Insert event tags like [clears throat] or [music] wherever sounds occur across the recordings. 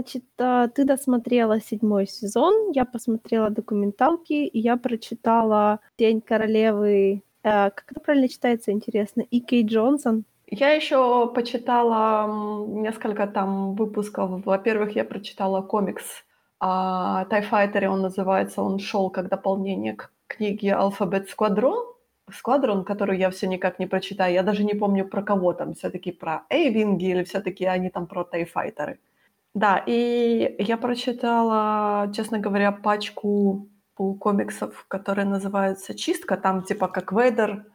значит, а, ты досмотрела седьмой сезон, я посмотрела документалки, и я прочитала «День королевы», э, как это правильно читается, интересно, И. Кей Джонсон. Я еще почитала несколько там выпусков. Во-первых, я прочитала комикс о Fighter, он называется, он шел как дополнение к книге «Алфабет Сквадрон», Сквадрон, который я все никак не прочитаю. Я даже не помню про кого там, все-таки про Эйвинги или все-таки они там про Тайфайтеры. Да, и я прочитала, честно говоря, пачку комиксов, которые называются «Чистка». Там типа как Вейдер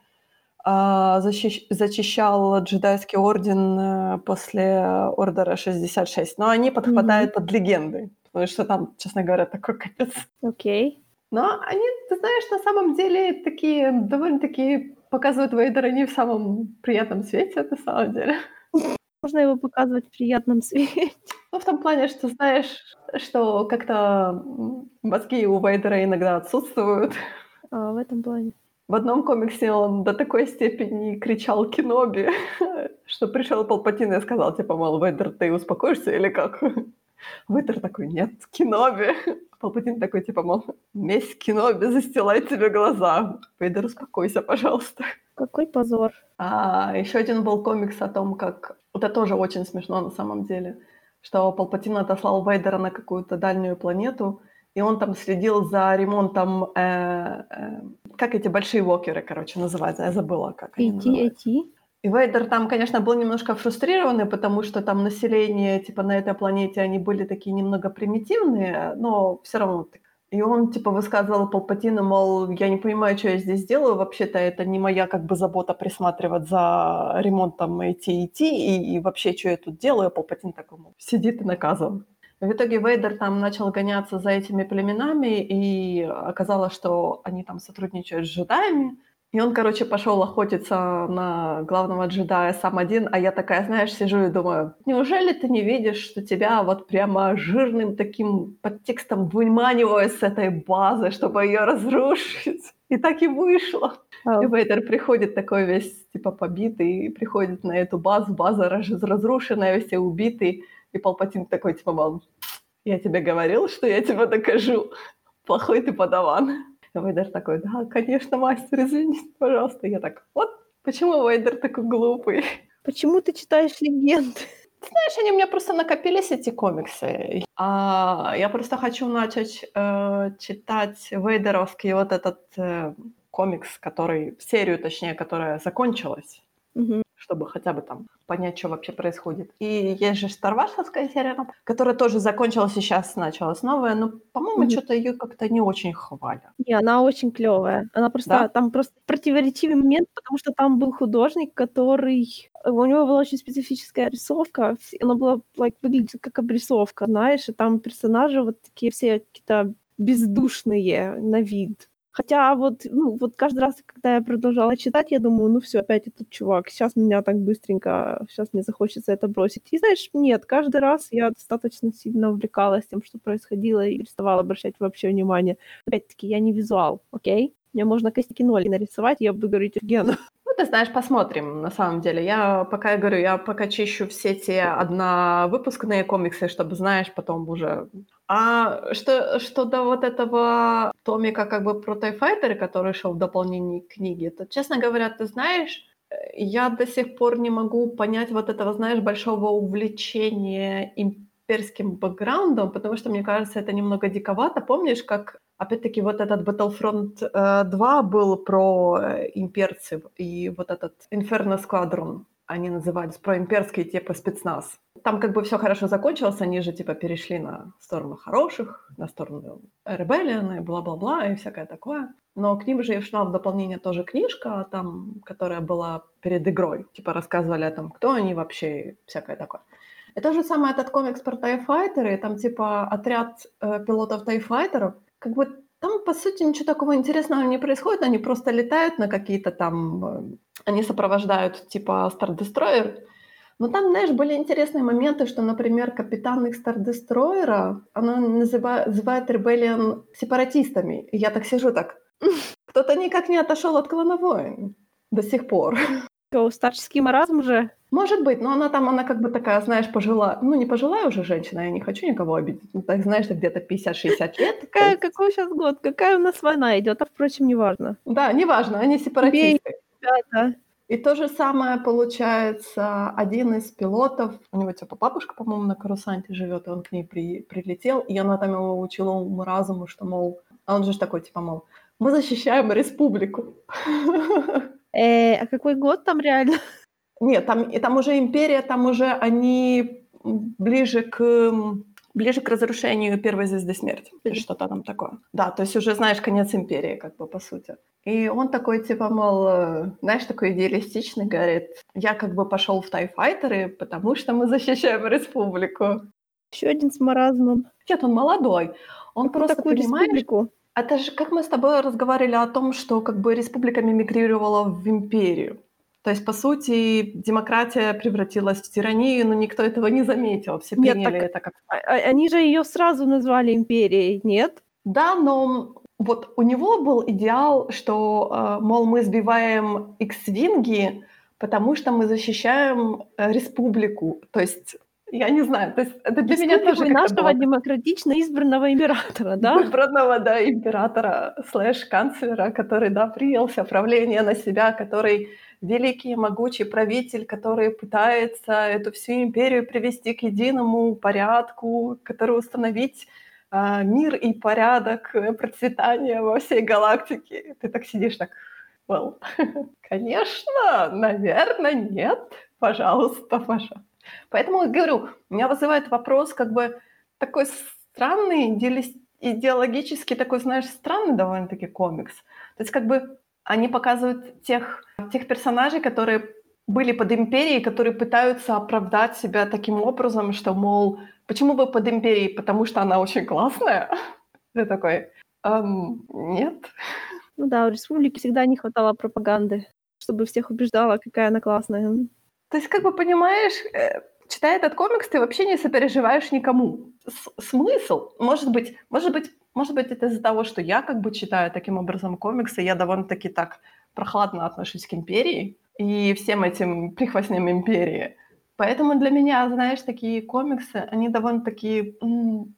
э, защищ- зачищал джедайский орден э, после Ордера 66. Но они подхватают mm-hmm. под легенды. Потому что там, честно говоря, такой капец. Окей. Okay. Но они, ты знаешь, на самом деле такие довольно-таки показывают Вейдера не в самом приятном свете, на самом деле. Можно его показывать в приятном свете. [laughs] Ну, в том плане, что знаешь, что как-то мозги у Вейдера иногда отсутствуют. А, в этом плане. В одном комиксе он до такой степени кричал Киноби, [laughs] что пришел Палпатин и сказал, типа, мол, Вейдер, ты успокоишься или как? [laughs] Вейдер такой, нет, Киноби. Палпатин такой, типа, мол, месть Киноби застилает тебе глаза. Вейдер, успокойся, пожалуйста. Какой позор. А, еще один был комикс о том, как... Это тоже очень смешно на самом деле, что Палпатин отослал Вейдера на какую-то дальнюю планету, и он там следил за ремонтом... Э, э, как эти большие вокеры, короче, называются? Я забыла, как они называются. И Вейдер там, конечно, был немножко фрустрированный, потому что там население, типа, на этой планете, они были такие немного примитивные, но все равно. И он, типа, высказывал Палпатину, мол, я не понимаю, что я здесь делаю, вообще-то это не моя, как бы, забота присматривать за ремонтом идти идти, и, и вообще, что я тут делаю, Палпатин такой, мол, сидит и наказан. В итоге Вейдер там начал гоняться за этими племенами, и оказалось, что они там сотрудничают с джедаями, и он, короче, пошел охотиться на главного джедая сам один, а я такая, знаешь, сижу и думаю, неужели ты не видишь, что тебя вот прямо жирным таким подтекстом выманивают с этой базы, чтобы ее разрушить? И так и вышло. Oh. И Вейдер приходит такой весь, типа, побитый, приходит на эту базу, база разрушенная, все убитый, и Палпатин такой, типа, мол, я тебе говорил, что я тебе докажу. Плохой ты подаван. Вейдер такой, да, конечно, мастер, извините, пожалуйста. Я так, вот почему Вейдер такой глупый. Почему ты читаешь легенды? Знаешь, они у меня просто накопились, эти комиксы. А, я просто хочу начать э, читать Вейдеровский вот этот э, комикс, который, серию, точнее, которая закончилась. Угу чтобы хотя бы там понять, что вообще происходит. И есть же Старвашевская серия, которая тоже закончилась и сейчас началась новая, но, по-моему, mm-hmm. что-то ее как-то не очень хвалят. Не, она очень клевая. Она просто, да? там просто противоречивый момент, потому что там был художник, который... У него была очень специфическая рисовка, она была, like, выглядит как обрисовка, знаешь, и там персонажи вот такие все какие-то бездушные на вид. Хотя вот, ну, вот каждый раз, когда я продолжала читать, я думаю, ну все, опять этот чувак, сейчас меня так быстренько, сейчас мне захочется это бросить. И знаешь, нет, каждый раз я достаточно сильно увлекалась тем, что происходило, и переставала обращать вообще внимание. Опять-таки, я не визуал, окей? Мне можно костяки ноли нарисовать, я буду говорить Евгену. Ты знаешь, посмотрим, на самом деле. Я пока, я говорю, я пока чищу все те одновыпускные комиксы, чтобы, знаешь, потом уже а что, что до вот этого томика как бы про Тайфайтеры, который шел в дополнении к книге, то, честно говоря, ты знаешь, я до сих пор не могу понять вот этого, знаешь, большого увлечения имперским бэкграундом, потому что, мне кажется, это немного диковато. Помнишь, как, опять-таки, вот этот Battlefront 2 э, был про э, имперцев и вот этот Inferno Squadron, они назывались, про имперский типа спецназ. Там как бы все хорошо закончилось, они же типа перешли на сторону хороших, на сторону Rebellion и бла-бла-бла и всякое такое. Но к ним же и шла в дополнение тоже книжка, там, которая была перед игрой. Типа рассказывали о том, кто они вообще и всякое такое. И то же самое этот комикс про Fighter, там типа отряд э, пилотов Fighter, как бы там, по сути, ничего такого интересного не происходит, они просто летают на какие-то там... Э, они сопровождают, типа, Star Destroyer, но там, знаешь, были интересные моменты, что, например, капитан их Star Destroyer, она называет, называет Rebellion сепаратистами. И я так сижу так, кто-то никак не отошел от клана войн до сих пор. Что, старческий маразм же? Может быть, но она там, она как бы такая, знаешь, пожилая, ну не пожилая уже женщина, я не хочу никого обидеть, ну так, знаешь, где-то 50-60 лет. [laughs] Какая, есть... Какой сейчас год? Какая у нас война идет? А, впрочем, неважно. Да, неважно, они сепаратисты. Ребята. И то же самое получается, один из пилотов, у него типа бабушка, по-моему, на Карусанте живет, и он к ней при, прилетел, и она там его учила уму разуму, что, мол, а он же такой, типа, мол, мы защищаем республику. [laughs] Э, а какой год там реально? [laughs] Нет, там, там уже империя, там уже они ближе к ближе к разрушению первой звезды смерти. Или что-то там такое. Да, то есть уже, знаешь, конец империи, как бы, по сути. И он такой, типа, мол, э, знаешь, такой идеалистичный, говорит, я как бы пошел в тайфайтеры, потому что мы защищаем республику. Еще один с маразмом. Нет, он молодой. Он Какую просто, такую понимаешь, республику? Это же, как мы с тобой разговаривали о том, что как бы республика мимикрировала в империю. То есть, по сути, демократия превратилась в тиранию, но никто этого не заметил. Все приняли нет, так, это как... А, а, они же ее сразу назвали империей, нет? Да, но вот у него был идеал, что, э, мол, мы сбиваем X-винги, потому что мы защищаем э, республику. То есть я не знаю, то есть это для меня тоже нашего было... демократично избранного императора, да? [laughs] Избранного, да, императора слэш-канцлера, который, да, принялся правление на себя, который великий могучий правитель, который пытается эту всю империю привести к единому порядку, который установить э, мир и порядок, э, процветания во всей галактике. Ты так сидишь так, well, [laughs] конечно, наверное, нет, пожалуйста, пожалуйста. Поэтому говорю, меня вызывает вопрос, как бы такой странный, идеологически такой, знаешь, странный довольно-таки комикс. То есть как бы они показывают тех, тех персонажей, которые были под империей, которые пытаются оправдать себя таким образом, что, мол, почему вы под империей? Потому что она очень классная. [laughs] Ты такой, эм, нет. Ну да, у республики всегда не хватало пропаганды, чтобы всех убеждала, какая она классная. То есть, как бы понимаешь, э, читая этот комикс, ты вообще не сопереживаешь никому. С смысл, может быть, может быть, может быть, это из-за того, что я как бы читаю таким образом комиксы, я довольно-таки так прохладно отношусь к империи и всем этим прихвостням империи. Поэтому для меня, знаешь, такие комиксы, они довольно-таки...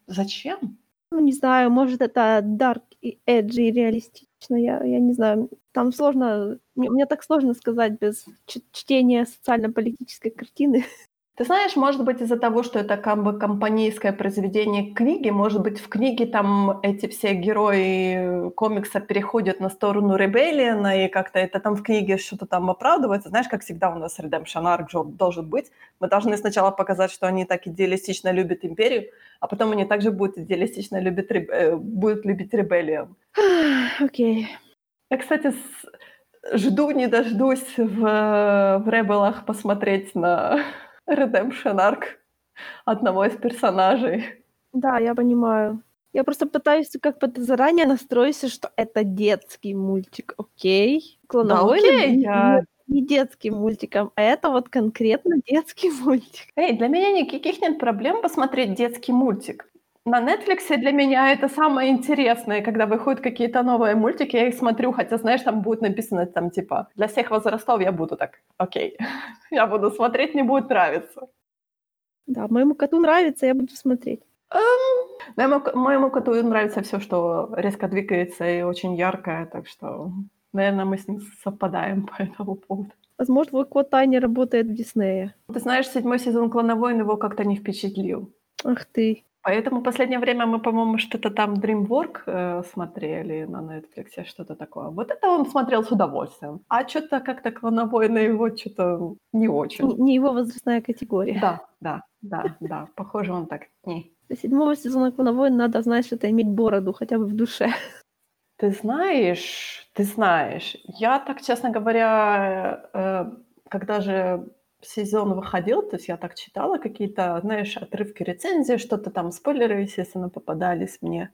Зачем? Ну, не знаю, может, это dark и edgy, реалистично, я, я не знаю. Там сложно, мне, мне так сложно сказать без чтения социально-политической картины. [laughs] Ты знаешь, может быть, из-за того, что это как бы компанейское произведение книги, может быть, в книге там эти все герои комикса переходят на сторону Ребеллиона, и как-то это там в книге что-то там оправдывается. Знаешь, как всегда у нас Redemption Arc должен быть. Мы должны сначала показать, что они так идеалистично любят Империю, а потом они также будут идеалистично любят, э, будут любить Ребеллион. [sighs] Окей. Okay. Я, кстати, жду не дождусь в, в Ребелах посмотреть на Redemption Arc одного из персонажей. Да, я понимаю. Я просто пытаюсь как бы заранее настроиться, что это детский мультик, окей? Клоновой да, окей, я... не детским мультиком, а это вот конкретно детский [laughs] мультик. Эй, для меня никаких нет проблем посмотреть детский мультик. На Netflix для меня это самое интересное, когда выходят какие-то новые мультики, я их смотрю, хотя, знаешь, там будет написано, там, типа, для всех возрастов я буду так, окей, [laughs] я буду смотреть, мне будет нравиться. Да, моему коту нравится, я буду смотреть. Um, моему, моему коту нравится все, что резко двигается и очень яркое, так что, наверное, мы с ним совпадаем [laughs] по этому поводу. Возможно, твой кот Таня работает в Диснее. Ты знаешь, седьмой сезон «Клоновойн» его как-то не впечатлил. Ах ты. Поэтому в последнее время мы, по-моему, что-то там DreamWork э, смотрели на Netflix, что-то такое. Вот это он смотрел с удовольствием. А что-то как-то клоновой на его что-то не очень. Не, не его возрастная категория. Да, да, да, да. Похоже, он так не. До седьмого сезона клоновой надо что это иметь бороду хотя бы в душе. Ты знаешь, ты знаешь, я так, честно говоря, э, когда же сезон выходил, то есть я так читала какие-то, знаешь, отрывки рецензии, что-то там, спойлеры, естественно, попадались мне.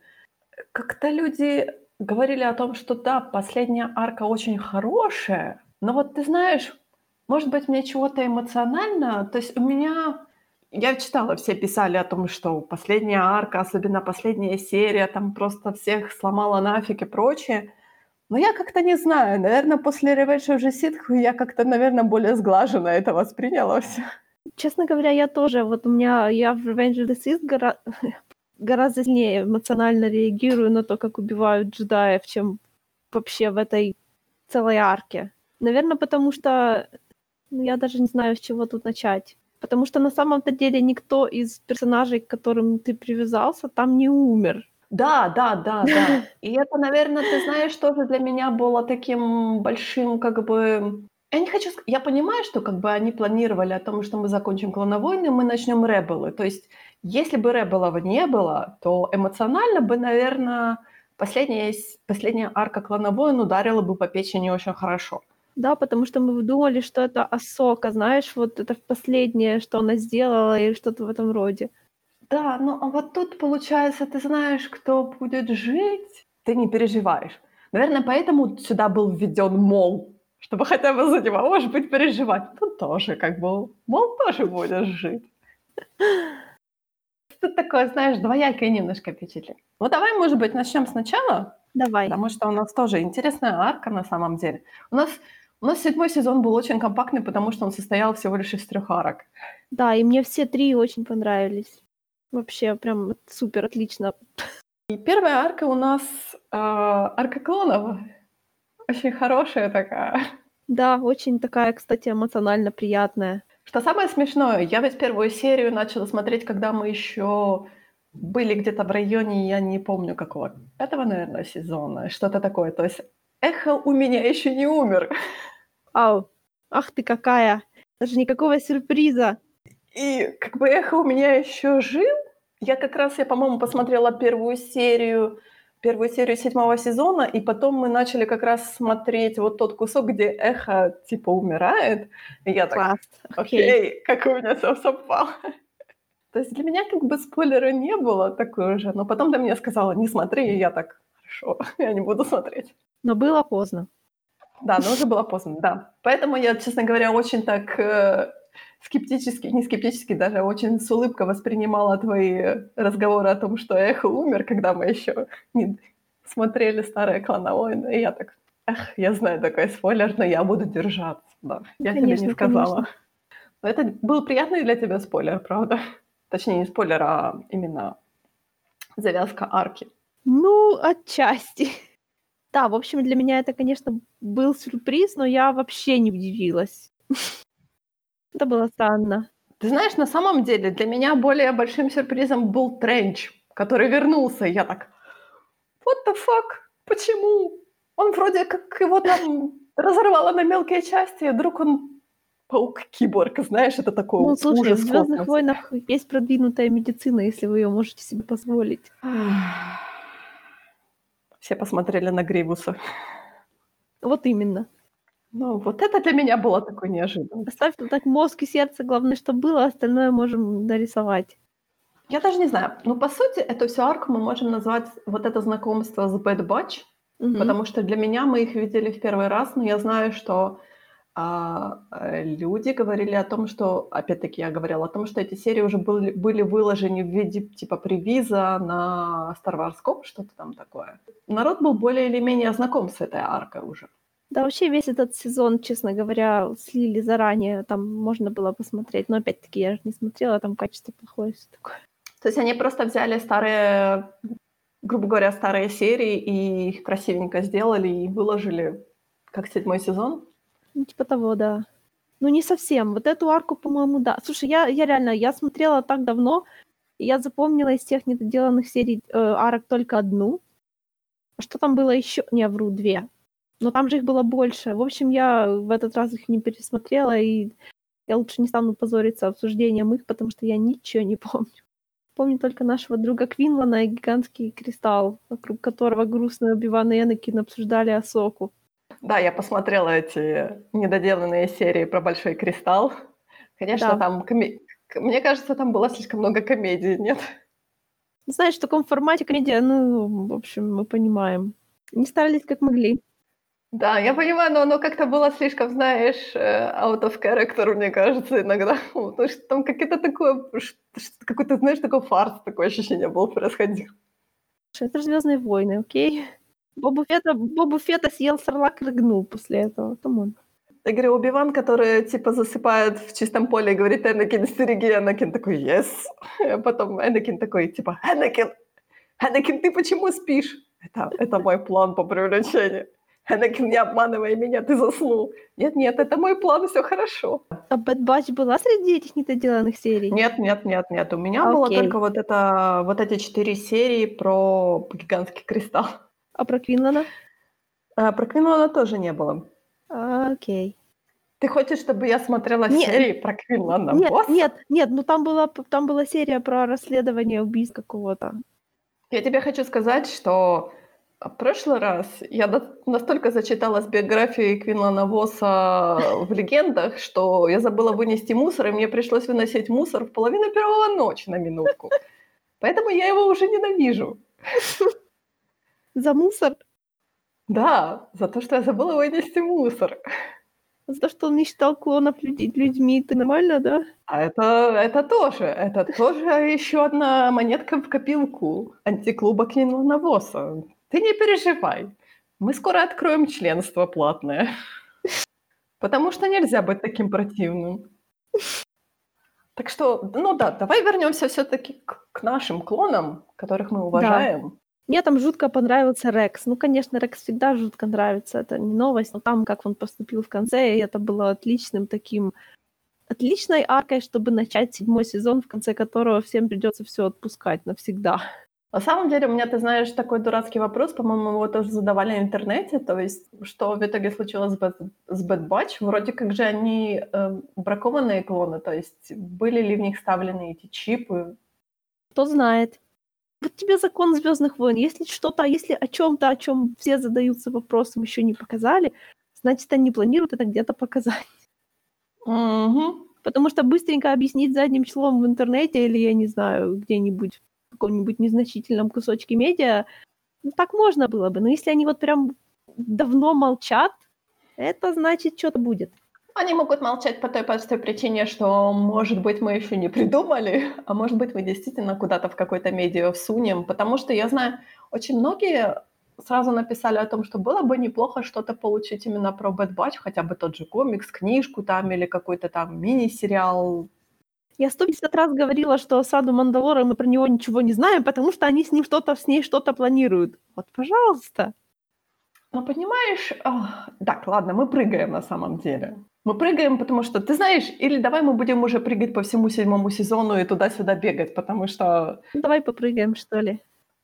Как-то люди говорили о том, что да, последняя арка очень хорошая, но вот ты знаешь, может быть, мне чего-то эмоционально, то есть у меня... Я читала, все писали о том, что последняя арка, особенно последняя серия, там просто всех сломала нафиг и прочее. Но я как-то не знаю, наверное, после Revenge of the Sith я как-то, наверное, более сглаженно это восприняла все. Честно говоря, я тоже. Вот у меня, я в Revenge of the Sith гора... [laughs] гораздо сильнее эмоционально реагирую на то, как убивают джедаев, чем вообще в этой целой арке. Наверное, потому что ну, я даже не знаю, с чего тут начать. Потому что на самом-то деле никто из персонажей, к которым ты привязался, там не умер. Да, да, да, да. [laughs] И это, наверное, ты знаешь, тоже для меня было таким большим, как бы... Я не хочу. Я понимаю, что как бы они планировали о том, что мы закончим клоновойны, мы начнем ребелы. То есть, если бы ребелов не было, то эмоционально бы, наверное, последняя, последняя арка клоновойн ударила бы по печени очень хорошо. Да, потому что мы думали, что это Асока, знаешь, вот это последнее, что она сделала, или что-то в этом роде. Да, ну а вот тут, получается, ты знаешь, кто будет жить, ты не переживаешь. Наверное, поэтому сюда был введен мол, чтобы хотя бы за него, может быть, переживать. Тут тоже как бы, мол, тоже будет жить. Тут такое, знаешь, двоякое немножко впечатление. Ну, давай, может быть, начнем сначала. Давай. Потому что у нас тоже интересная арка на самом деле. У нас у нас седьмой сезон был очень компактный, потому что он состоял всего лишь из трех арок. Да, и мне все три очень понравились. Вообще, прям супер, отлично. И первая арка у нас э, арка клонов. Очень хорошая такая. Да, очень такая, кстати, эмоционально приятная. Что самое смешное, я ведь первую серию начала смотреть, когда мы еще были где-то в районе, я не помню какого, пятого, наверное, сезона, что-то такое. То есть эхо у меня еще не умер. Ау, ах ты какая! Даже никакого сюрприза. И как бы эхо у меня еще жил. Я как раз, я, по-моему, посмотрела первую серию, первую серию седьмого сезона, и потом мы начали как раз смотреть вот тот кусок, где эхо типа умирает. И я так, Класс. окей, okay. как у меня все совпало. То есть для меня как бы спойлера не было такой уже, но потом до меня сказала, не смотри, и я так, хорошо, [laughs] я не буду смотреть. Но было поздно. Да, но уже было поздно, да. Поэтому я, честно говоря, очень так э, скептически, не скептически, даже очень с улыбкой воспринимала твои разговоры о том, что Эхо умер, когда мы еще не смотрели старые клановойны. И я так, эх, я знаю такой спойлер, но я буду держаться. Да, я конечно, тебе не сказала. Конечно. Но это был приятный для тебя спойлер, правда? Точнее, не спойлер, а именно завязка арки. Ну, отчасти. Да, в общем, для меня это, конечно, был сюрприз, но я вообще не удивилась. Это было странно. Ты знаешь, на самом деле для меня более большим сюрпризом был Тренч, который вернулся. Я так, what the fuck? Почему? Он вроде как его там разорвало на мелкие части, и вдруг он паук-киборг, знаешь, это такой Ну, слушай, в «Звездных войнах» есть продвинутая медицина, если вы ее можете себе позволить. Все посмотрели на Гривуса. Вот именно. Ну, вот это для меня было такой неожиданно. Оставь тут так мозг и сердце, главное, что было, остальное можем нарисовать. Я даже не знаю. Ну, по сути, эту всю арку мы можем назвать вот это знакомство с Bad Batch, угу. потому что для меня мы их видели в первый раз, но я знаю, что а, люди говорили о том, что, опять-таки я говорила о том, что эти серии уже были, были выложены в виде типа привиза на Star Wars Cop, что-то там такое. Народ был более или менее знаком с этой аркой уже. Да, вообще весь этот сезон, честно говоря, слили заранее, там можно было посмотреть, но опять-таки я же не смотрела, там качество плохое, все такое. То есть они просто взяли старые, грубо говоря, старые серии и их красивенько сделали и выложили как седьмой сезон? Ну, типа того, да. Ну, не совсем. Вот эту арку, по-моему, да. Слушай, я, я реально, я смотрела так давно, и я запомнила из тех недоделанных серий э, арок только одну. А что там было еще? Не, вру, две. Но там же их было больше. В общем, я в этот раз их не пересмотрела, и я лучше не стану позориться обсуждением их, потому что я ничего не помню. Помню только нашего друга Квинлана и гигантский кристалл, вокруг которого грустно Убиван и Энакин обсуждали Асоку. Да, я посмотрела эти недоделанные серии про Большой Кристалл. Конечно, да. там... Коми... Мне кажется, там было слишком много комедий, нет? Знаешь, в таком формате комедия, ну, в общем, мы понимаем. Не старались как могли. Да, я понимаю, но оно как-то было слишком, знаешь, э, out of character, мне кажется, иногда. [laughs] Потому что там какое-то такое, какой-то, знаешь, такой фарс, такое ощущение было происходил. Это «Звездные войны», окей? Бобу Фета, Бобу Фета съел сарлак и рыгнул после этого. Come on. Я говорю, Убиван, который типа засыпает в чистом поле и говорит, Энакин, стереги, Энакин такой, yes. А потом Энакин такой, типа, Энакин, Энакин, ты почему спишь? Это, это мой план по привлечению. Энакин, не обманывай меня, ты заснул. Нет, нет, это мой план, все хорошо. А Bad Batch была среди этих недоделанных серий? Нет, нет, нет, нет. У меня было Окей. только вот это, вот эти четыре серии про гигантский кристалл. А про Квинлана? А, про Квинлана тоже не было. Окей. Ты хочешь, чтобы я смотрела Не, серии про Квинлана Нет, Босса? нет, нет, ну там была, там была серия про расследование убийств какого-то. Я тебе хочу сказать, что в прошлый раз я на- настолько зачиталась биографией Квинлана Восса в легендах, что я забыла вынести мусор, и мне пришлось выносить мусор в половину первого ночи на минутку. Поэтому я его уже ненавижу. За мусор? Да, за то, что я забыла вынести мусор. За то, что он не считал клонов людей, людьми. Ты нормально, да? А это, это тоже, это тоже еще одна монетка в копилку антиклуба Квинлана Восса. Ты не переживай. Мы скоро откроем членство платное. Потому что нельзя быть таким противным. Так что, ну да, давай вернемся все-таки к, к нашим клонам, которых мы уважаем. Мне там жутко понравился Рекс. Ну, конечно, Рекс всегда жутко нравится, это не новость. Но там, как он поступил в конце, и это было отличным таким отличной аркой, чтобы начать седьмой сезон, в конце которого всем придется все отпускать навсегда. На самом деле, у меня, ты знаешь, такой дурацкий вопрос, по-моему, его тоже задавали в интернете, то есть, что в итоге случилось с Bad, с Bad Batch? Вроде как же они э, бракованные клоны, то есть были ли в них вставлены эти чипы? Кто знает. Вот тебе закон Звездных войн. Если что-то, если о чем-то, о чем все задаются вопросом, еще не показали, значит, они планируют это где-то показать. Угу. Потому что быстренько объяснить задним числом в интернете или, я не знаю, где-нибудь каком-нибудь незначительном кусочке медиа, ну, так можно было бы. Но если они вот прям давно молчат, это значит, что-то будет. Они могут молчать по той простой причине, что, может быть, мы еще не придумали, а может быть, мы действительно куда-то в какой-то медиа всунем, потому что я знаю, очень многие сразу написали о том, что было бы неплохо что-то получить именно про Bad Batch, хотя бы тот же комикс, книжку там или какой-то там мини-сериал. Я 150 раз говорила, что осаду Мандалора мы про него ничего не знаем, потому что они с ним что-то, с ней что-то планируют. Вот, пожалуйста. Ну, понимаешь, ах, так, ладно, мы прыгаем на самом деле. Мы прыгаем, потому что, ты знаешь, или давай мы будем уже прыгать по всему седьмому сезону и туда-сюда бегать, потому что Ну, давай попрыгаем, что ли.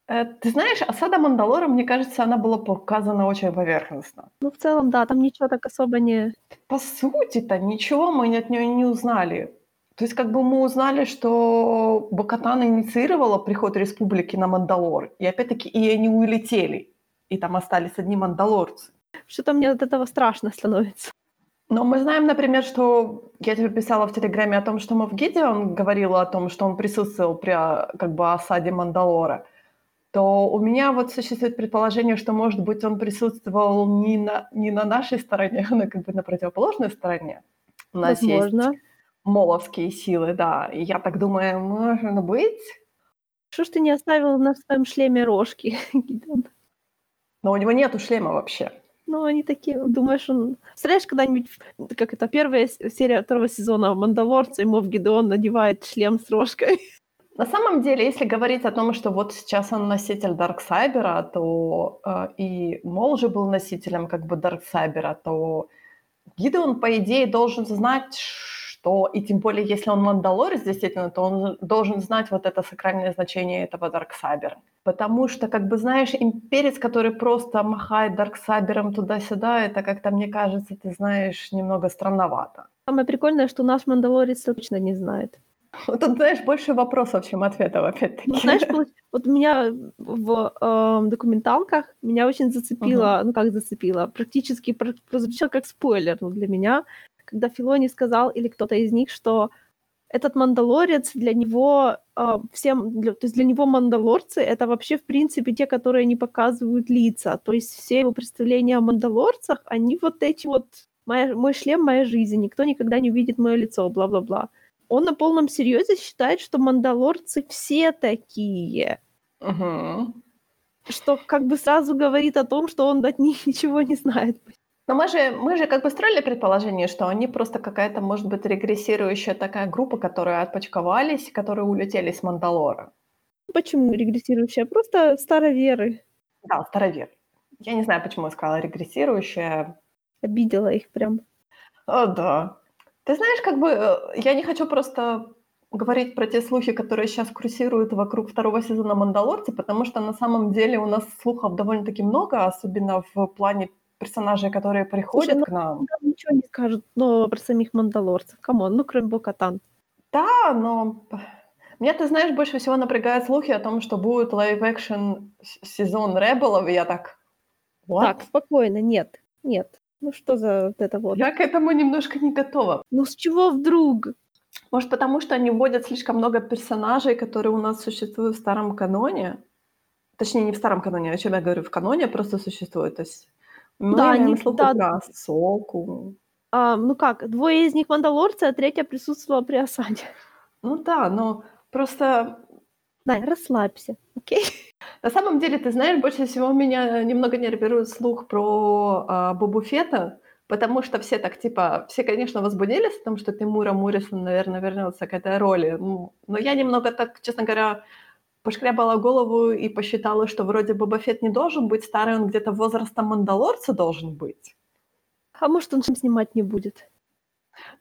Э, Ты знаешь, осада Мандалора, мне кажется, она была показана очень поверхностно. Ну, в целом, да, там ничего так особо не... По сути-то ничего мы от нее не узнали. То есть как бы мы узнали, что Бакатана инициировала приход республики на Мандалор, и опять-таки и они улетели, и там остались одни мандалорцы. Что-то мне от этого страшно становится. Но мы знаем, например, что я тебе писала в Телеграме о том, что Мов Гидеон говорила о том, что он присутствовал при а, как бы осаде Мандалора, то у меня вот существует предположение, что, может быть, он присутствовал не на, не на нашей стороне, [laughs] а на, как бы на противоположной стороне. У нас Возможно. есть моловские силы, да. И я так думаю, может быть. Что ж ты не оставил на своем шлеме рожки, [laughs] Гидеон? Но у него нету шлема вообще. Ну, они такие, думаешь, он... Представляешь, когда-нибудь, как это, первая серия второго сезона Мандалорца, и Мов Гидеон надевает шлем с рожкой. [laughs] На самом деле, если говорить о том, что вот сейчас он носитель Дарксайбера, то э, и Мол же был носителем как бы Дарксайбера, то Гидеон, по идее, должен знать, что, и тем более, если он Мандалорец, действительно, то он должен знать вот это сакральное значение этого Дарксайбера. Потому что, как бы, знаешь, имперец, который просто махает Дарксайбером туда-сюда, это как-то, мне кажется, ты знаешь, немного странновато. Самое прикольное, что наш Мандалорец точно не знает. Вот Тут, знаешь, больше вопросов, чем ответов, опять-таки. Ну, знаешь, вот меня в эм, документалках меня очень зацепило, ну как зацепило, практически про- прозвучало как спойлер ну, для меня, когда Филони сказал, или кто-то из них, что этот мандалорец для него э, всем, для- то есть для него мандалорцы это вообще в принципе те, которые не показывают лица, то есть все его представления о мандалорцах, они вот эти вот моя, мой шлем, моя жизнь, никто никогда не увидит мое лицо, бла-бла-бла. Он на полном серьезе считает, что мандалорцы все такие. Мгм. что как бы сразу говорит о том, что он от них [laughs] ничего не знает. Но мы же, мы же как бы строили предположение, что они просто какая-то, может быть, регрессирующая такая группа, которые отпочковались, которые улетели с Мандалора. Почему регрессирующая? Просто староверы. Да, старовер. Я не знаю, почему я сказала регрессирующая. Обидела их прям. О, да. Ты знаешь, как бы э, я не хочу просто говорить про те слухи, которые сейчас курсируют вокруг второго сезона «Мандалорца», потому что на самом деле у нас слухов довольно-таки много, особенно в плане персонажей, которые приходят Слушай, к нам. ну, нам ничего не скажут но про самих мандалорцев. Come on, ну кроме Бо-Катан. Да, но меня, ты знаешь, больше всего напрягают слухи о том, что будет live-action сезон Rebel ов, и я так... What? Так, спокойно, нет, нет. Ну что за вот это вот? Я к этому немножко не готова. Ну с чего вдруг? Может, потому что они вводят слишком много персонажей, которые у нас существуют в старом каноне? Точнее, не в старом каноне, о чем я говорю, в каноне просто существуют. То есть мы Да, имеем они- слухи да. про Асоку. А, ну как, двое из них мандалорцы, а третья присутствовала при осаде. Ну да, но просто Да, расслабься, окей? На самом деле, ты знаешь, больше всего меня немного нервирует слух про а, Бобу Фетта, потому что все так, типа, все, конечно, возбудились о том, что Тимура Мурисон, наверное, вернется к этой роли. Ну, Но я немного так, честно говоря, пошкрябала голову и посчитала, что вроде Боба Фетт не должен быть старый, он где-то возрастом Мандалорца должен быть. А может, он снимать не будет?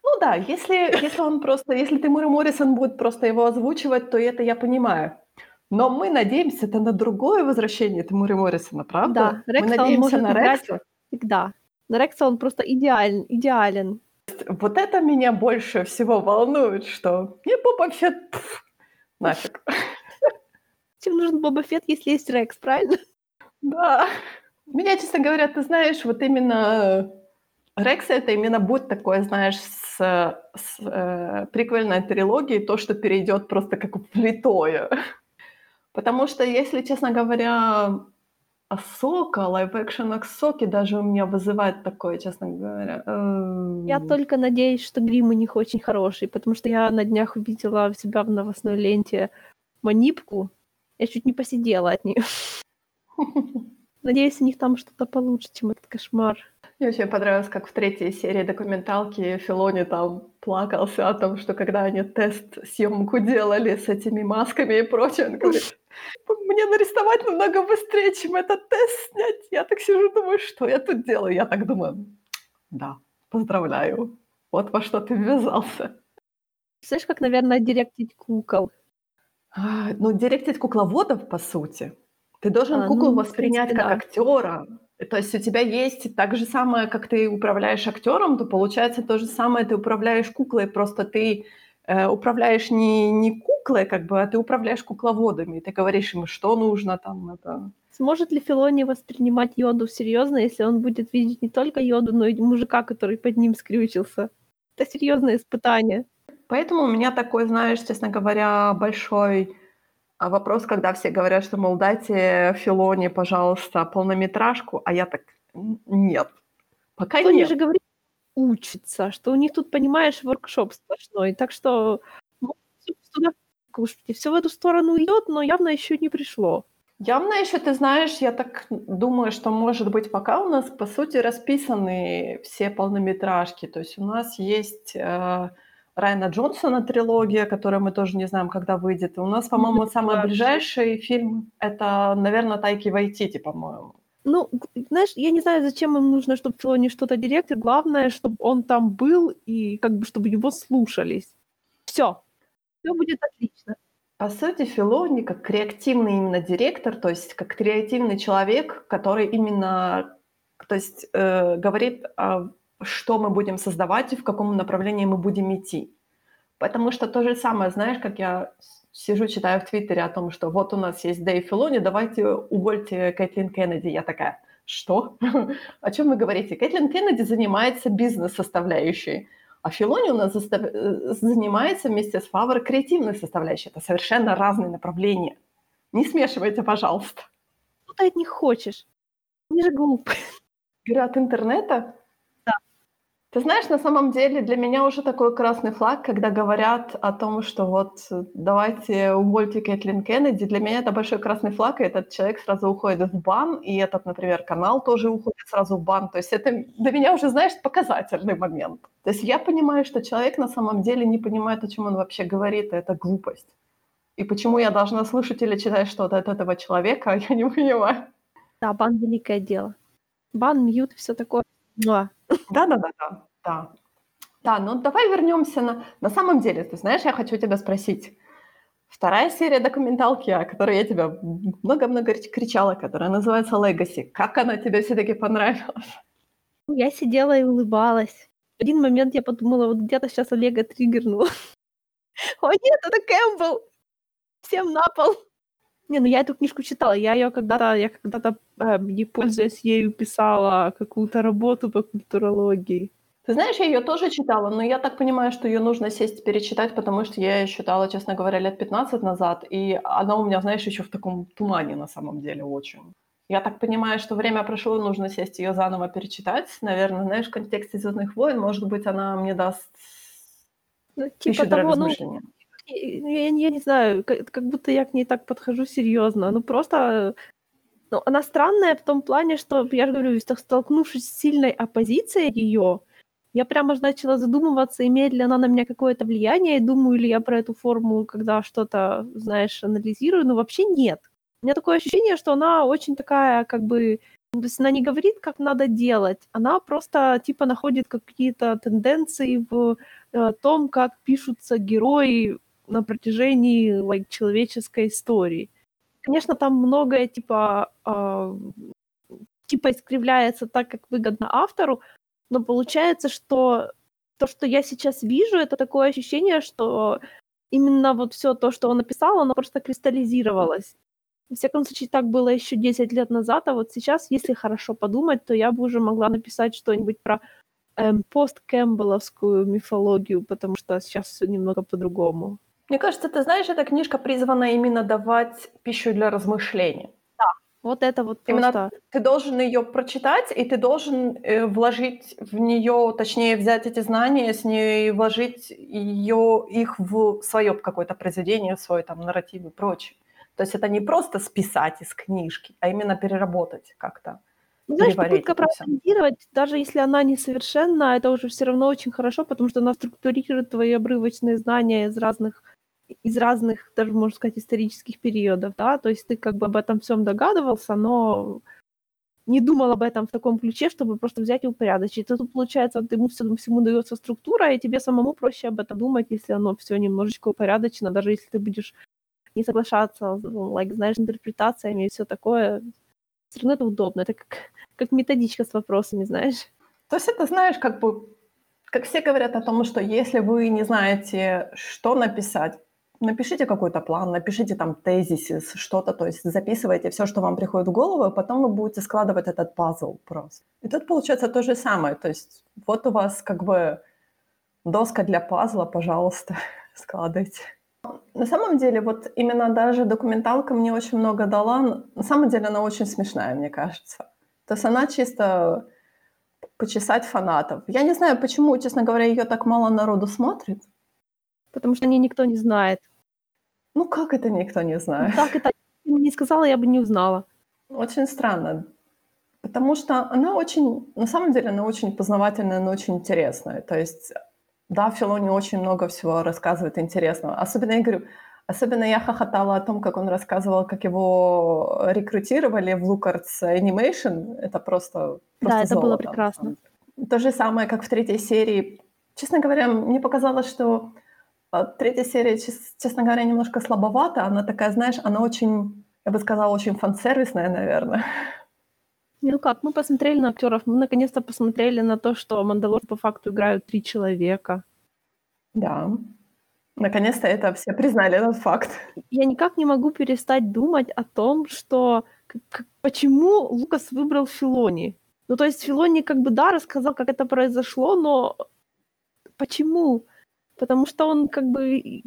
Ну да, если, если он просто, если Тимур Моррисон будет просто его озвучивать, то это я понимаю. Но мы надеемся это на другое возвращение Тимура Моррисона, правда? Да, мы Рекса он надеемся может на Рекса. всегда. На Рекса он просто идеален, идеален. Вот это меня больше всего волнует, что не Боба Фетт, нафиг. Чем нужен Боба Фетт, если есть Рекс, правильно? Да. Меня, честно говоря, ты знаешь, вот именно Рекс это именно будет такое, знаешь, с, с э, приквельной трилогией, то, что перейдет просто как влитое. Потому что, если, честно говоря, Асока, live-action Асоки даже у меня вызывает такое, честно говоря. эм, Я только надеюсь, что грим у них очень хороший, потому что я на днях увидела у себя в новостной ленте манипку. Я чуть не поседела от нее. [laughs] Надеюсь, у них там что-то получше, чем этот кошмар. Мне очень понравилось, как в третьей серии документалки Филони там плакался о том, что когда они тест съемку делали с этими масками и прочее, он говорит, мне нарисовать намного быстрее, чем этот тест снять. Я так сижу, думаю, что я тут делаю? Я так думаю, да, поздравляю. Вот во что ты ввязался. Знаешь, как, наверное, директить кукол? А, Ну, директить кукловодов, по сути. Ты должен А, куклу ну, воспринять принципе, как да. актера. То есть у тебя есть так же самое, как ты управляешь актером, то получается то же самое, ты управляешь куклой, просто ты э, управляешь не, не куклой, как бы, а ты управляешь кукловодами. Ты говоришь им, что нужно там. Это... Сможет ли Филони воспринимать Йоду серьезно, если он будет видеть не только Йоду, но и мужика, который под ним скрючился? Это серьезное испытание. Поэтому у меня такой, знаешь, честно говоря, большой а, вопрос, когда все говорят, что, мол, дайте Филоне, пожалуйста, полнометражку, а я так, «Н- нет. Пока Филони нет. же говорит, учится, что у них тут, понимаешь, воркшоп сплошной. Так что ну, туда, все в эту сторону идет, но явно еще не пришло. Явно еще, ты знаешь, я так думаю, что, может быть, пока у нас, по сути, расписаны все полнометражки. То есть у нас есть э, Райана Джонсона трилогия, которая мы тоже не знаем, когда выйдет. И у нас, по-моему, да, самый вообще. ближайший фильм — это, наверное, Тайки Вайтити, по-моему. Ну, знаешь, я не знаю, зачем им нужно, чтобы Филони что-то директор. Главное, чтобы он там был и как бы чтобы его слушались. Все. Все будет отлично. По сути, Филони как креативный именно директор, то есть как креативный человек, который именно, то есть э, говорит, а, что мы будем создавать и в каком направлении мы будем идти. Потому что то же самое, знаешь, как я сижу, читаю в Твиттере о том, что вот у нас есть Дэйв Филони, давайте увольте Кэтлин Кеннеди. Я такая, что? [laughs] О чем вы говорите? Кэтлин Кеннеди занимается бизнес-составляющей. А Филони у нас застав- э, занимается вместе с Фавор креативной составляющей. Это совершенно разные направления. Не смешивайте, пожалуйста. Что ты от них хочешь? Они же глупые. Говорю, от интернета? Ты знаешь, на самом деле для меня уже такой красный флаг, когда говорят о том, что вот э, давайте увольте Кэтлин Кеннеди. Для меня это большой красный флаг, и этот человек сразу уходит в бан, и этот, например, канал тоже уходит сразу в бан. То есть это для меня уже, знаешь, показательный момент. То есть я понимаю, что человек на самом деле не понимает, о чем он вообще говорит, и это глупость. И почему я должна слышать или читать что-то от этого человека, [laughs] я не понимаю. Да, бан — великое дело. Бан, мьют, все такое. Да-да-да-да, да. Да, ну давай вернемся на... На самом деле, ты знаешь, я хочу тебя спросить. Вторая серия документалки, о которой я тебя много-много кричала, которая называется «Legacy». Как она тебе все-таки понравилась? Я сидела и улыбалась. В один момент я подумала, вот где-то сейчас Олега триггернула. [laughs] О нет, это Кэмпбелл! Всем на пол! Не, ну я эту книжку читала. Я ее когда-то, я когда-то, э, не пользуясь ею, писала какую-то работу по культурологии. Ты знаешь, я ее тоже читала, но я так понимаю, что ее нужно сесть перечитать, потому что я ее читала, честно говоря, лет 15 назад, и она у меня, знаешь, еще в таком тумане на самом деле очень. Я так понимаю, что время прошло, нужно сесть ее заново перечитать. Наверное, знаешь, в контексте «Звездных войн», может быть, она мне даст ну, типа того. Ну, я, я не знаю, как, как будто я к ней так подхожу серьезно. Ну просто ну, она странная в том плане, что, я же говорю, столкнувшись с сильной оппозицией ее, я прямо начала задумываться, имеет ли она на меня какое-то влияние, и думаю ли я про эту форму, когда что-то, знаешь, анализирую, но вообще нет. У меня такое ощущение, что она очень такая, как бы, то есть она не говорит, как надо делать, она просто, типа, находит какие-то тенденции в э, том, как пишутся герои на протяжении like, человеческой истории. Конечно, там многое типа, э, типа искривляется так, как выгодно автору, но получается, что то, что я сейчас вижу, это такое ощущение, что именно вот все то, что он написал, оно просто кристаллизировалось. В всяком случае, так было еще 10 лет назад, а вот сейчас, если хорошо подумать, то я бы уже могла написать что-нибудь про эм, посткэмпбелловскую мифологию, потому что сейчас все немного по-другому. Мне кажется, ты знаешь, эта книжка призвана именно давать пищу для размышления. Да, вот это вот просто... Именно ты должен ее прочитать, и ты должен э, вложить в нее, точнее, взять эти знания с нее и вложить ее, их в свое какое-то произведение, в свой там нарратив и прочее. То есть это не просто списать из книжки, а именно переработать как-то. Ну, знаешь, попытка проанализировать, даже если она несовершенна, это уже все равно очень хорошо, потому что она структурирует твои обрывочные знания из разных из разных, даже можно сказать, исторических периодов, да, то есть ты как бы об этом всем догадывался, но не думал об этом в таком ключе, чтобы просто взять и упорядочить. И тут, получается, ему всему, всему дается структура, и тебе самому проще об этом думать, если оно все немножечко упорядочено, даже если ты будешь не соглашаться, ну, like, знаешь, интерпретациями и все такое. Все равно это удобно. Это как, как методичка с вопросами, знаешь. То есть это, знаешь, как бы, как все говорят о том, что если вы не знаете, что написать, Напишите какой-то план, напишите там тезисис, что-то, то есть записывайте все, что вам приходит в голову, и потом вы будете складывать этот пазл просто. И тут получается то же самое, то есть вот у вас как бы доска для пазла, пожалуйста, [laughs] складывайте. На самом деле, вот именно даже документалка мне очень много дала. На самом деле она очень смешная, мне кажется. То есть она чисто почесать фанатов. Я не знаю, почему, честно говоря, ее так мало народу смотрит. Потому что о ней никто не знает. Ну как это никто не знает? Так это не сказала, я бы не узнала. Очень странно. Потому что она очень, на самом деле, она очень познавательная, но очень интересная. То есть, да, Филони очень много всего рассказывает интересного. Особенно, я говорю, особенно я хохотала о том, как он рассказывал, как его рекрутировали в Lucarts Animation. Это просто, просто Да, это золото, было прекрасно. То же самое, как в третьей серии. Честно говоря, мне показалось, что третья серия, честно говоря, немножко слабовата. Она такая, знаешь, она очень, я бы сказала, очень фан-сервисная, наверное. Ну как, мы посмотрели на актеров, мы наконец-то посмотрели на то, что Мандалор по факту играют три человека. Да. Наконец-то это все признали этот факт. Я никак не могу перестать думать о том, что почему Лукас выбрал Филони. Ну, то есть Филони как бы, да, рассказал, как это произошло, но почему? Потому что он как бы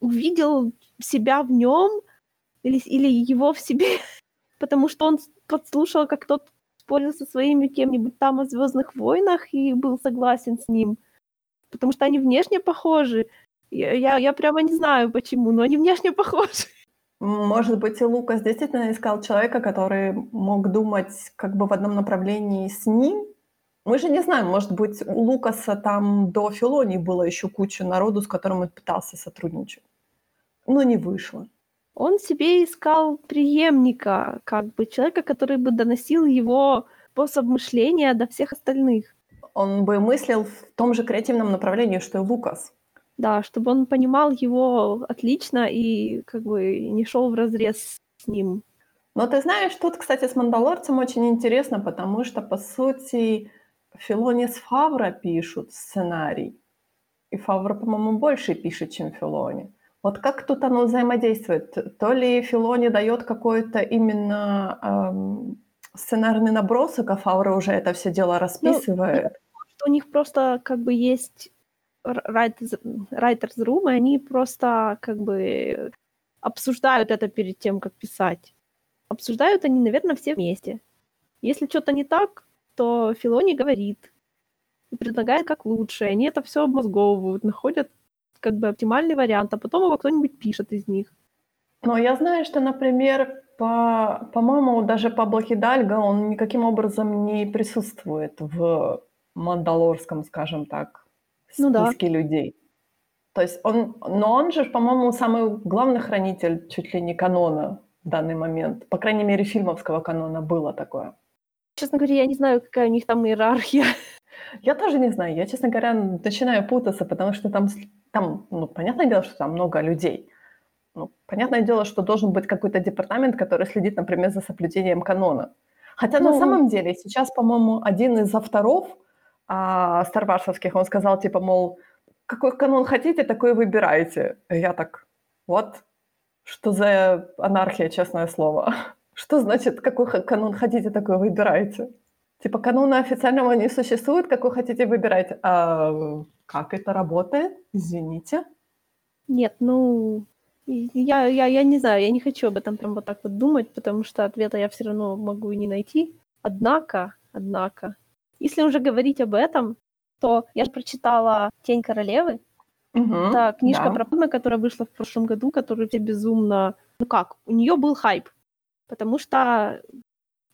увидел себя в нем или, или его в себе, [laughs] потому что он подслушал, как тот спорил со своими кем-нибудь там о Звездных войнах и был согласен с ним. Потому что они внешне похожи. Я, я, я прямо не знаю почему, но они внешне [laughs] похожи. Может быть, и Лукас действительно искал человека, который мог думать как бы в одном направлении с ним. Мы же не знаем, может быть, у Лукаса там до Филони было еще куча народу, с которым он пытался сотрудничать. Но не вышло. Он себе искал преемника, как бы человека, который бы доносил его способ мышления до всех остальных. Он бы мыслил в том же креативном направлении, что и Лукас. Да, чтобы он понимал его отлично и как бы не шел в разрез с ним. Но ты знаешь, тут, кстати, с «Мандалорцем» очень интересно, потому что, по сути, Филони с Фавра пишут сценарий. И Фавра, по-моему, больше пишет, чем Филони. Вот как тут оно взаимодействует? То ли Филони дает какой-то именно эм, сценарный набросок, а Фавра уже это все дело ну, расписывает? Ну, у них просто как бы есть writers room, и они просто как бы обсуждают это перед тем, как писать. Обсуждают они, наверное, все вместе. Если что-то не так, то Филони говорит и предлагает как лучше. Они это все обмозговывают, находят как бы оптимальный вариант, а потом его кто-нибудь пишет из них. Но я знаю, что, например, по, по-моему, даже по Блохидальго он никаким образом не присутствует в мандалорском, скажем так, списке ну, да. людей. То есть он, но он же, по-моему, самый главный хранитель чуть ли не канона в данный момент. По крайней мере, фильмовского канона было такое. Честно говоря, я не знаю, какая у них там иерархия. Я тоже не знаю. Я, честно говоря, начинаю путаться, потому что там, там ну, понятное дело, что там много людей. Ну, понятное дело, что должен быть какой-то департамент, который следит, например, за соблюдением канона. Хотя ну, на самом деле сейчас, по-моему, один из авторов а, старварсовских, он сказал, типа, мол, какой канон хотите, такой выбирайте. Я так, вот, что за анархия, честное слово. Что значит, какой канон хотите, такой выбирайте? Типа канона официального не существует, какой хотите выбирать. А как это работает? Извините. Нет, ну, я, я, я не знаю, я не хочу об этом прям вот так вот думать, потому что ответа я все равно могу и не найти. Однако, однако, если уже говорить об этом, то я же прочитала «Тень королевы». Угу, Это книжка да. про Падме, которая вышла в прошлом году, которую все безумно... Ну как, у нее был хайп, потому что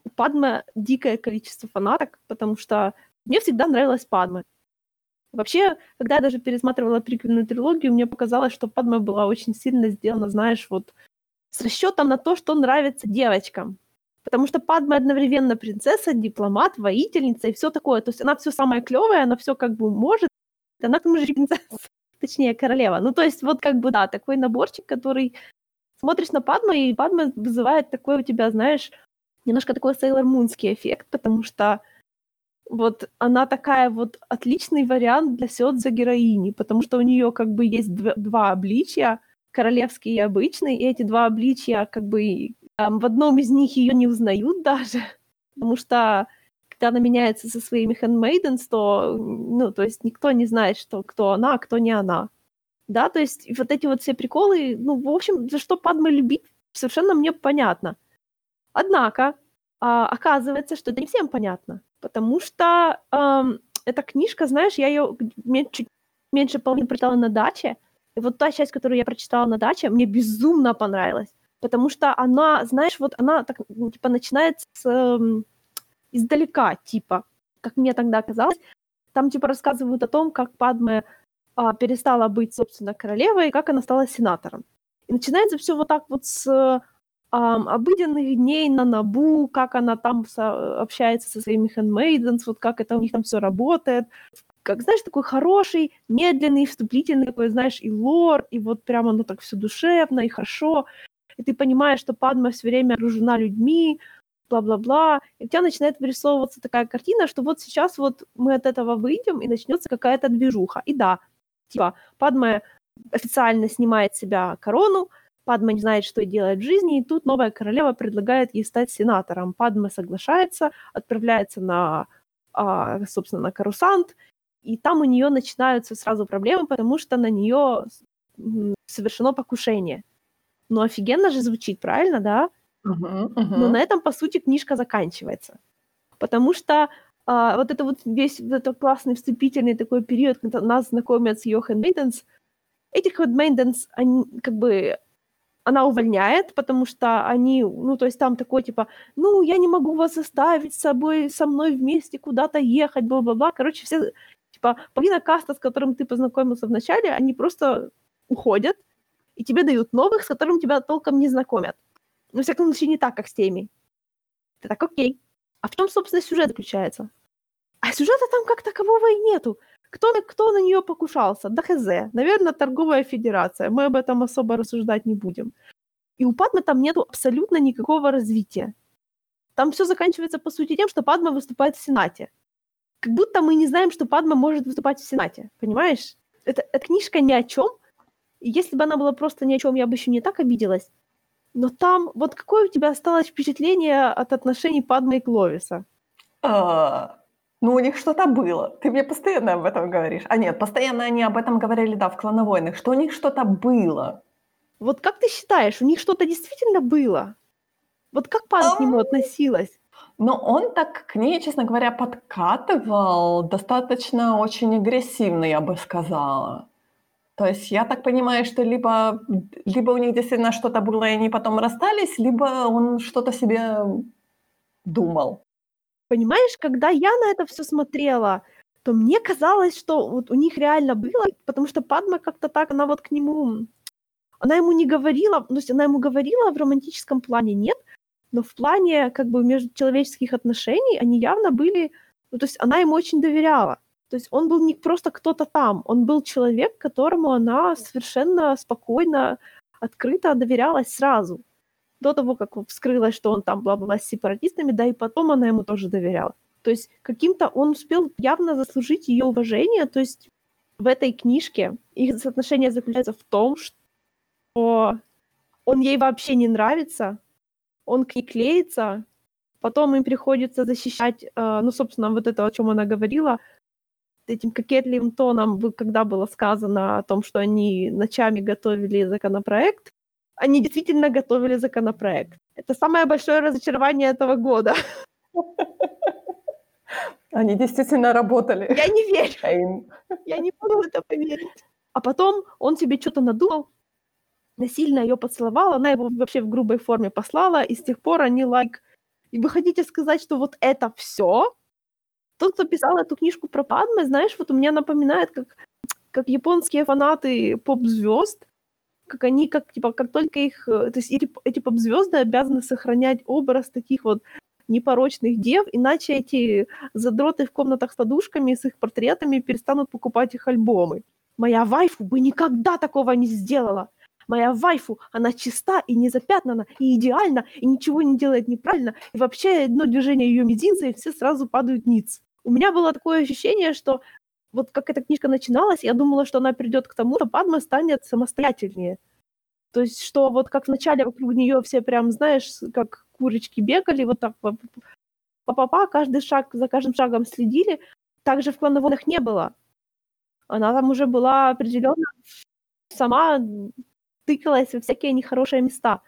у Падме дикое количество фанаток, потому что мне всегда нравилась Падме. Вообще, когда я даже пересматривала приквельную трилогию, мне показалось, что Падма была очень сильно сделана, знаешь, вот с расчетом на то, что нравится девочкам. Потому что Падма одновременно принцесса, дипломат, воительница и все такое. То есть она все самое клевое, она все как бы может, она к тому же принцесса, [laughs] точнее королева. Ну то есть вот как бы да, такой наборчик, который смотришь на Падма, и Падма вызывает такой у тебя, знаешь, немножко такой Сейлор Мунский эффект, потому что вот она такая вот отличный вариант для Сёдза героини, потому что у нее как бы есть два, два обличия, королевский и обычный, и эти два обличия как бы Um, в одном из них ее не узнают даже, [laughs] потому что когда она меняется со своими handmaidens, то, ну, то есть никто не знает, что кто она, а кто не она. Да, то есть вот эти вот все приколы, ну, в общем, за что Падма любит, совершенно мне понятно. Однако, а, оказывается, что это не всем понятно, потому что эм, эта книжка, знаешь, я ее чуть меньше половины прочитала на даче, и вот та часть, которую я прочитала на даче, мне безумно понравилась потому что она, знаешь, вот она так, ну, типа, начинается с, э, издалека, типа, как мне тогда казалось, там, типа, рассказывают о том, как Падме перестала быть, собственно, королевой, как она стала сенатором. И начинается все вот так вот с обыденных дней на Набу, как она там общается со своими handmaidens, вот как это у них там все работает, как, знаешь, такой хороший, медленный, вступительный такой, знаешь, и лор, и вот прямо оно так все душевно и хорошо и ты понимаешь, что Падма все время окружена людьми, бла-бла-бла, и у тебя начинает вырисовываться такая картина, что вот сейчас вот мы от этого выйдем, и начнется какая-то движуха. И да, типа, Падма официально снимает с себя корону, Падма не знает, что делать в жизни, и тут новая королева предлагает ей стать сенатором. Падма соглашается, отправляется на, а, собственно, на Карусант, и там у нее начинаются сразу проблемы, потому что на нее совершено покушение. Ну, офигенно же звучит, правильно, да? Uh-huh, uh-huh. Но на этом, по сути, книжка заканчивается. Потому что а, вот это вот весь вот это классный вступительный такой период, когда нас знакомят с ее handmaidens, этих handmaidens, они как бы она увольняет, потому что они, ну, то есть там такой, типа, ну, я не могу вас заставить с собой, со мной вместе куда-то ехать, бла-бла-бла. Короче, все, типа, половина каста, с которым ты познакомился вначале, они просто уходят, и тебе дают новых, с которыми тебя толком не знакомят. Ну, во всяком случае, не так, как с теми. Ты так, окей. А в чем, собственно, сюжет заключается? А сюжета там как такового и нету. Кто, кто на нее покушался? Да хз. Наверное, торговая федерация. Мы об этом особо рассуждать не будем. И у Падмы там нету абсолютно никакого развития. Там все заканчивается, по сути, тем, что Падма выступает в Сенате. Как будто мы не знаем, что Падма может выступать в Сенате. Понимаешь? Это, эта книжка ни о чем. И если бы она была просто ни о чем, я бы еще не так обиделась. Но там, вот какое у тебя осталось впечатление от отношений Падмы и Кловиса? А, ну, у них что-то было. Ты мне постоянно об этом говоришь. А нет, постоянно они об этом говорили, да, в «Клоновойнах», что у них что-то было. Вот как ты считаешь, у них что-то действительно было? Вот как Пан к нему относилась? Но он так к ней, честно говоря, подкатывал достаточно очень агрессивно, я бы сказала. То есть я так понимаю, что либо, либо у них действительно что-то было, и они потом расстались, либо он что-то себе думал. Понимаешь, когда я на это все смотрела, то мне казалось, что вот у них реально было, потому что Падма как-то так, она вот к нему, она ему не говорила, то есть она ему говорила в романтическом плане нет, но в плане как бы между человеческих отношений они явно были, ну, то есть она ему очень доверяла. То есть он был не просто кто-то там, он был человек, которому она совершенно спокойно, открыто доверялась сразу. До того, как вскрылось, что он там бла-бла с сепаратистами, да и потом она ему тоже доверяла. То есть каким-то он успел явно заслужить ее уважение, то есть в этой книжке их отношения заключаются в том, что он ей вообще не нравится, он к ней клеится, потом им приходится защищать, э, ну, собственно, вот это, о чем она говорила, этим кокетливым тоном, когда было сказано о том, что они ночами готовили законопроект, они действительно готовили законопроект. Это самое большое разочарование этого года. Они действительно работали. Я не верю. Я не могу в это поверить. А потом он себе что-то надумал, насильно ее поцеловал, она его вообще в грубой форме послала, и с тех пор они лайк... И вы хотите сказать, что вот это все? Тот, кто писал эту книжку про Падме, знаешь, вот у меня напоминает, как, как японские фанаты поп-звезд, как они, как, типа, как только их, э, то есть эти, эти поп-звезды обязаны сохранять образ таких вот непорочных дев, иначе эти задроты в комнатах с подушками, с их портретами перестанут покупать их альбомы. Моя вайфу бы никогда такого не сделала. Моя вайфу, она чиста и не запятнана, и идеальна, и ничего не делает неправильно, и вообще одно движение ее мизинца, и все сразу падают ниц. У меня было такое ощущение, что вот как эта книжка начиналась, я думала, что она придет к тому, что Падма станет самостоятельнее. То есть, что вот как вначале вокруг нее все прям, знаешь, как курочки бегали, вот так па-па-па, каждый шаг, за каждым шагом следили, так же в клановодах не было. Она там уже была определенно сама тыкалась во всякие нехорошие места.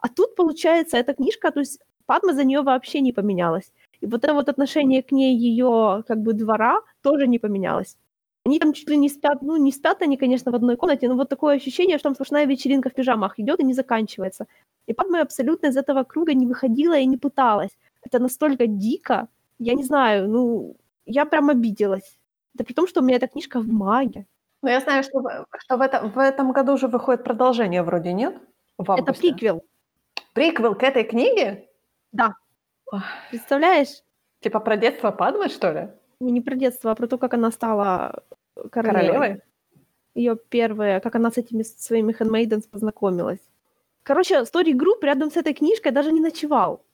А тут, получается, эта книжка, то есть Падма за нее вообще не поменялась. И вот это вот отношение к ней ее как бы двора тоже не поменялось. Они там чуть ли не спят, ну не спят они, конечно, в одной комнате, но вот такое ощущение, что там сплошная вечеринка в пижамах идет и не заканчивается. И Падма абсолютно из этого круга не выходила и не пыталась. Это настолько дико, я не знаю, ну, я прям обиделась. Это при том, что у меня эта книжка в маге. Ну, я знаю, что, что в, этом, в этом году уже выходит продолжение вроде, нет? Это приквел. Приквел к этой книге? Да. Представляешь? Типа про детство Падмы, что ли? Не про детство, а про то, как она стала королевой. королевой? Ее первая, как она с этими своими handmaidens познакомилась. Короче, Story Group рядом с этой книжкой даже не ночевал.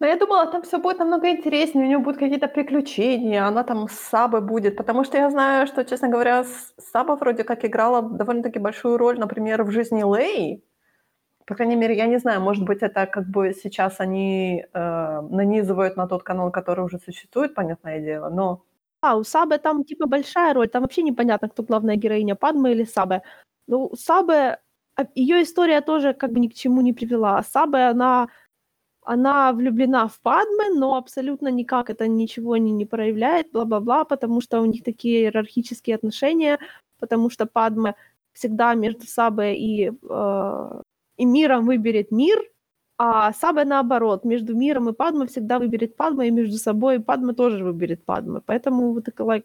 Но я думала, там все будет намного интереснее, у нее будут какие-то приключения, она там с Сабой будет, потому что я знаю, что, честно говоря, Саба вроде как играла довольно-таки большую роль, например, в жизни Лэй. По крайней мере, я не знаю, может быть, это как бы сейчас они э, нанизывают на тот канал, который уже существует, понятное дело, но... А, у Сабы там типа большая роль, там вообще непонятно, кто главная героиня, Падма или Сабы. Ну, Сабы, ее история тоже как бы ни к чему не привела. Сабы, она она влюблена в Падме, но абсолютно никак это ничего не, не проявляет, бла-бла-бла, потому что у них такие иерархические отношения, потому что Падме всегда между Сабой и, э, и миром выберет мир, а Саба наоборот, между миром и Падме всегда выберет Падма, и между собой Падма тоже выберет Падма. Поэтому вот like,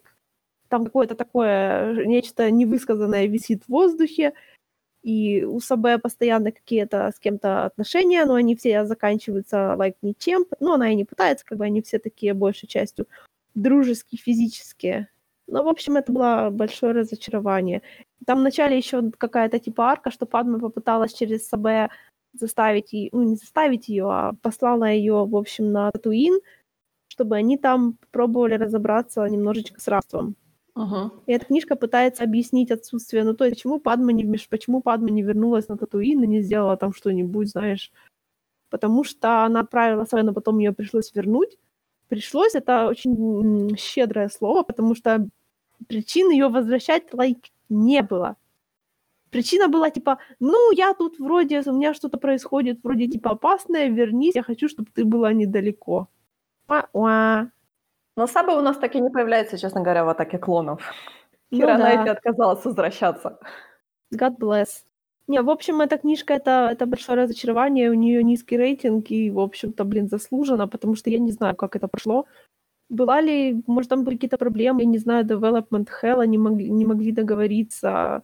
там какое-то такое, нечто невысказанное висит в воздухе, и у Сабе постоянно какие-то с кем-то отношения, но они все заканчиваются like ничем, ну, она и не пытается, как бы они все такие большей частью дружеские, физические. Но, в общем, это было большое разочарование. Там вначале еще какая-то типа арка, что Падма попыталась через Сабе заставить ее, ну, не заставить ее, а послала ее, в общем, на Татуин, чтобы они там пробовали разобраться немножечко с рабством. Ага. И эта книжка пытается объяснить отсутствие, ну то есть почему Падма не почему Падма не вернулась на Татуин и не сделала там что-нибудь, знаешь, потому что она отправила но потом ее пришлось вернуть. Пришлось, это очень щедрое слово, потому что причин ее возвращать like, не было. Причина была типа, ну, я тут вроде, у меня что-то происходит, вроде типа опасное, вернись, я хочу, чтобы ты была недалеко. Но Саба у нас так и не появляется, честно говоря, в атаке клонов. Ну Кира да. Отказалась возвращаться. God bless. Не, в общем, эта книжка это, это большое разочарование, у нее низкий рейтинг, и, в общем-то, блин, заслуженно, потому что я не знаю, как это прошло. Была ли, может, там были какие-то проблемы, я не знаю, development hell, они могли, не могли договориться,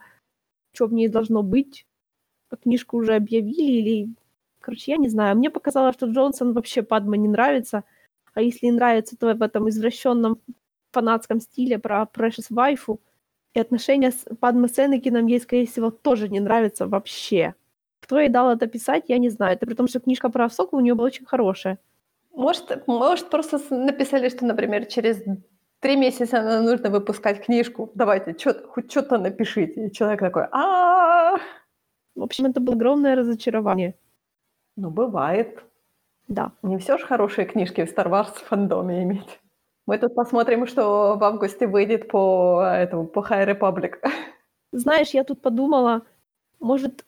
что в ней должно быть. А Книжку уже объявили, или... Короче, я не знаю. Мне показалось, что Джонсон вообще Падма не нравится, а если нравится, то в этом извращенном фанатском стиле про Precious Waifu, и отношения с Падме с Энакином ей, скорее всего, тоже не нравятся вообще. Кто ей дал это писать, я не знаю. Это при том, что книжка про Авсоку у нее была очень хорошая. Может, может, просто написали, что, например, через три месяца нам нужно выпускать книжку. Давайте, чё, хоть что-то напишите. И человек такой, а В общем, это было огромное разочарование. Ну, бывает. Да. Не все же хорошие книжки в Star Wars фандоме иметь. Мы тут посмотрим, что в августе выйдет по этому, по High Republic. Знаешь, я тут подумала, может,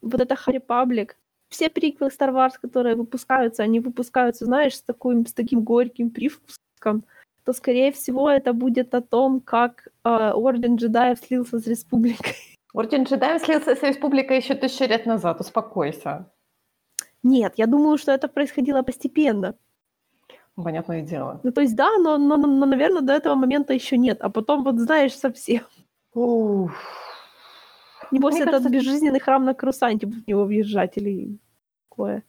вот это Harry Republic, все приквелы Star Wars, которые выпускаются, они выпускаются, знаешь, с, таким, с таким горьким привкусом, то, скорее всего, это будет о том, как э, Орден джедаев слился с Республикой. Орден джедаев слился с Республикой еще тысячу лет назад, успокойся. Нет, я думаю, что это происходило постепенно. Понятное дело. Ну, то есть, да, но, но, но, наверное, до этого момента еще нет. А потом, вот знаешь, совсем. Уф. Небось, Мне этот кажется- безжизненный храм на Крусанте будет в него въезжать или такое.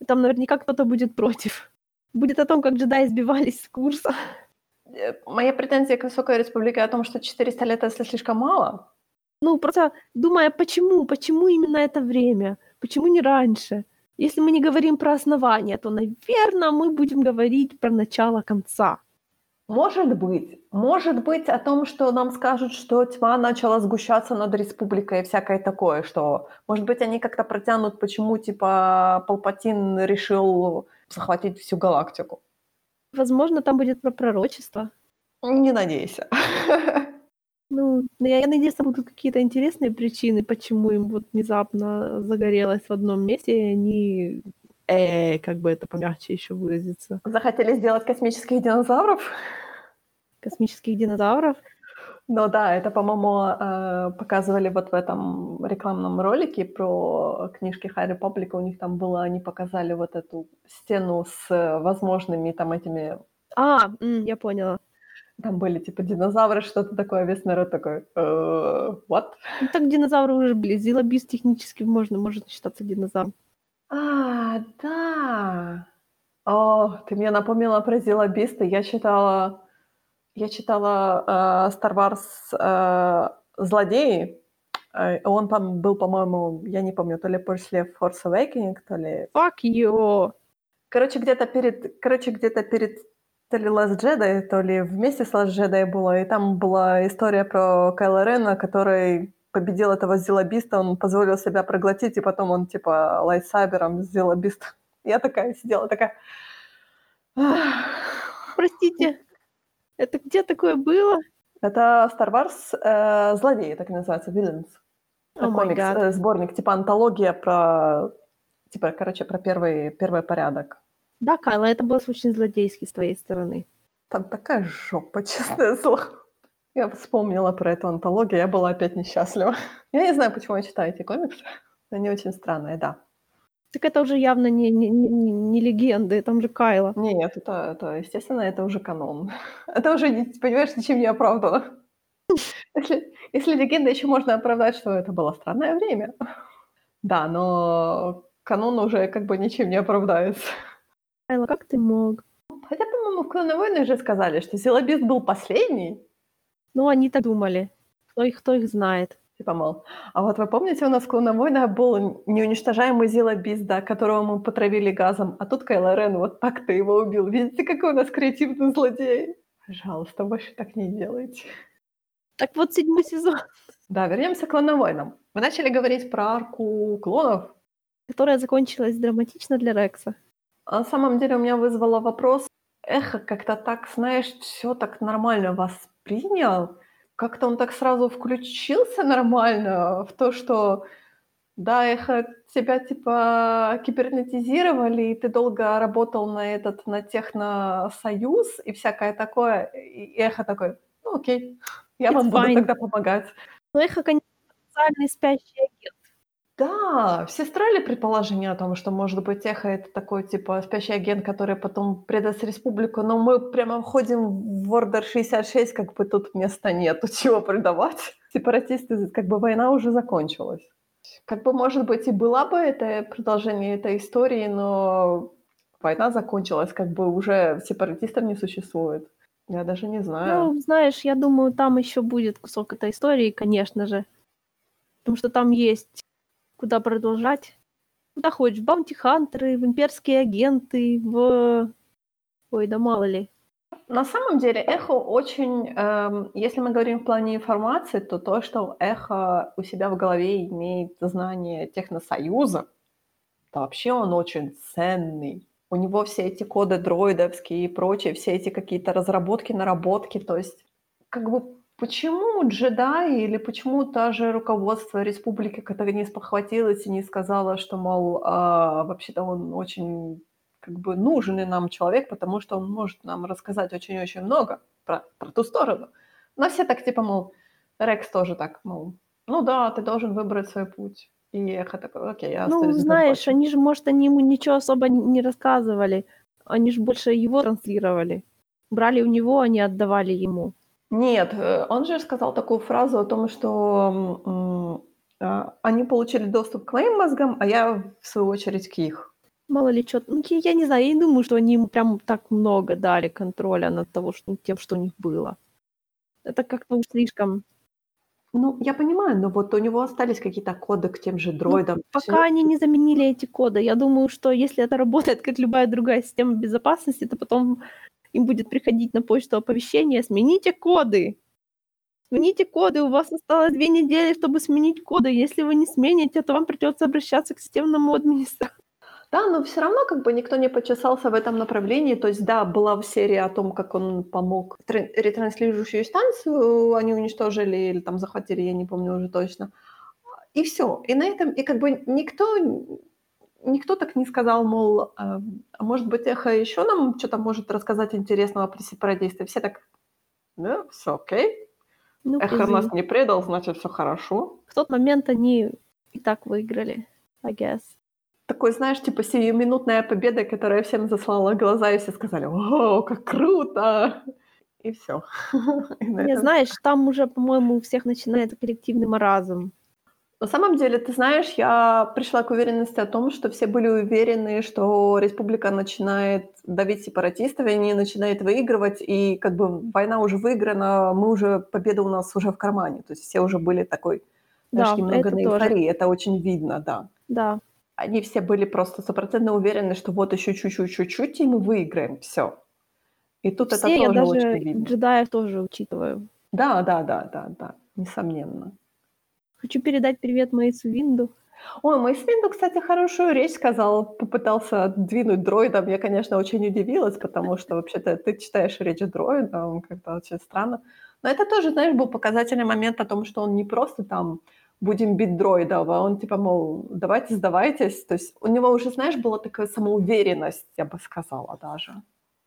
И там наверняка кто-то будет против. Будет о том, как джедаи сбивались с курса. Э, Моя претензия к Высокой Республике о том, что 400 лет это слишком мало. Ну, просто думая, почему, почему именно это время, почему не раньше. Если мы не говорим про основание, то, наверное, мы будем говорить про начало конца. Может быть, может быть о том, что нам скажут, что тьма начала сгущаться над республикой и всякое такое, что, может быть, они как-то протянут, почему, типа, Палпатин решил захватить всю галактику. Возможно, там будет про пророчество. Не надейся. [laughs] Ну, но я, я надеюсь, там будут какие-то интересные причины, почему им вот внезапно загорелось в одном месте, и они, э, как бы это помягче еще выразиться, Захотели сделать космических динозавров? космических динозавров. Ну да, это, по-моему, э, показывали вот в этом рекламном ролике про книжки Harry Public. У них там было, они показали вот эту стену с возможными там этими... А, я поняла. Там были типа динозавры, что-то такое. Весь народ такой, «Э, what? Ну, так динозавры уже были. Зилобис технически можно, может считаться динозавром. А, да. О, ты мне напомнила про Зилобиста. Я читала, я читала э, Star Wars э, «Злодеи». Э, Он там был, по-моему, я не помню, то ли после Force Awakening, то ли... Fuck you! Короче, где-то перед, короче, где-то перед то ли Last Jedi, то ли вместе с Last Jedi было, и там была история про Кайла Рена, который победил этого зилобиста, он позволил себя проглотить, и потом он типа лайтсабером зилобист. [laughs] Я такая сидела, такая... Простите, это где такое было? Это Star Wars э, «Злодеи», так и называется, Villains. Май Комикс, э, сборник, типа антология про, типа, короче, про первый, первый порядок. Да, Кайла, это было очень злодейски с твоей стороны. Там такая жопа, [laughs] честное слово. Я вспомнила про эту антологию, я была опять несчастлива. Я не знаю, почему я читаю эти комиксы. Они очень странные, да. Так это уже явно не, не, не, не легенды, там же Кайла. Нет, это, это, естественно, это уже канон. Это уже, понимаешь, ничем не оправдано. [laughs] Если, если легенда еще можно оправдать, что это было странное время. Да, но канон уже как бы ничем не оправдается. Кайла, как ты мог? Хотя, по-моему, в «Клоне войны» же сказали, что Силабист был последний. Ну, они так думали. Кто их, кто их знает. Типа, мол, а вот вы помните, у нас в «Клоне войны» был неуничтожаемый Зилабист, да, которого мы потравили газом, а тут Кайло Рен, вот так ты его убил. Видите, какой у нас креативный злодей? Пожалуйста, больше так не делайте. Так вот, седьмой сезон. Да, вернемся к клоновойнам. Мы начали говорить про арку клонов. Которая закончилась драматично для Рекса. А на самом деле у меня вызвало вопрос, эхо как-то так, знаешь, все так нормально воспринял. Как-то он так сразу включился нормально в то, что да, эхо тебя типа кибернетизировали, и ты долго работал на этот, на техносоюз и всякое такое. И эхо такой, ну окей, я It's вам буду fine. тогда помогать. Но Эхо, конечно, специальный спящий агент. Да, все строили предположение о том, что, может быть, Эхо — это такой, типа, спящий агент, который потом предаст республику, но мы прямо входим в Ордер 66, как бы тут места нету, [laughs] чего предавать. Сепаратисты, как бы война уже закончилась. Как бы, может быть, и была бы это продолжение этой истории, но война закончилась, как бы уже сепаратистов не существует. Я даже не знаю. Ну, знаешь, я думаю, там еще будет кусок этой истории, конечно же. Потому что там есть куда продолжать. Куда хочешь, в баунти-хантеры, в имперские агенты, в... Ой, да мало ли. На самом деле Эхо очень, эм, если мы говорим в плане информации, то то, что Эхо у себя в голове имеет знание Техносоюза, то вообще он очень ценный. У него все эти коды дроидовские и прочее, все эти какие-то разработки, наработки, то есть как бы почему джедаи или почему та же руководство республики, которое не спохватилось и не сказала, что, мол, а, вообще-то он очень как бы нужный нам человек, потому что он может нам рассказать очень-очень много про, про ту сторону. Но все так типа, мол, Рекс тоже так, мол, ну да, ты должен выбрать свой путь. И Эхо такой, окей, я Ну, знаешь, Донбассе». они же, может, они ему ничего особо не- рассказывали. Они же больше его транслировали. Брали у него, а не отдавали ему. Нет, э, он же сказал такую фразу о том, что а, они получили доступ к моим мозгам, а я, в свою очередь, к их. Мало ли что. Ну, я, я не знаю, я не думаю, что они ему прям так много дали контроля над того, что, тем, что у них было. Это как-то уж слишком... Ну, я понимаю, но вот у него остались какие-то коды к тем же дроидам. Пока они не заменили эти коды, я думаю, что если это работает как любая другая система безопасности, то потом им будет приходить на почту оповещение «Смените коды!» Смените коды, у вас осталось две недели, чтобы сменить коды. Если вы не смените, то вам придется обращаться к системному администратору. Да, но все равно как бы никто не почесался в этом направлении. То есть, да, была в серии о том, как он помог тран- ретранслирующую станцию, они уничтожили или там захватили, я не помню уже точно. И все. И на этом, и как бы никто, никто так не сказал, мол, а, может быть, Эхо еще нам что-то может рассказать интересного про сепаратистов. Все так, да, все окей. Ну, Эхо извини. нас не предал, значит, все хорошо. В тот момент они и так выиграли, I guess. Такой, знаешь, типа сиюминутная победа, которая всем заслала глаза, и все сказали, о, как круто! И все. [laughs] Не, знаешь, там уже, по-моему, у всех начинается коллективный маразм. На самом деле, ты знаешь, я пришла к уверенности о том, что все были уверены, что республика начинает давить сепаратистов, и они начинают выигрывать, и как бы война уже выиграна, мы уже, победа у нас уже в кармане. То есть все уже были такой, Да, немного это на тоже. эйфории, это очень видно, да. Да. Они все были просто стопроцентно уверены, что вот еще чуть-чуть, чуть-чуть, и мы выиграем, все. И тут Все, это я тоже даже очень видно. джедаев тоже учитываю. Да, да, да, да, да, несомненно. Хочу передать привет Мейсу Винду. Ой, мой Свинду, кстати, хорошую речь сказал, попытался двинуть дроидом. Я, конечно, очень удивилась, потому что вообще-то ты читаешь речь дроида, как-то очень странно. Но это тоже, знаешь, был показательный момент о том, что он не просто там будем бить дроидов, а он типа, мол, давайте сдавайтесь. То есть у него уже, знаешь, была такая самоуверенность, я бы сказала даже,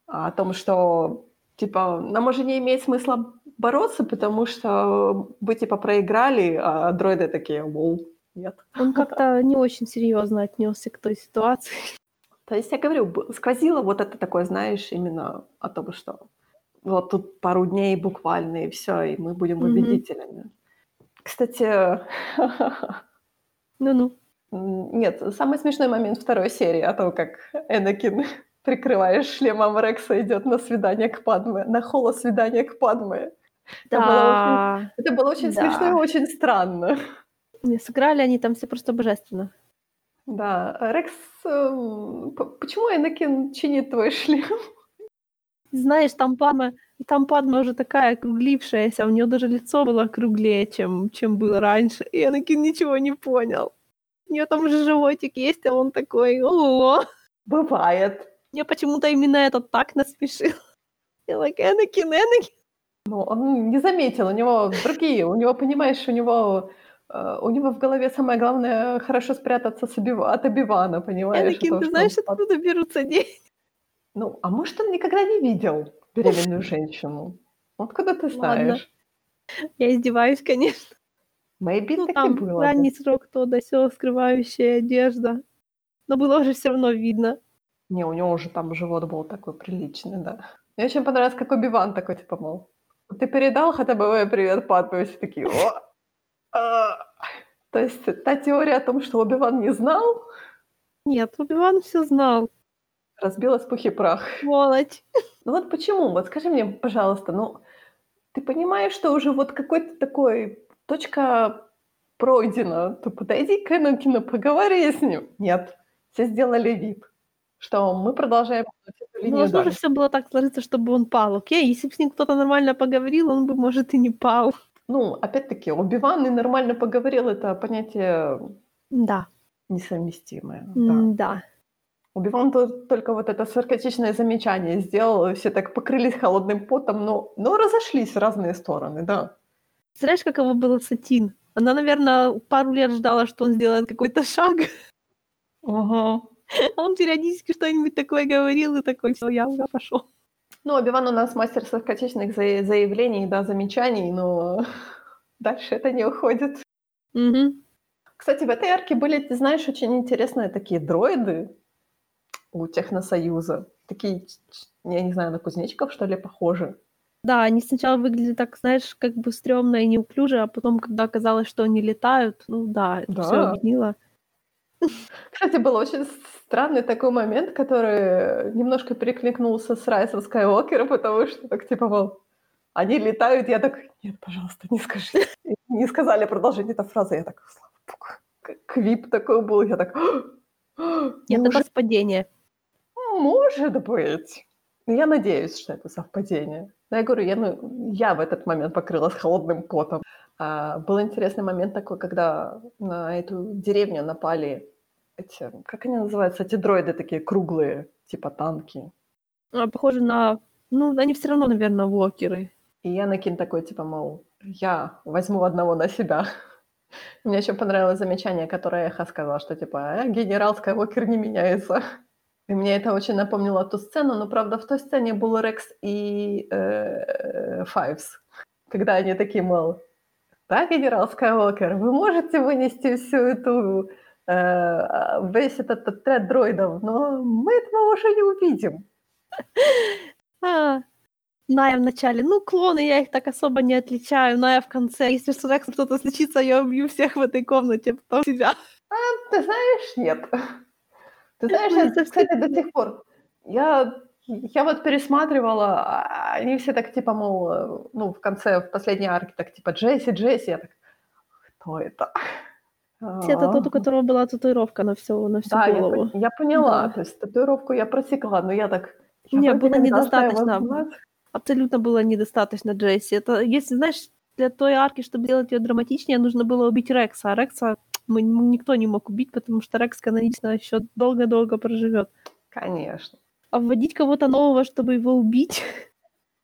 о том, что типа нам уже не имеет смысла бороться, потому что вы типа проиграли, а дроиды такие, лол, нет. Он как-то не очень серьезно отнесся к той ситуации. [laughs] То есть я говорю, сквозило вот это такое, знаешь, именно о том, что вот тут пару дней буквально, и все, и мы будем победителями. Mm-hmm. Кстати... [laughs] Ну-ну. Нет, самый смешной момент второй серии о том, как Энакин, [laughs] прикрывая шлемом Рекса, идет на свидание к Падме, на холо-свидание к Падме. Это было очень, это было очень да. смешно и очень странно. Не, сыграли они там все просто божественно. Да, Рекс, э, почему Энакин чинит твой шлем? Знаешь, там Падма, там Падма уже такая округлившаяся, у нее даже лицо было круглее, чем, чем было раньше. И Энакин ничего не понял. У нее там уже животик есть, а он такой, о Бывает. Мне почему-то именно этот так насмешил. Я like, Энакин, Энакин. Ну, он не заметил, у него другие, у него, понимаешь, у него э, у него в голове самое главное хорошо спрятаться с Оби... от Обивана, понимаешь? Энакин, ты знаешь, он... откуда берутся [laughs] деньги? Ну, а может, он никогда не видел беременную женщину? Откуда ты знаешь? Ладно. Я издеваюсь, конечно. Maybe ну, так там и было. ранний срок то да сё, скрывающая одежда. Но было уже все равно видно. Не, у него уже там живот был такой приличный, да. Мне очень понравилось, как Оби-Ван такой, типа, мол, ты передал хотя бы привет Пату, все такие, о! А!» То есть та теория о том, что Оби-Ван не знал? Нет, Оби-Ван все знал. Разбилась пух и прах. Сволочь. Ну вот почему? Вот скажи мне, пожалуйста, ну, ты понимаешь, что уже вот какой-то такой точка пройдена, то подойди к Энакину, поговори с ним. Нет, все сделали вид, что мы продолжаем эту линию Ну, тоже все было так сложиться, чтобы он пал, окей? Если бы с ним кто-то нормально поговорил, он бы, может, и не пал. Ну, опять-таки, Оби-Ван и нормально поговорил, это понятие... Да. Несовместимое. Да. да. Убиван только вот это саркастичное замечание сделал, все так покрылись холодным потом, но, но разошлись в разные стороны, да. Знаешь, каково было Сатин? Она, наверное, пару лет ждала, что он сделает какой-то шаг. Ага. [laughs] Он периодически что-нибудь такое говорил, и такой, все, я уже пошел. Ну, Обиван у нас мастер саркастичных заявлений, да, замечаний, но [laughs] дальше это не уходит. Угу. Кстати, в этой арке были, ты знаешь, очень интересные такие дроиды, у Техносоюза. Такие, я не знаю, на кузнечиков, что ли, похожи. Да, они сначала выглядели так, знаешь, как бы стрёмно и неуклюже, а потом, когда оказалось, что они летают, ну да, это да. все объяснило. Кстати, был очень странный такой момент, который немножко перекликнулся с of Skywalker, потому что так типа, мол, они летают, я так, нет, пожалуйста, не скажи. Не сказали продолжение этой фразы, я так, слава богу. Квип такой был, я так, нет, это совпадение. Может быть. Я надеюсь, что это совпадение. Но я говорю, я, ну, я в этот момент покрылась холодным потом. А, был интересный момент такой, когда на эту деревню напали эти, как они называются, эти дроиды такие круглые, типа танки. А, похоже на... Ну, они все равно, наверное, вокеры. И я накин такой, типа, мол, я возьму одного на себя. [laughs] Мне еще понравилось замечание, которое Эхо сказал, что типа э, генерал Скайуокер не меняется. [laughs] И мне это очень напомнило ту сцену, но правда в той сцене был Рекс и э, Файвс, когда они такие, мол, да, генерал Скайуокер, вы можете вынести всю эту весь этот отряд дроидов, но мы этого уже не увидим. [laughs] А, Ная в начале, ну, клоны, я их так особо не отличаю. Ная в конце, если с Рексом что-то случится, я убью всех в этой комнате, потом себя. А, ты знаешь, нет. Ты знаешь, я, кстати, до сих пор, я, я вот пересматривала, а, они все так, типа, мол, ну, в конце, в последней арке, так, типа, Джесси, Джесси, я так, кто это? Это тот, у которого была татуировка на всю, на всю да, голову. Я, я поняла, да. то есть татуировку я просекла, но я так... Я Не, было недостаточно абсолютно было недостаточно Джесси. Это, если, знаешь, для той арки, чтобы сделать ее драматичнее, нужно было убить Рекса. А Рекса мы, никто не мог убить, потому что Рекс канонично еще долго-долго проживет. Конечно. А вводить кого-то нового, чтобы его убить,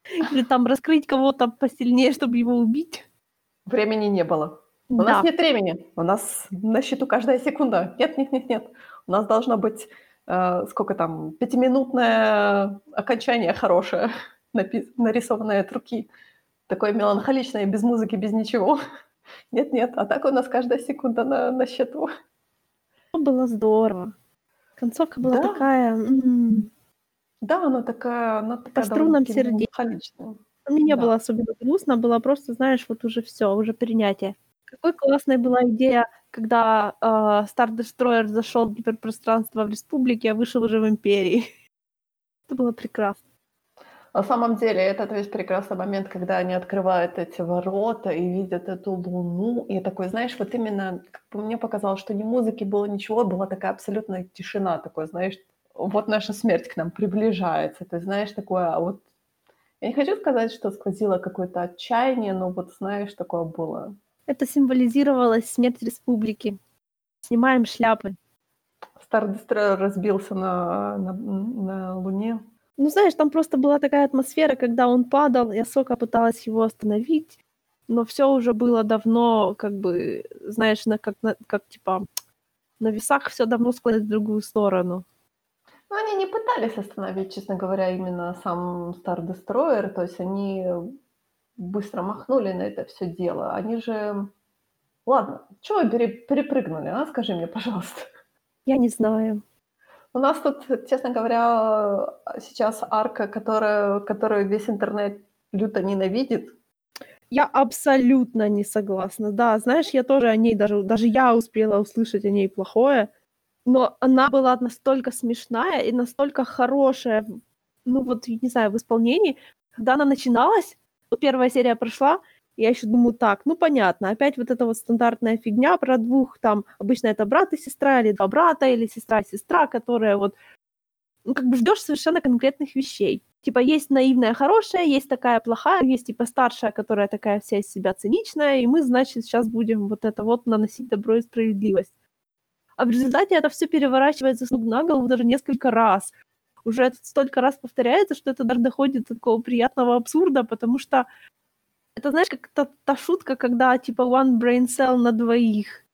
[laughs] или там раскрыть кого-то посильнее, чтобы его убить. Времени не было. У нас нет времени, у нас на счету каждая секунда. Нет, нет, нет, нет. У нас должно быть, э, сколько там, пятиминутное окончание хорошее, [laughs] напи- нарисованное от руки. Такое меланхоличное, без музыки, без ничего. [laughs] Нет, нет, а так у нас каждая секунда на, на счету. Было здорово. Концовка была Да. такая... м, Да, она такая, она такая струнам довольно-таки сердечку. меланхоличная. Мне не Да. было особенно грустно, было просто, знаешь, вот уже все, уже принятие. Какой классная была идея, когда э, Star зашел в гиперпространство в республике, а вышел уже в империи. [laughs] Это было прекрасно. На самом деле, это то есть прекрасный момент, когда они открывают эти ворота и видят эту луну. И такой, знаешь, вот именно, как бы мне показалось, что ни музыки было, ничего, была такая абсолютная тишина, такой, знаешь, вот наша смерть к нам приближается. Ты знаешь, такое, а вот я не хочу сказать, что сквозило какое-то отчаяние, но вот знаешь, такое было. Это символизировало смерть республики. Снимаем шляпы. Destroyer разбился на, на, на Луне. Ну, знаешь, там просто была такая атмосфера, когда он падал, и Асока пыталась его остановить, но все уже было давно, как бы, знаешь, на, как, на, как типа на весах все давно склонилось в другую сторону. Ну, они не пытались остановить, честно говоря, именно сам Star Destroyer, то есть они быстро махнули на это все дело. Они же... Ладно, чего вы пере- перепрыгнули, а? Скажи мне, пожалуйста. Я не знаю. У нас тут, честно говоря, сейчас арка, которая, которую весь интернет люто ненавидит. Я абсолютно не согласна. Да, знаешь, я тоже о ней даже, даже я успела услышать о ней плохое, но она была настолько смешная и настолько хорошая, ну вот, не знаю, в исполнении. Когда она начиналась, первая серия прошла, я еще думаю, так, ну понятно, опять вот эта вот стандартная фигня про двух, там, обычно это брат и сестра, или два брата, или сестра и сестра, которая вот, ну как бы ждешь совершенно конкретных вещей. Типа есть наивная хорошая, есть такая плохая, есть типа старшая, которая такая вся из себя циничная, и мы, значит, сейчас будем вот это вот наносить добро и справедливость. А в результате это все переворачивается с ног на голову даже несколько раз. Уже это столько раз повторяется, что это даже доходит до такого приятного абсурда, потому что это, знаешь, как та, та шутка, когда типа one brain cell на двоих.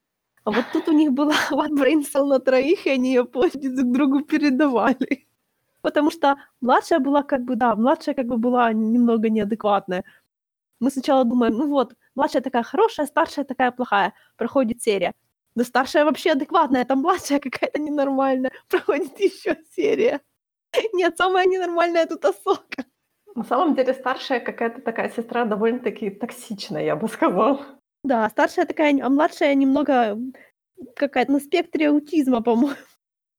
А вот тут у них была [laughs] one brain cell на троих, и они ее площадь друг другу передавали. Потому что младшая была как бы, да, младшая как бы была немного неадекватная. Мы сначала думаем, ну вот, младшая такая хорошая, старшая такая плохая. Проходит серия. Да старшая вообще адекватная, там младшая какая-то ненормальная. [laughs] Проходит еще серия. [laughs] Нет, самая ненормальная тут Асока. На самом деле старшая какая-то такая сестра довольно-таки токсичная, я бы сказала. Да, старшая такая, а младшая немного какая-то на спектре аутизма, по-моему.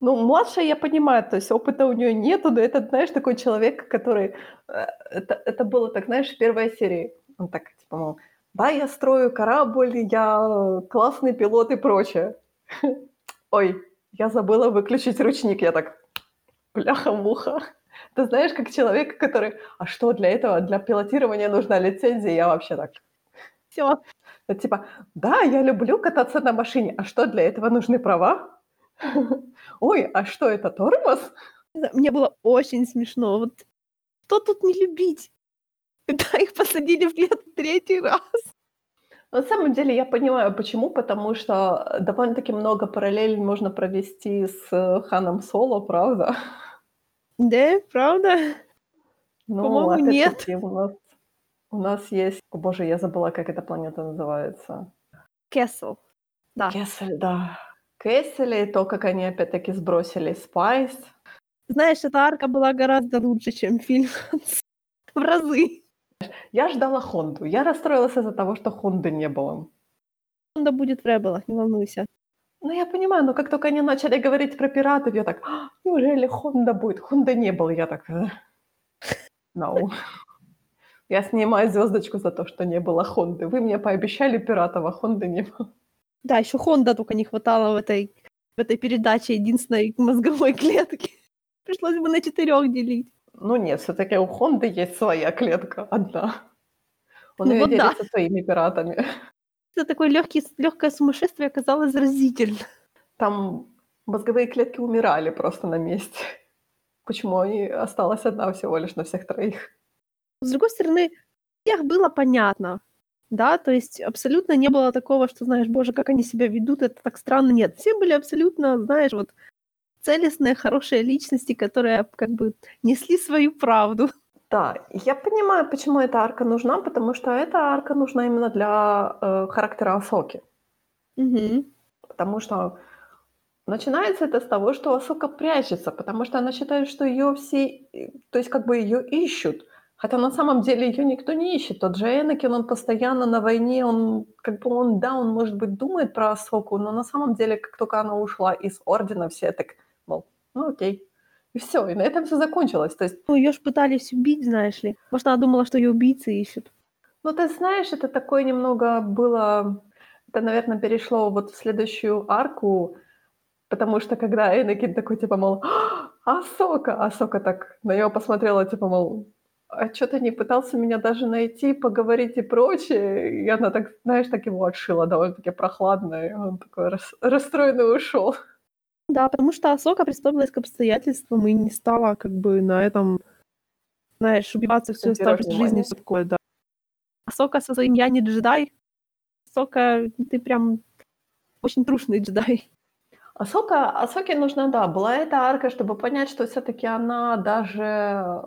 Ну, младшая, я понимаю, то есть опыта у нее нету, но это, знаешь, такой человек, который... э, Это, это было так, знаешь, в первой серии. Он так, типа, мол, да, я строю корабль, я классный пилот и прочее. [laughs] Ой, я забыла выключить ручник, я так, бляха-муха. Ты знаешь, как человек, который, а что для этого, для пилотирования нужна лицензия, я вообще так, Все. типа, да, я люблю кататься на машине, а что для этого нужны права? Ой, а что это, тормоз? Мне было очень смешно. Вот что тут не любить? [laughs] Когда их посадили в лет третий раз. На самом деле я понимаю, почему, потому что довольно-таки много параллелей можно провести с э, Ханом Соло, правда? Да, правда? Ну, По-моему, нет. У нас, у нас есть... О боже, я забыла, как эта планета называется. Кессел. Да. Кессель, да. Кессель, и то, как они опять-таки сбросили Spice. Знаешь, эта арка была гораздо лучше, чем фильм. [laughs] В разы. Я ждала Хонду. Я расстроилась из-за того, что Хонды не было. Хондо будет в Rebel ах, не волнуйся. Ну, я понимаю, но как только они начали говорить про пиратов, я так, «А, неужели Хонда будет? Хонда не было, я так, «Э, no. Я снимаю звездочку за то, что не было Хонды. Вы мне пообещали пиратов, а Хонды не было. Да, еще Хонда только не хватало в этой, в этой передаче единственной мозговой клетки. Пришлось бы на четырех делить. Ну нет, все-таки у Хонды есть своя клетка, одна. Он Ну ее вот да. делится своими пиратами. Это такое легкий, легкое сумасшествие оказалось заразительно. Там мозговые клетки умирали просто на месте. Почему они осталась одна всего лишь на всех троих? С другой стороны, всех было понятно. Да, то есть абсолютно не было такого, что, знаешь, боже, как они себя ведут, это так странно. Нет, все были абсолютно, знаешь, вот целостные, хорошие личности, которые как бы несли свою правду. Да, я понимаю, почему эта арка нужна, потому что эта арка нужна именно для э, характера Асоки. Угу. Потому что начинается это с того, что Асока прячется, потому что она считает, что ее все, то есть как бы ее ищут. Хотя на самом деле ее никто не ищет. Тот же Энакин, он постоянно на войне, он как бы он, да, он может быть думает про Асоку, но на самом деле, как только она ушла из Ордена, все так, ну окей. И все, и на этом все закончилось. То есть... Ну, ее ж пытались убить, знаешь ли. Может, она думала, что ее убийцы ищут. Ну, ты знаешь, это такое немного было... Это, наверное, перешло вот в следующую арку, потому что когда Энакин такой, типа, мол, «А, Асока, Асока так на него посмотрела, типа, мол, а что ты не пытался меня даже найти, поговорить и прочее? И она так, знаешь, так его отшила довольно-таки прохладно, и он такой рас, расстроенный ушел. Да, потому что Асока приспособилась к обстоятельствам и не стала как бы на этом, знаешь, убиваться всю оставшуюся жизнь и все такое, да. Асока со своим «я не джедай», Асока, ты прям очень трушный джедай. Асока, Асоке нужна, да, была эта арка, чтобы понять, что все таки она даже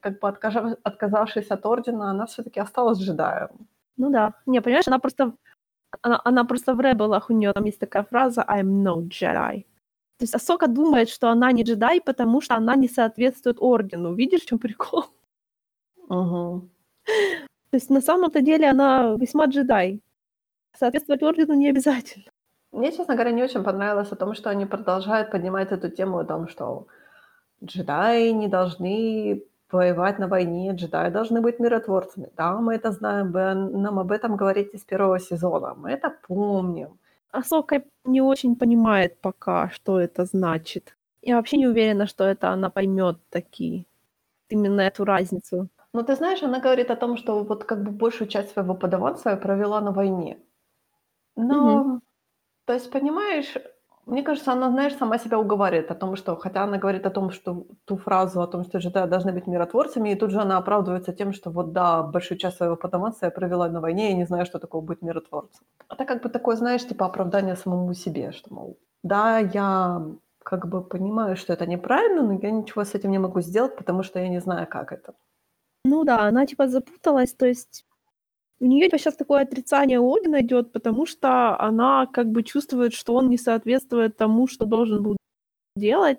как бы откажав, отказавшись от ордена, она все-таки осталась джедаем. Ну да. Не, понимаешь, она просто она, она просто в ребелах, у нее там есть такая фраза I'm no Jedi. То есть Асока думает, что она не джедай, потому что она не соответствует ордену. Видишь, в чем прикол? Угу. То есть на самом-то деле она весьма джедай. Соответствовать ордену не обязательно. Мне, честно говоря, не очень понравилось о том, что они продолжают поднимать эту тему о том, что джедаи не должны воевать на войне, джедаи должны быть миротворцами. Да, мы это знаем, нам об этом говорите с первого сезона, мы это помним. Асока не очень понимает пока, что это значит. Я вообще не уверена, что это она поймет такие, именно эту разницу. Ну, ты знаешь, она говорит о том, что вот как бы большую часть своего подаванства провела на войне. Но, угу. то есть, понимаешь, мне кажется, она, знаешь, сама себя уговаривает о том, что, хотя она говорит о том, что ту фразу о том, что джедаи должны быть миротворцами, и тут же она оправдывается тем, что вот да, большую часть своего потомства я провела на войне, и не знаю, что такое быть миротворцем. Это как бы такое, знаешь, типа оправдание самому себе, что, мол, да, я как бы понимаю, что это неправильно, но я ничего с этим не могу сделать, потому что я не знаю, как это. Ну да, она типа запуталась, то есть у нее сейчас такое отрицание Одина идет, потому что она как бы чувствует, что он не соответствует тому, что должен был делать,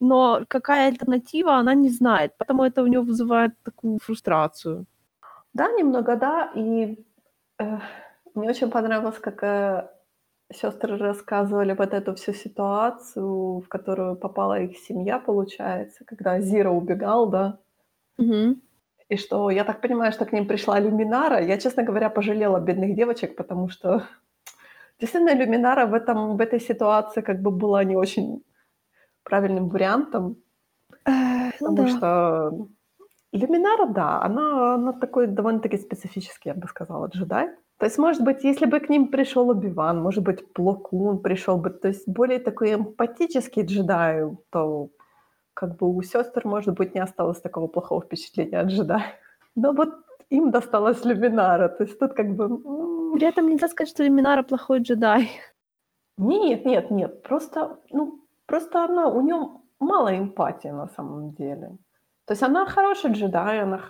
но какая альтернатива, она не знает, поэтому это у нее вызывает такую фрустрацию. Да, немного, да, и э, мне очень понравилось, как э, сестры рассказывали вот эту всю ситуацию, в которую попала их семья, получается, когда Зира убегал, да. Угу. И что, я так понимаю, что к ним пришла Люминара. Я, честно говоря, пожалела бедных девочек, потому что действительно Люминара в, этом, в этой ситуации как бы была не очень правильным вариантом. Э, потому да. что Люминара, да, она, она такой довольно-таки специфический, я бы сказала, джедай. То есть, может быть, если бы к ним пришел Убиван, может быть, Плокун пришел бы, то есть более такой эмпатический джедай, то как бы у сестер, может быть, не осталось такого плохого впечатления от джедая. Но вот им досталось Люминара, то есть тут как бы... При этом нельзя сказать, что Люминара плохой джедай. Нет, нет, нет, просто, ну, просто она, у нее мало эмпатии на самом деле. То есть она хороший джедай, она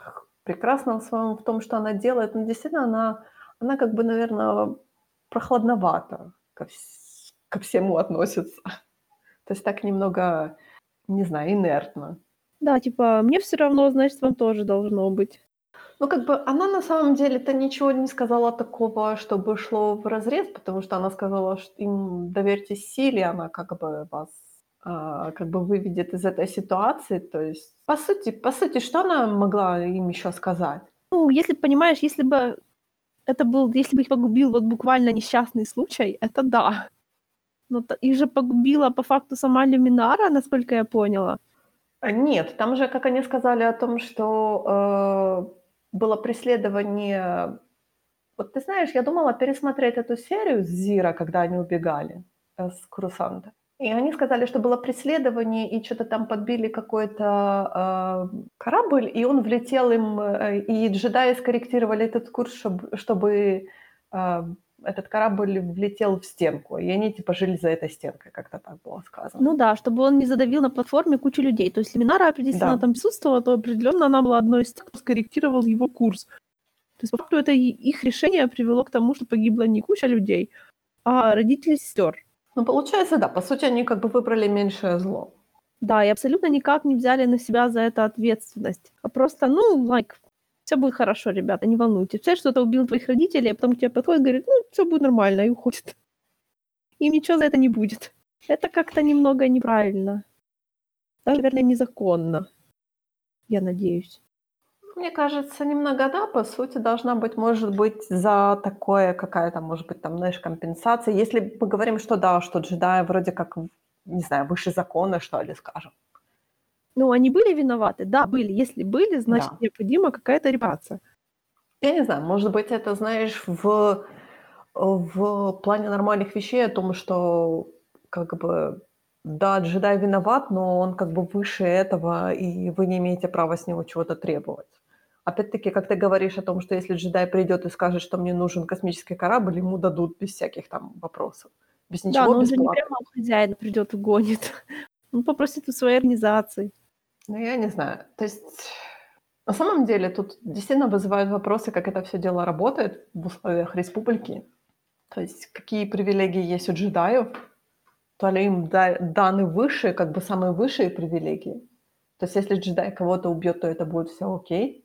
прекрасна в, своем, в том, что она делает, но действительно она, она как бы, наверное, прохладновато ко, ко всему относится. То есть так немного не знаю, инертно. Да, типа, мне все равно, значит, вам тоже должно быть. Ну, как бы она на самом деле-то ничего не сказала такого, чтобы шло в разрез, потому что она сказала, что им доверьтесь силе, она как бы вас а, как бы выведет из этой ситуации. То есть, по сути, по сути, что она могла им еще сказать? Ну, если понимаешь, если бы это был, если бы их погубил вот буквально несчастный случай, это да. Но их же погубила по факту сама Люминара, насколько я поняла. А, нет, там же, как они сказали о том, что э, было преследование... Вот ты знаешь, я думала пересмотреть эту серию с Зира, когда они убегали э, с Курусанта. И они сказали, что было преследование, и что-то там подбили какой-то э, корабль, и он влетел им, э, и джедаи скорректировали этот курс, чтобы, чтобы э, этот корабль влетел в стенку, и они типа жили за этой стенкой, как-то так было сказано. Ну да, чтобы он не задавил на платформе кучу людей. То есть Лиминара, если да. она там присутствовала, то определенно она была одной из тех, кто скорректировал его курс. То есть, по факту, это их решение привело к тому, что погибла не куча людей, а родители сестер. Ну, получается, да, по сути, они как бы выбрали меньшее зло. Да, и абсолютно никак не взяли на себя за это ответственность. А просто, ну, like, все будет хорошо, ребята, не волнуйтесь. Все что-то убил твоих родителей, а потом к тебе подходит и говорит, ну, все будет нормально, и уходит. [laughs] Им ничего за это не будет. Это как-то немного неправильно. Даже, наверное, незаконно. Я надеюсь. Мне кажется, немного да, по сути, должна быть, может быть, за такое какая-то, может быть, там, знаешь, компенсация. Если мы говорим, что да, что джедаи вроде как, не знаю, выше закона, что ли, скажем. Ну, они были виноваты? Да, были. Если были, значит, да. необходима какая-то репарация. Я не знаю, может быть, это, знаешь, в, в плане нормальных вещей о том, что как бы да, джедай виноват, но он как бы выше этого, и вы не имеете права с него чего-то требовать. Опять-таки, как ты говоришь о том, что если джедай придет и скажет, что мне нужен космический корабль, ему дадут без всяких там вопросов. Без ничего, да, но он же не прямо хозяин придет и гонит. [laughs] Он попросит у своей организации. Ну, я не знаю. То есть, на самом деле, тут действительно вызывают вопросы, как это все дело работает в условиях республики. То есть, какие привилегии есть у джедаев, то ли им даны высшие, как бы самые высшие привилегии. То есть, если джедай кого-то убьет, то это будет все окей.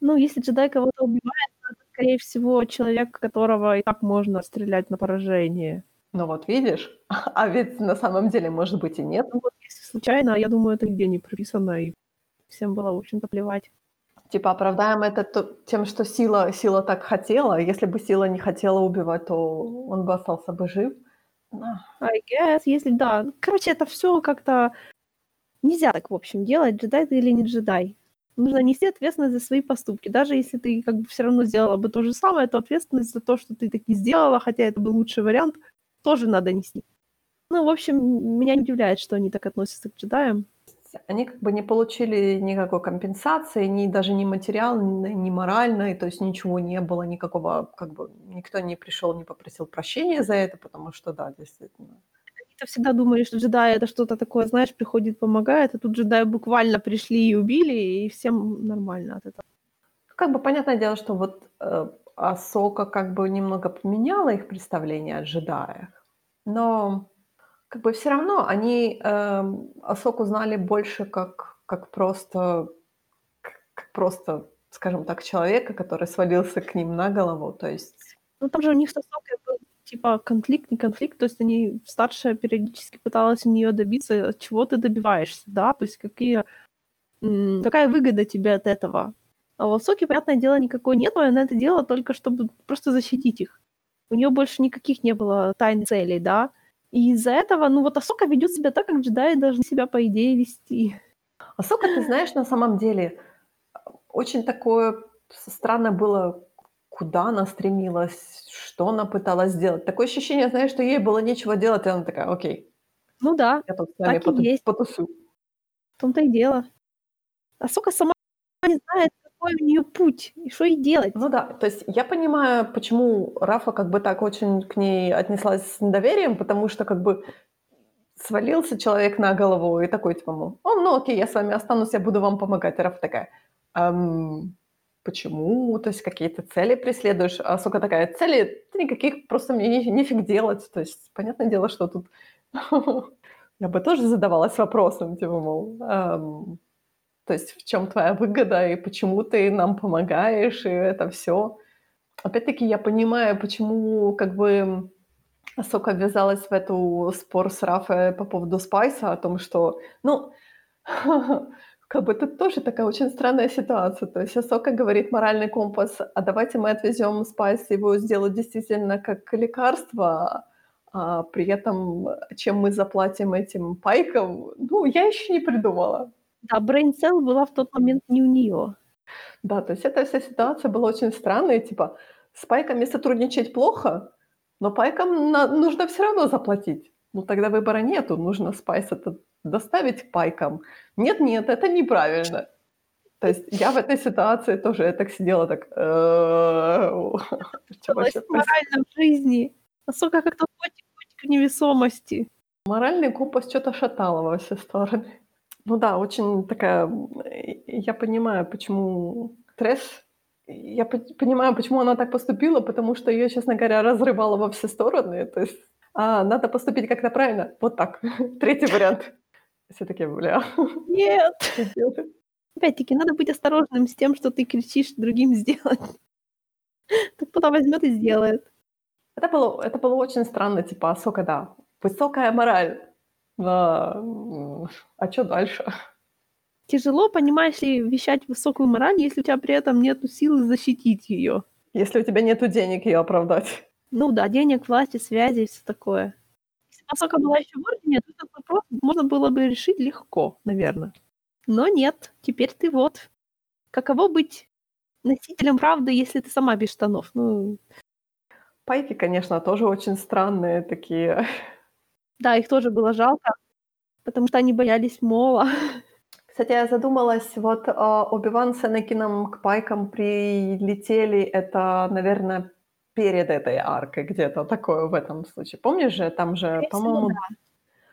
Ну, если джедай кого-то убивает, то это, скорее всего, человек, которого и так можно стрелять на поражение. Ну вот видишь, [laughs] а ведь на самом деле, может быть, и нет. Ну вот случайно, я думаю, это нигде не прописано, и всем было, в общем-то, плевать. Типа оправдаем это тем, что сила, сила так хотела. Если бы сила не хотела убивать, то он бы остался бы жив. I guess, если да. Короче, это все как-то нельзя так, в общем, делать, джедай ты или не джедай. Нужно нести ответственность за свои поступки. Даже если ты как бы все равно сделала бы то же самое, то ответственность за то, что ты так не сделала, хотя это был лучший вариант, тоже надо нести. Ну, в общем, меня не удивляет, что они так относятся к джедаям. Они как бы не получили никакой компенсации, ни даже ни материальной, ни моральной, то есть ничего не было, никакого, как бы никто не пришел, не попросил прощения за это, потому что, да, действительно. Они-то всегда думали, что джедаи это что-то такое, знаешь, приходит, помогает, а тут джедаи буквально пришли и убили, и всем нормально от этого. Как бы понятное дело, что вот э, Асока как бы немного поменяла их представление о джедаях, но как бы все равно они э, Асоку знали больше как, как просто, как просто, скажем так, человека, который свалился к ним на голову, то есть... Ну там же у них с Асокой был типа конфликт, не конфликт, то есть они, старшая периодически пыталась у нее добиться, чего ты добиваешься, да, то есть какие, какая выгода тебе от этого. А у Асоки, понятное дело, никакой нет, она это делала только чтобы просто защитить их. У нее больше никаких не было тайн целей, да, и из-за этого, ну вот Асока ведет себя так, как джедаи должны себя, по идее, вести. Асока, ты знаешь, на самом деле, очень такое странно было, куда она стремилась, что она пыталась сделать. Такое ощущение, знаешь, что ей было нечего делать, и она такая, окей. Ну да, я тут с вами так поту- и есть. потусу. В том-то и дело. Асока сама не знает, какой у нее путь и что ей делать. Ну да, то есть я понимаю, почему Рафа как бы так очень к ней отнеслась с недоверием, потому что как бы свалился человек на голову и такой типа, мол, о, ну окей, я с вами останусь, я буду вам помогать. И Рафа такая, эм, почему? То есть какие-то цели преследуешь? А сука такая, цели ты никаких, просто мне не, нифиг делать. То есть понятное дело, что тут [laughs] я бы тоже задавалась вопросом, типа, мол, эм, то есть в чем твоя выгода и почему ты нам помогаешь, и это все. Опять-таки я понимаю, почему как бы Асока ввязалась в эту спор с Рафой по поводу Spice а, о том, что, ну, [laughs] как бы тут тоже такая очень странная ситуация. То есть Асока говорит моральный компас, а давайте мы отвезем Spice, его сделают действительно как лекарство, а при этом чем мы заплатим этим пайкам, ну, я еще не придумала. Да, Brain Cell была в тот момент не у нее. Да, то есть эта вся ситуация была очень странная, типа, с пайками сотрудничать плохо, но пайкам на- нужно все равно заплатить. ну тогда выбора нету, нужно спайс это доставить пайкам. Нет-нет, это неправильно. То есть я в этой ситуации тоже, я так сидела, так... «Э, [laughs] морально в жизни. Насколько как-то котик, котик невесомости. Моральный компас что-то шатало во все стороны. Ну да, очень такая... Я понимаю, почему стресс... Я понимаю, почему она так поступила, потому что ее, честно говоря, разрывало во все стороны. То есть а, надо поступить как-то правильно. Вот так. [laughs] Третий вариант. Все таки бля. Нет. [laughs] Опять-таки, надо быть осторожным с тем, что ты кричишь другим [laughs] сделать. Так кто-то возьмет и сделает. Это было, это было очень странно, типа, а сколько, да, высокая мораль. Да. А что дальше? Тяжело, понимаешь ли, вещать высокую мораль, если у тебя при этом нет силы защитить ее. Если у тебя нет денег ее оправдать. Ну да, денег, власти, связи и все такое. Если бы Асока была еще в Ордене, то этот вопрос можно было бы решить легко, наверное. Но нет, теперь ты вот. Каково быть носителем правды, если ты сама без штанов? Ну... Пайки, конечно, тоже очень странные такие. Да, их тоже было жалко, потому что они боялись Мола. [laughs] Кстати, я задумалась, вот э, Оби-Ван с Энакином к пайкам прилетели, это, наверное, перед этой аркой где-то такое в этом случае. Помнишь же, там же, по-моему, да.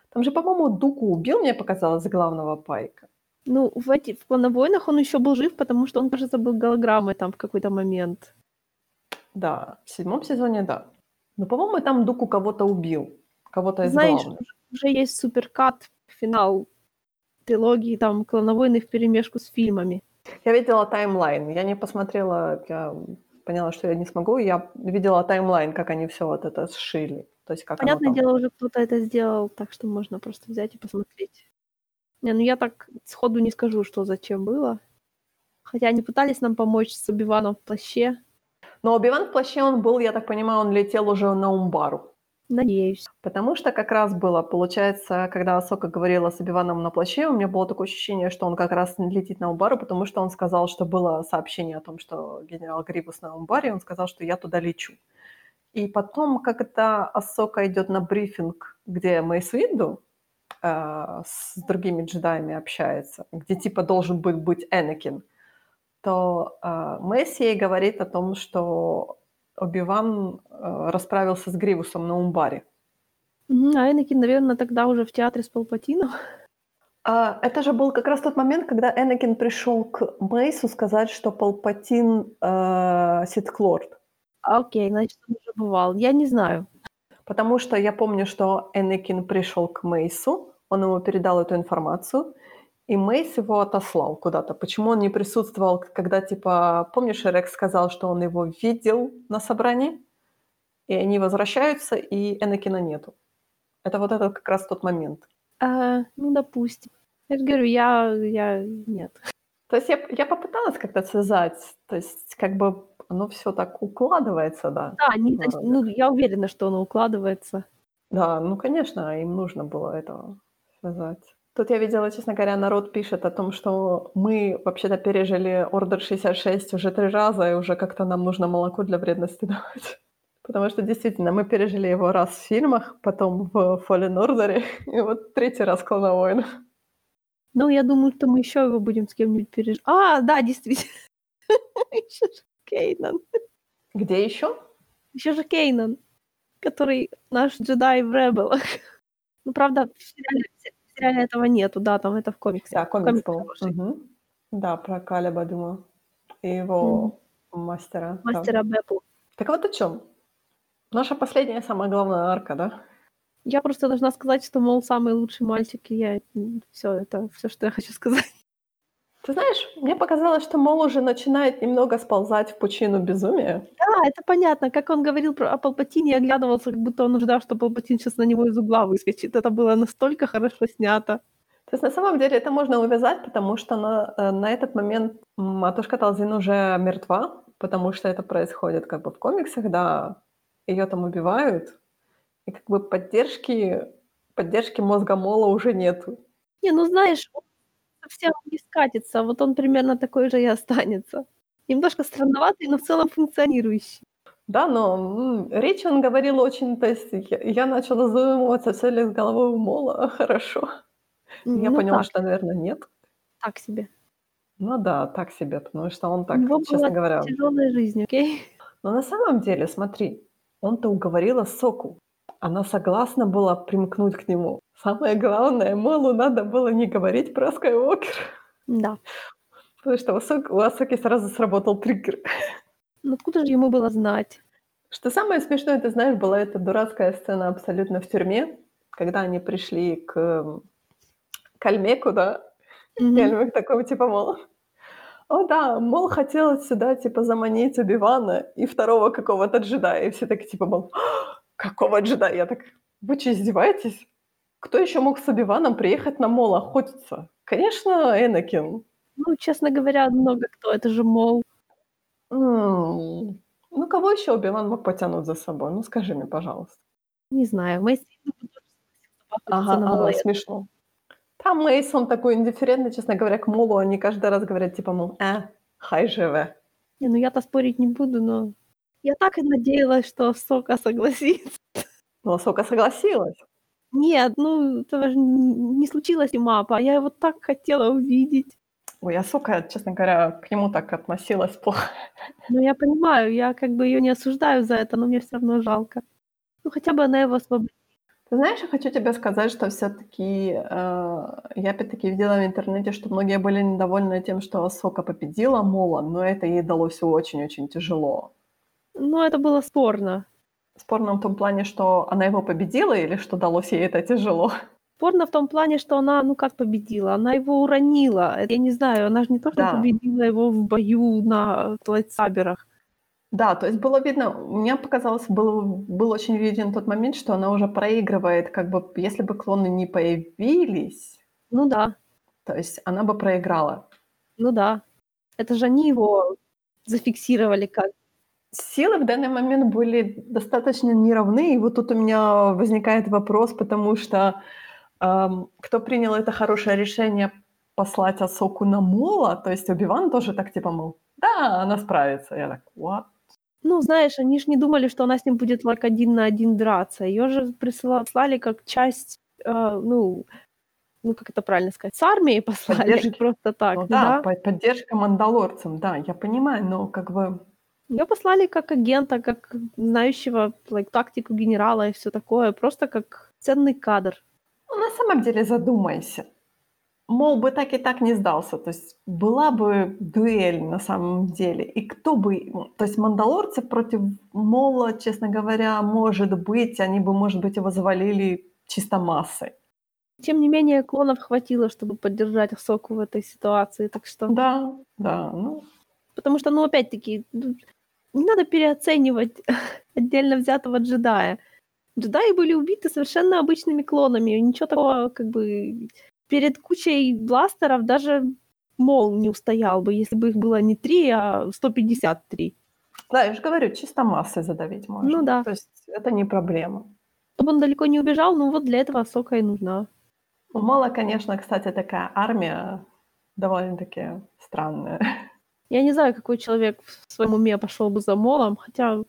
там же, по-моему, Дуку убил, мне показалось, главного пайка. Ну, в, эти, в «Клоновойнах» он еще был жив, потому что он, кажется, был голограммой там в какой-то момент. Да, в седьмом сезоне, да. Но, по-моему, там Дуку кого-то убил. Кого-то из Знаешь, главных. уже есть суперкат, финал трилогии, там, «Клоновойны» в перемешку с фильмами. Я видела таймлайн. Я не посмотрела, я поняла, что я не смогу. Я видела таймлайн, как они все вот это сшили. То есть как Понятное дело, уже кто-то это сделал, так что можно просто взять и посмотреть. Не, ну я так сходу не скажу, что зачем было. Хотя они пытались нам помочь с Убиваном в плаще. Но Убиван в плаще он был, я так понимаю, он летел уже на Умбару. Надеюсь. Потому что как раз было, получается, когда Асока говорила с Убиваном на плаще, у меня было такое ощущение, что он как раз летит на Умбару, потому что он сказал, что было сообщение о том, что генерал Грибус на Умбаре, он сказал, что я туда лечу. И потом, это Асока идет на брифинг, где Мейс Винду, э, с другими джедаями общается, где типа должен быть, быть Энакин, то э, Месси ей говорит о том, что Оби-Ван э, расправился с Гривусом на Умбаре. А Энакин, наверное, тогда уже в театре с Палпатином. А, это же был как раз тот момент, когда Энакин пришел к Мейсу сказать, что Палпатин э, Ситклорд. Окей, значит, он уже бывал. Я не знаю. Потому что я помню, что Энакин пришел к Мейсу, он ему передал эту информацию, и Мейс его отослал куда-то. Почему он не присутствовал, когда, типа, помнишь, Рекс сказал, что он его видел на собрании, и они возвращаются, и Энакина нету. Это вот это как раз тот момент. А, ну, допустим. Я же говорю, я, я нет. То есть я, я попыталась как-то связать, то есть как бы оно все так укладывается, да. Да, не, ну, я уверена, что оно укладывается. Да, ну, конечно, им нужно было это связать. Тут я видела, честно говоря, народ пишет о том, что мы вообще-то пережили Order 66 уже три раза, и уже как-то нам нужно молоко для вредности [laughs] давать. Потому что действительно мы пережили его раз в фильмах, потом в Fallen Order, и вот третий раз Клона Война. Ну, я думаю, что мы еще его будем с кем-нибудь пережить. А, да, действительно. [laughs] Еще же Кейнан. Где еще? Еще же Кейнан, который наш джедай в Ребелах. Ну, правда, в сериале, сериале этого нету, да, там это в комиксе. Да, комикс был. Угу. Да, про Калеба, думаю. И его mm. мастера. Мастера да. Бэпу. Так вот о чем? Наша последняя, самая главная арка, да? Я просто должна сказать, что, мол, самый лучший мальчик, и я... Все, это все, что я хочу сказать. Ты знаешь, мне показалось, что Мол уже начинает немного сползать в пучину безумия. Да, это понятно. Как он говорил про, о Палпатине, оглядывался, как будто он ждал, что Палпатин сейчас на него из угла выскочит. Это было настолько хорошо снято. То есть на самом деле это можно увязать, потому что на, э, на этот момент матушка Талзин уже мертва, потому что это происходит как бы в комиксах, да, ее там убивают, и как бы поддержки, поддержки мозга Мола уже нету. Не, ну знаешь, совсем не скатится, вот он примерно такой же и останется. Немножко странноватый, но в целом функционирующий. Да, но речь он говорил очень, то есть я, я начала задумываться, все ли с головой у Мола [laughs] хорошо. Я Ну поняла, так, что, наверное, нет. так себе. Ну да, так себе, потому что он так, него честно была говоря. тяжелая жизнь, окей? Но на самом деле, смотри, он-то уговорила Соку. Она согласна была примкнуть к нему. Самое главное, Молу надо было не говорить про Скайуокер. Да. Потому что у, Сок, у Асоки сразу сработал триггер. Ну откуда же ему было знать? Что самое смешное, ты знаешь, была эта дурацкая сцена абсолютно в тюрьме, когда они пришли к, м, к Альмеку, да, Мгм. и Альмек такой, типа, мол, о да, мол, хотел сюда, типа, заманить Убивана и второго какого-то джедая. И все так, типа, мол, «А, какого джедая? Я так, вы что, издеваетесь? Кто еще мог с Убиваном приехать на мол охотиться? Конечно, Энакин. Ну, честно говоря, много кто. Это же мол. Ну, кого еще Убиван мог потянуть за собой? Ну, скажи мне, пожалуйста. Не знаю. Согласился Ага, на ага, смешно. Там Мейсон такой индифферентный, честно говоря, к Молу. Они каждый раз говорят, типа, мол, э, хай живе. Не, ну я-то спорить не буду, но я так и надеялась, что Сока согласится. Но Сока согласилась. Нет, ну этого же н- не случилось и мапа. Я его так хотела увидеть. Ой, а честно говоря, к нему так относилась плохо. Но я понимаю, я как бы ее не осуждаю за это, но мне все равно жалко. Ну хотя бы она его освободила. Ты знаешь, я хочу тебе сказать, что все-таки я опять-таки видела в интернете, что многие были недовольны тем, что Сока победила Мола, но это ей далось очень-очень тяжело. Ну это было спорно. Спорно в том плане, что она его победила или что далось ей это тяжело. Спорно в том плане, что она, ну как победила, она его уронила. Я не знаю, она же не то, что Да. победила его в бою на лайтсаберах. Да, то есть было видно, мне показалось, был, был очень виден тот момент, что она уже проигрывает, как бы, если бы клоны не появились, Ну да, то есть она бы проиграла. ну да. Это же они его зафиксировали как. Силы в данный момент были достаточно неравны, и вот тут у меня возникает вопрос, потому что эм, кто принял это хорошее решение послать Асоку на Мола, то есть Убиван тоже так типа, мол, да, она справится. Я так, what? Ну, знаешь, они же не думали, что она с ним будет like один на один драться. Ее же присла- послали как часть, э, ну, ну, как это правильно сказать, с армией послали, Поддержки. [laughs] просто так, ну да. да, по- поддержка мандалорцам, да, я понимаю, но как бы Ее послали как агента, как знающего like, тактику генерала и все такое, просто как ценный кадр. Ну, на самом деле задумайся. Мол бы так и так не сдался. То есть была бы дуэль на самом деле. И кто бы... То есть мандалорцы против Мола, честно говоря, может быть, они бы, может быть, его завалили чисто массой. Тем не менее, клонов хватило, чтобы поддержать Асоку в этой ситуации, так что... Да, да. Ну, Потому что, ну, опять-таки, ну, не надо переоценивать [laughs] отдельно взятого джедая. Джедаи были убиты совершенно обычными клонами. Ничего такого, как бы, перед кучей бластеров даже Мол не устоял бы, если бы их было не 3, а 153. да, я же говорю, чисто массой задавить можно. Ну да. То есть это не проблема. Чтобы он далеко не убежал, ну вот для этого Сока и нужна. У Мола, конечно, кстати, такая армия довольно-таки странная. [laughs] Я не знаю, какой человек в своем уме пошел бы за Молом, хотя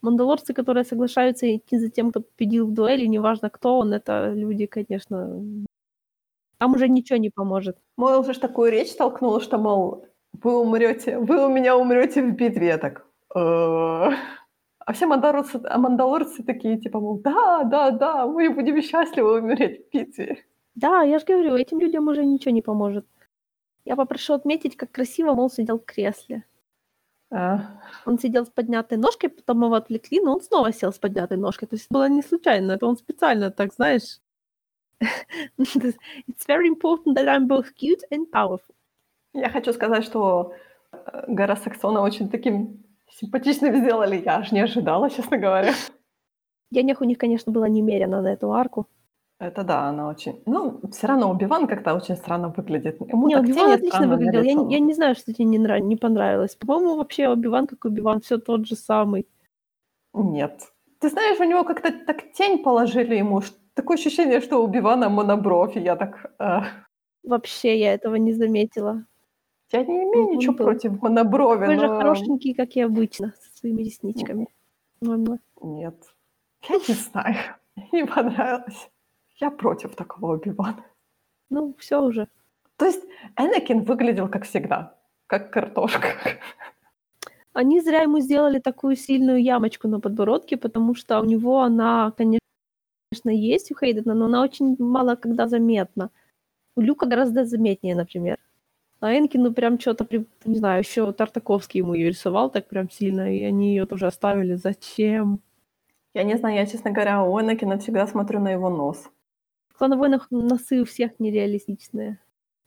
мандалорцы, которые соглашаются идти за тем, кто победил в дуэли, неважно кто он, это люди, конечно... Там уже ничего не поможет. Мой уже такую речь толкнул, что, мол, вы умрете, вы у меня умрете в битве. Так, «Э». А все мандалорцы, а мандалорцы такие, типа, мол, да, да, да, мы будем счастливы умереть в битве. Да, я же говорю, этим людям уже ничего не поможет. Я попрошу отметить, как красиво Мол сидел в кресле. А, Он сидел с поднятой ножкой, потом его отвлекли, но он снова сел с поднятой ножкой. То есть было не случайно, это он специально так, знаешь. [laughs] It's very important that I'm both cute and powerful. Я хочу сказать, что э, Гора Саксона очень таким симпатичным сделали. Я аж не ожидала, честно говоря. Денег у них, конечно, было немерено на эту арку. Это да, она очень... Ну, все равно Убиван как-то очень странно выглядит. Ему Не, Убиван отлично выглядел. Я, я не знаю, что тебе не, нрав- не понравилось. По-моему, вообще Убиван как Убиван, все тот же самый. Нет. Ты знаешь, у него как-то так тень положили ему. Такое ощущение, что у Бивана монобровь. И я так... э, Вообще я этого не заметила. я не имею Он ничего был против моноброви, Такой же но... хорошенький, как и обычно, со своими ресничками. Ладно. Нет. Я не знаю. [laughs] Не понравилось. Я против такого Оби-Вана. Ну, все уже. То есть Энакин выглядел как всегда, как картошка. Они зря ему сделали такую сильную ямочку на подбородке, потому что у него она, конечно, есть у Хейдена, но она очень мало когда заметна. У Люка гораздо заметнее, например. А Энкину прям что-то, не знаю, еще Тартаковский ему ее рисовал так прям сильно, и они ее тоже оставили. Зачем? Я не знаю, я, честно говоря, у Энакина всегда смотрю на его нос. В «Клан войнах» носы у всех нереалистичные.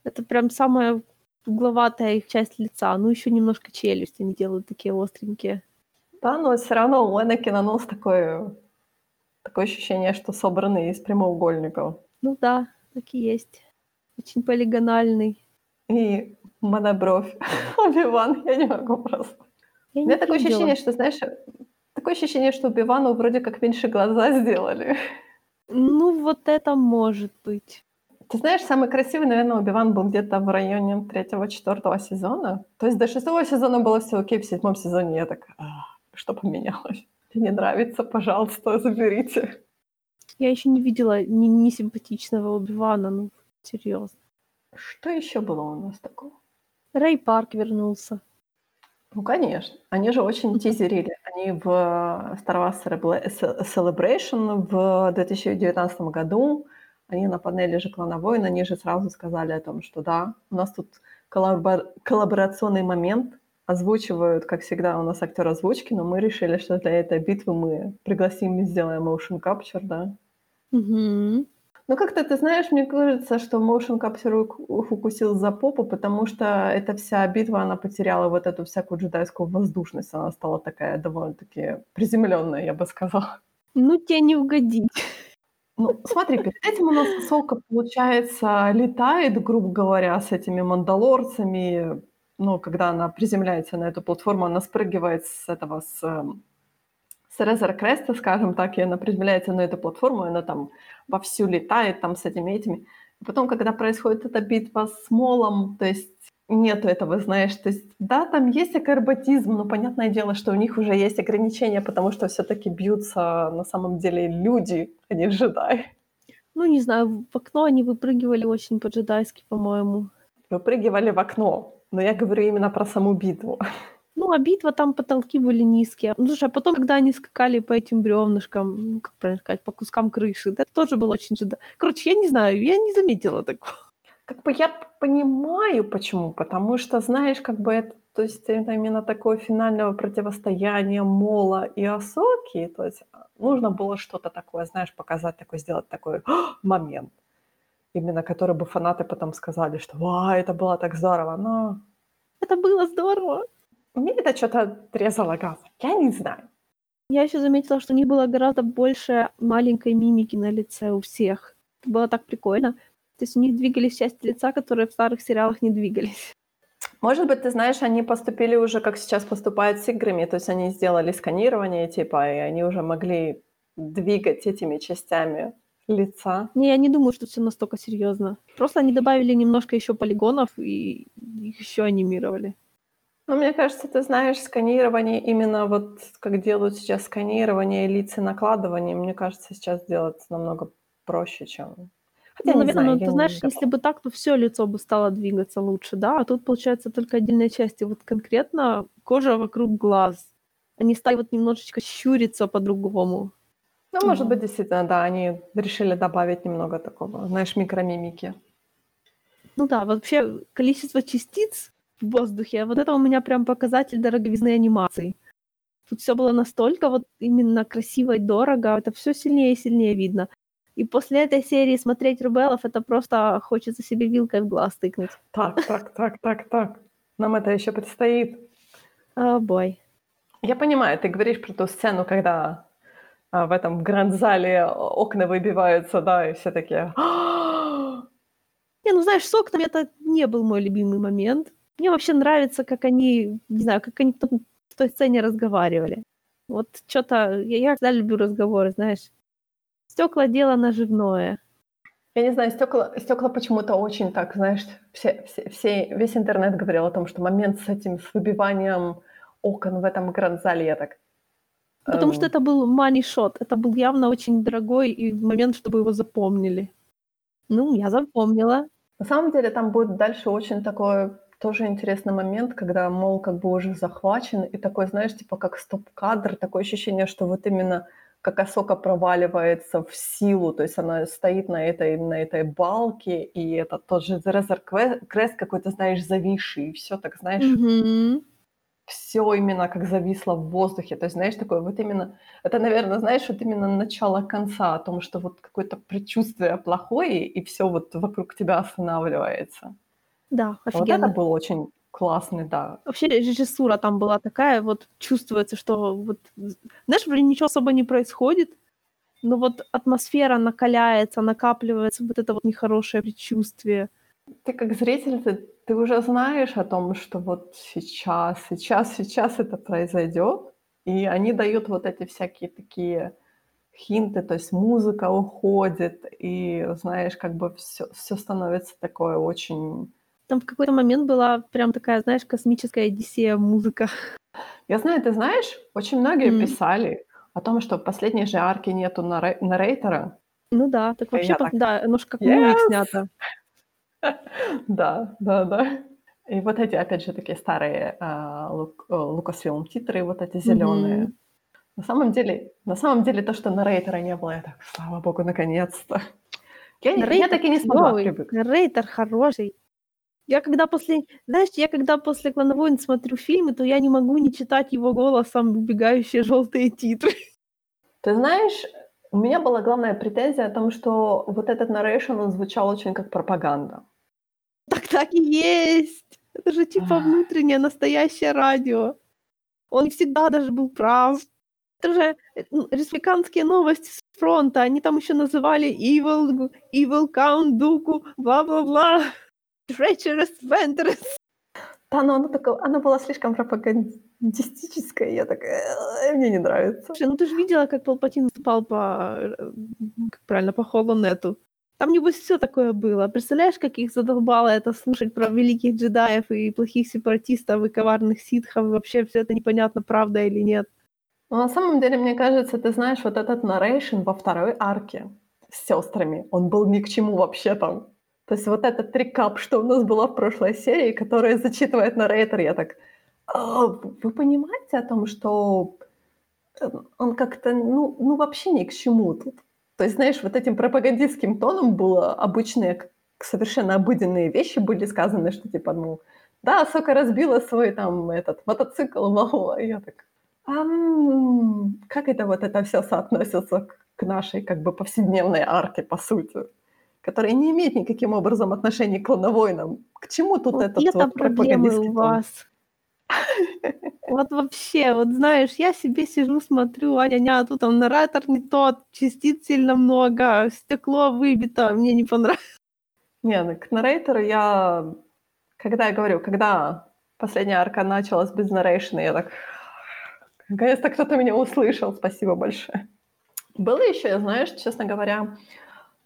Это прям самая угловатая их часть лица. Ну, еще немножко челюсть они делают такие остренькие. Да, но все равно у Энакина нос такой... Такое ощущение, что собранный из прямоугольников. Ну да, так и есть. Очень полигональный. И монобровь. Оби-Ван, [laughs] я не могу просто. Я У меня такое видела. ощущение, что, знаешь, такое ощущение, что Оби-Вану вроде как меньше глаза сделали. Ну, вот это может быть. Ты знаешь, самый красивый, наверное, Убиван был где-то в районе третьего-четвертого сезона. То есть до шестого сезона было все окей, в седьмом сезоне я так, а, что поменялось? Тебе не нравится, пожалуйста, заберите. Я еще не видела ни, ни симпатичного Убивана, ну, серьезно. Что еще было у нас такого? Рэй Парк вернулся. Ну, конечно. Они же очень тизерили. Они в Star Wars Celebration в 2019 году они на панели же «Клана Войн», они же сразу сказали о том, что да, у нас тут коллабор... коллаборационный момент, озвучивают, как всегда, у нас актер озвучки, но мы решили, что для этой битвы мы пригласим и сделаем motion capture, да. Угу. Ну, как-то, ты знаешь, мне кажется, что motion capture укусил за попу, потому что эта вся битва, она потеряла вот эту всякую джедайскую воздушность. Она стала такая довольно-таки приземленная, я бы сказала. Ну, тебе не угодить. Ну, смотри, перед этим у нас Солка, получается, летает, грубо говоря, с этими мандалорцами. Ну, когда она приземляется на эту платформу, она спрыгивает с этого, с, эм, с Резер Креста, скажем так, и она приземляется на эту платформу, и она там вовсю летает там с этими этими. потом, когда происходит эта битва с Молом, то есть нету этого, знаешь, то есть, да, там есть акробатизм, но понятное дело, что у них уже есть ограничения, потому что все-таки бьются на самом деле люди, а не джедаи. Ну, не знаю, в окно они выпрыгивали очень по-джедайски, по-моему. Выпрыгивали в окно, но я говорю именно про саму битву. Ну, а битва там потолки были низкие. Ну, слушай, а потом, когда они скакали по этим бревнышкам, ну, как правильно сказать, по кускам крыши, это тоже было очень джедай. Короче, я не знаю, я не заметила такого. Как бы я понимаю, почему. Потому что, знаешь, как бы это, то есть это именно такое финальное противостояние Мола и Асоки. То есть а, нужно было что-то такое, знаешь, показать, такой, сделать такой [gasps] момент. Именно который бы фанаты потом сказали, что «Ва, это было так здорово!» Но это было здорово. Мне это что-то трезало газ. Я не знаю. Я еще заметила, что у них было гораздо больше маленькой мимики на лице у всех. Это было так прикольно. То есть у них двигались части лица, которые в старых сериалах не двигались. Может быть, ты знаешь, они поступили уже, как сейчас поступают с играми, то есть они сделали сканирование, типа, и они уже могли двигать этими частями лица. Не, я не думаю, что все настолько серьезно. Просто они добавили немножко еще полигонов и их еще анимировали. Ну, мне кажется, ты знаешь, сканирование именно вот как делают сейчас сканирование лиц и накладывание, мне кажется, сейчас делать намного проще, чем Хотя, ну, наверное, знаю, ну, ты знаешь, если бы так, то все лицо бы стало двигаться лучше, да, а тут, получается, только отдельные части. Вот конкретно кожа вокруг глаз. Они стали вот немножечко щуриться по-другому. Ну, может быть, действительно, да, они решили добавить немного такого, знаешь, микромимики. Ну да, вообще количество частиц в воздухе, вот это у меня прям показатель дороговизны анимации. Тут все было настолько вот именно красиво и дорого, это все сильнее и сильнее видно. И после этой серии смотреть Рубелов, это просто хочется себе вилкой в глаз тыкнуть. Так, так, так, так, так. Нам это еще предстоит. О, бой. Я понимаю, ты говоришь про ту сцену, когда а, в этом гранд-зале окна выбиваются, да, и все такие... Не, ну знаешь, с окнами это не был мой любимый момент. Мне вообще нравится, как они, не знаю, как они в той сцене разговаривали. Вот что-то... Я, я всегда люблю разговоры, знаешь. Стекла дело наживное. Я не знаю, стекла, стекла почему-то очень так, знаешь, все, все, все, весь интернет говорил о том, что момент с этим, с выбиванием окон в этом гранд-зале, я так... Потому что Эм. это был money shot. Это был явно очень дорогой и момент, чтобы его запомнили. Ну, я запомнила. На самом деле там будет дальше очень такой тоже интересный момент, когда, мол, как бы уже захвачен, и такой, знаешь, типа как стоп-кадр, такое ощущение, что вот именно как Асока проваливается в силу, то есть она стоит на этой, на этой балке, и это тоже Резер Крест какой-то, знаешь, зависший, и все так, знаешь, Мгм. все именно как зависло в воздухе. То есть, знаешь, такое вот именно... Это, наверное, знаешь, вот именно начало конца, о том, что вот какое-то предчувствие плохое, и все вот вокруг тебя останавливается. Да, Вот офигенно. это был очень классный, да. Вообще режиссура там была такая, вот чувствуется, что вот, знаешь, вроде ничего особо не происходит, но вот атмосфера накаляется, накапливается вот это вот нехорошее предчувствие. Ты как зритель, ты, ты уже знаешь о том, что вот сейчас, сейчас, сейчас это произойдет, и они дают вот эти всякие такие хинты, то есть музыка уходит, и знаешь, как бы все, все становится такое очень... Там в какой-то момент была прям такая, знаешь, космическая одиссея музыка. Я знаю, ты знаешь, очень многие М. писали о том, что последней же арке нету наре- нарейтера. Ну да, так вообще, я пос- так, да, оно ж как Yes! мувик снято. [laughs] Да, да, да. И вот эти, опять же, такие старые а, Лук- э, титры, вот эти зеленые. Мгм. На самом деле, на самом деле, то, что нарейтера не было, я так, слава богу, наконец-то. Я, я так и не смогла клёвый, привыкнуть. Рейтер хороший. Я когда после, знаешь, я когда после «Клана войн» смотрю фильмы, то я не могу не читать его голосом убегающие желтые титры. Ты знаешь, у меня была главная претензия о том, что вот этот narration, он звучал очень как пропаганда. Так так и есть. Это же типа внутреннее настоящее радио. Он всегда даже был прав. Это же ну, республиканские новости с фронта. Они там еще называли Evil, Evil Count Дуку, бла-бла-бла. Treacherous Ventress. Да, но она, такая, она была слишком пропагандистическая, я такая, «Э, мне не нравится. Слушай, ну ты же видела, как Палпатин выступал по, э, как правильно, по Холонету. Там, небось, все такое было. Представляешь, как их задолбало это слушать про великих джедаев и плохих сепаратистов и коварных ситхов, вообще все это непонятно, правда или нет. Но на самом деле, мне кажется, ты знаешь, вот этот narration во второй арке с сестрами, он был ни к чему вообще там. То есть вот этот рекап, что у нас было в прошлой серии, которая зачитывает нарратор, я так, «А, вы понимаете о том, что э, он как-то, ну, ну вообще ни к чему тут. То есть, знаешь, вот этим пропагандистским тоном было обычные, совершенно обыденные вещи были сказаны, что типа, ну, да, Сока разбила свой там этот мотоцикл, ла-ла. И [laughs] я так, «Ам, как это вот это все соотносится к нашей как бы повседневной арке, по сути, которая не имеет никаким образом отношения к клоновойнам? К чему тут Вот этот это вот проблемы у вас. Вот вообще, вот знаешь, я себе сижу, смотрю, Аня-ня, тут там наратор не тот, частиц сильно много, стекло выбито, мне не понравилось. Не, ну, к нарейтору я... Когда я говорю, когда последняя арка началась без нарейшена, я так... Наконец-то кто-то меня услышал, спасибо большое. Было еще, знаешь, честно говоря,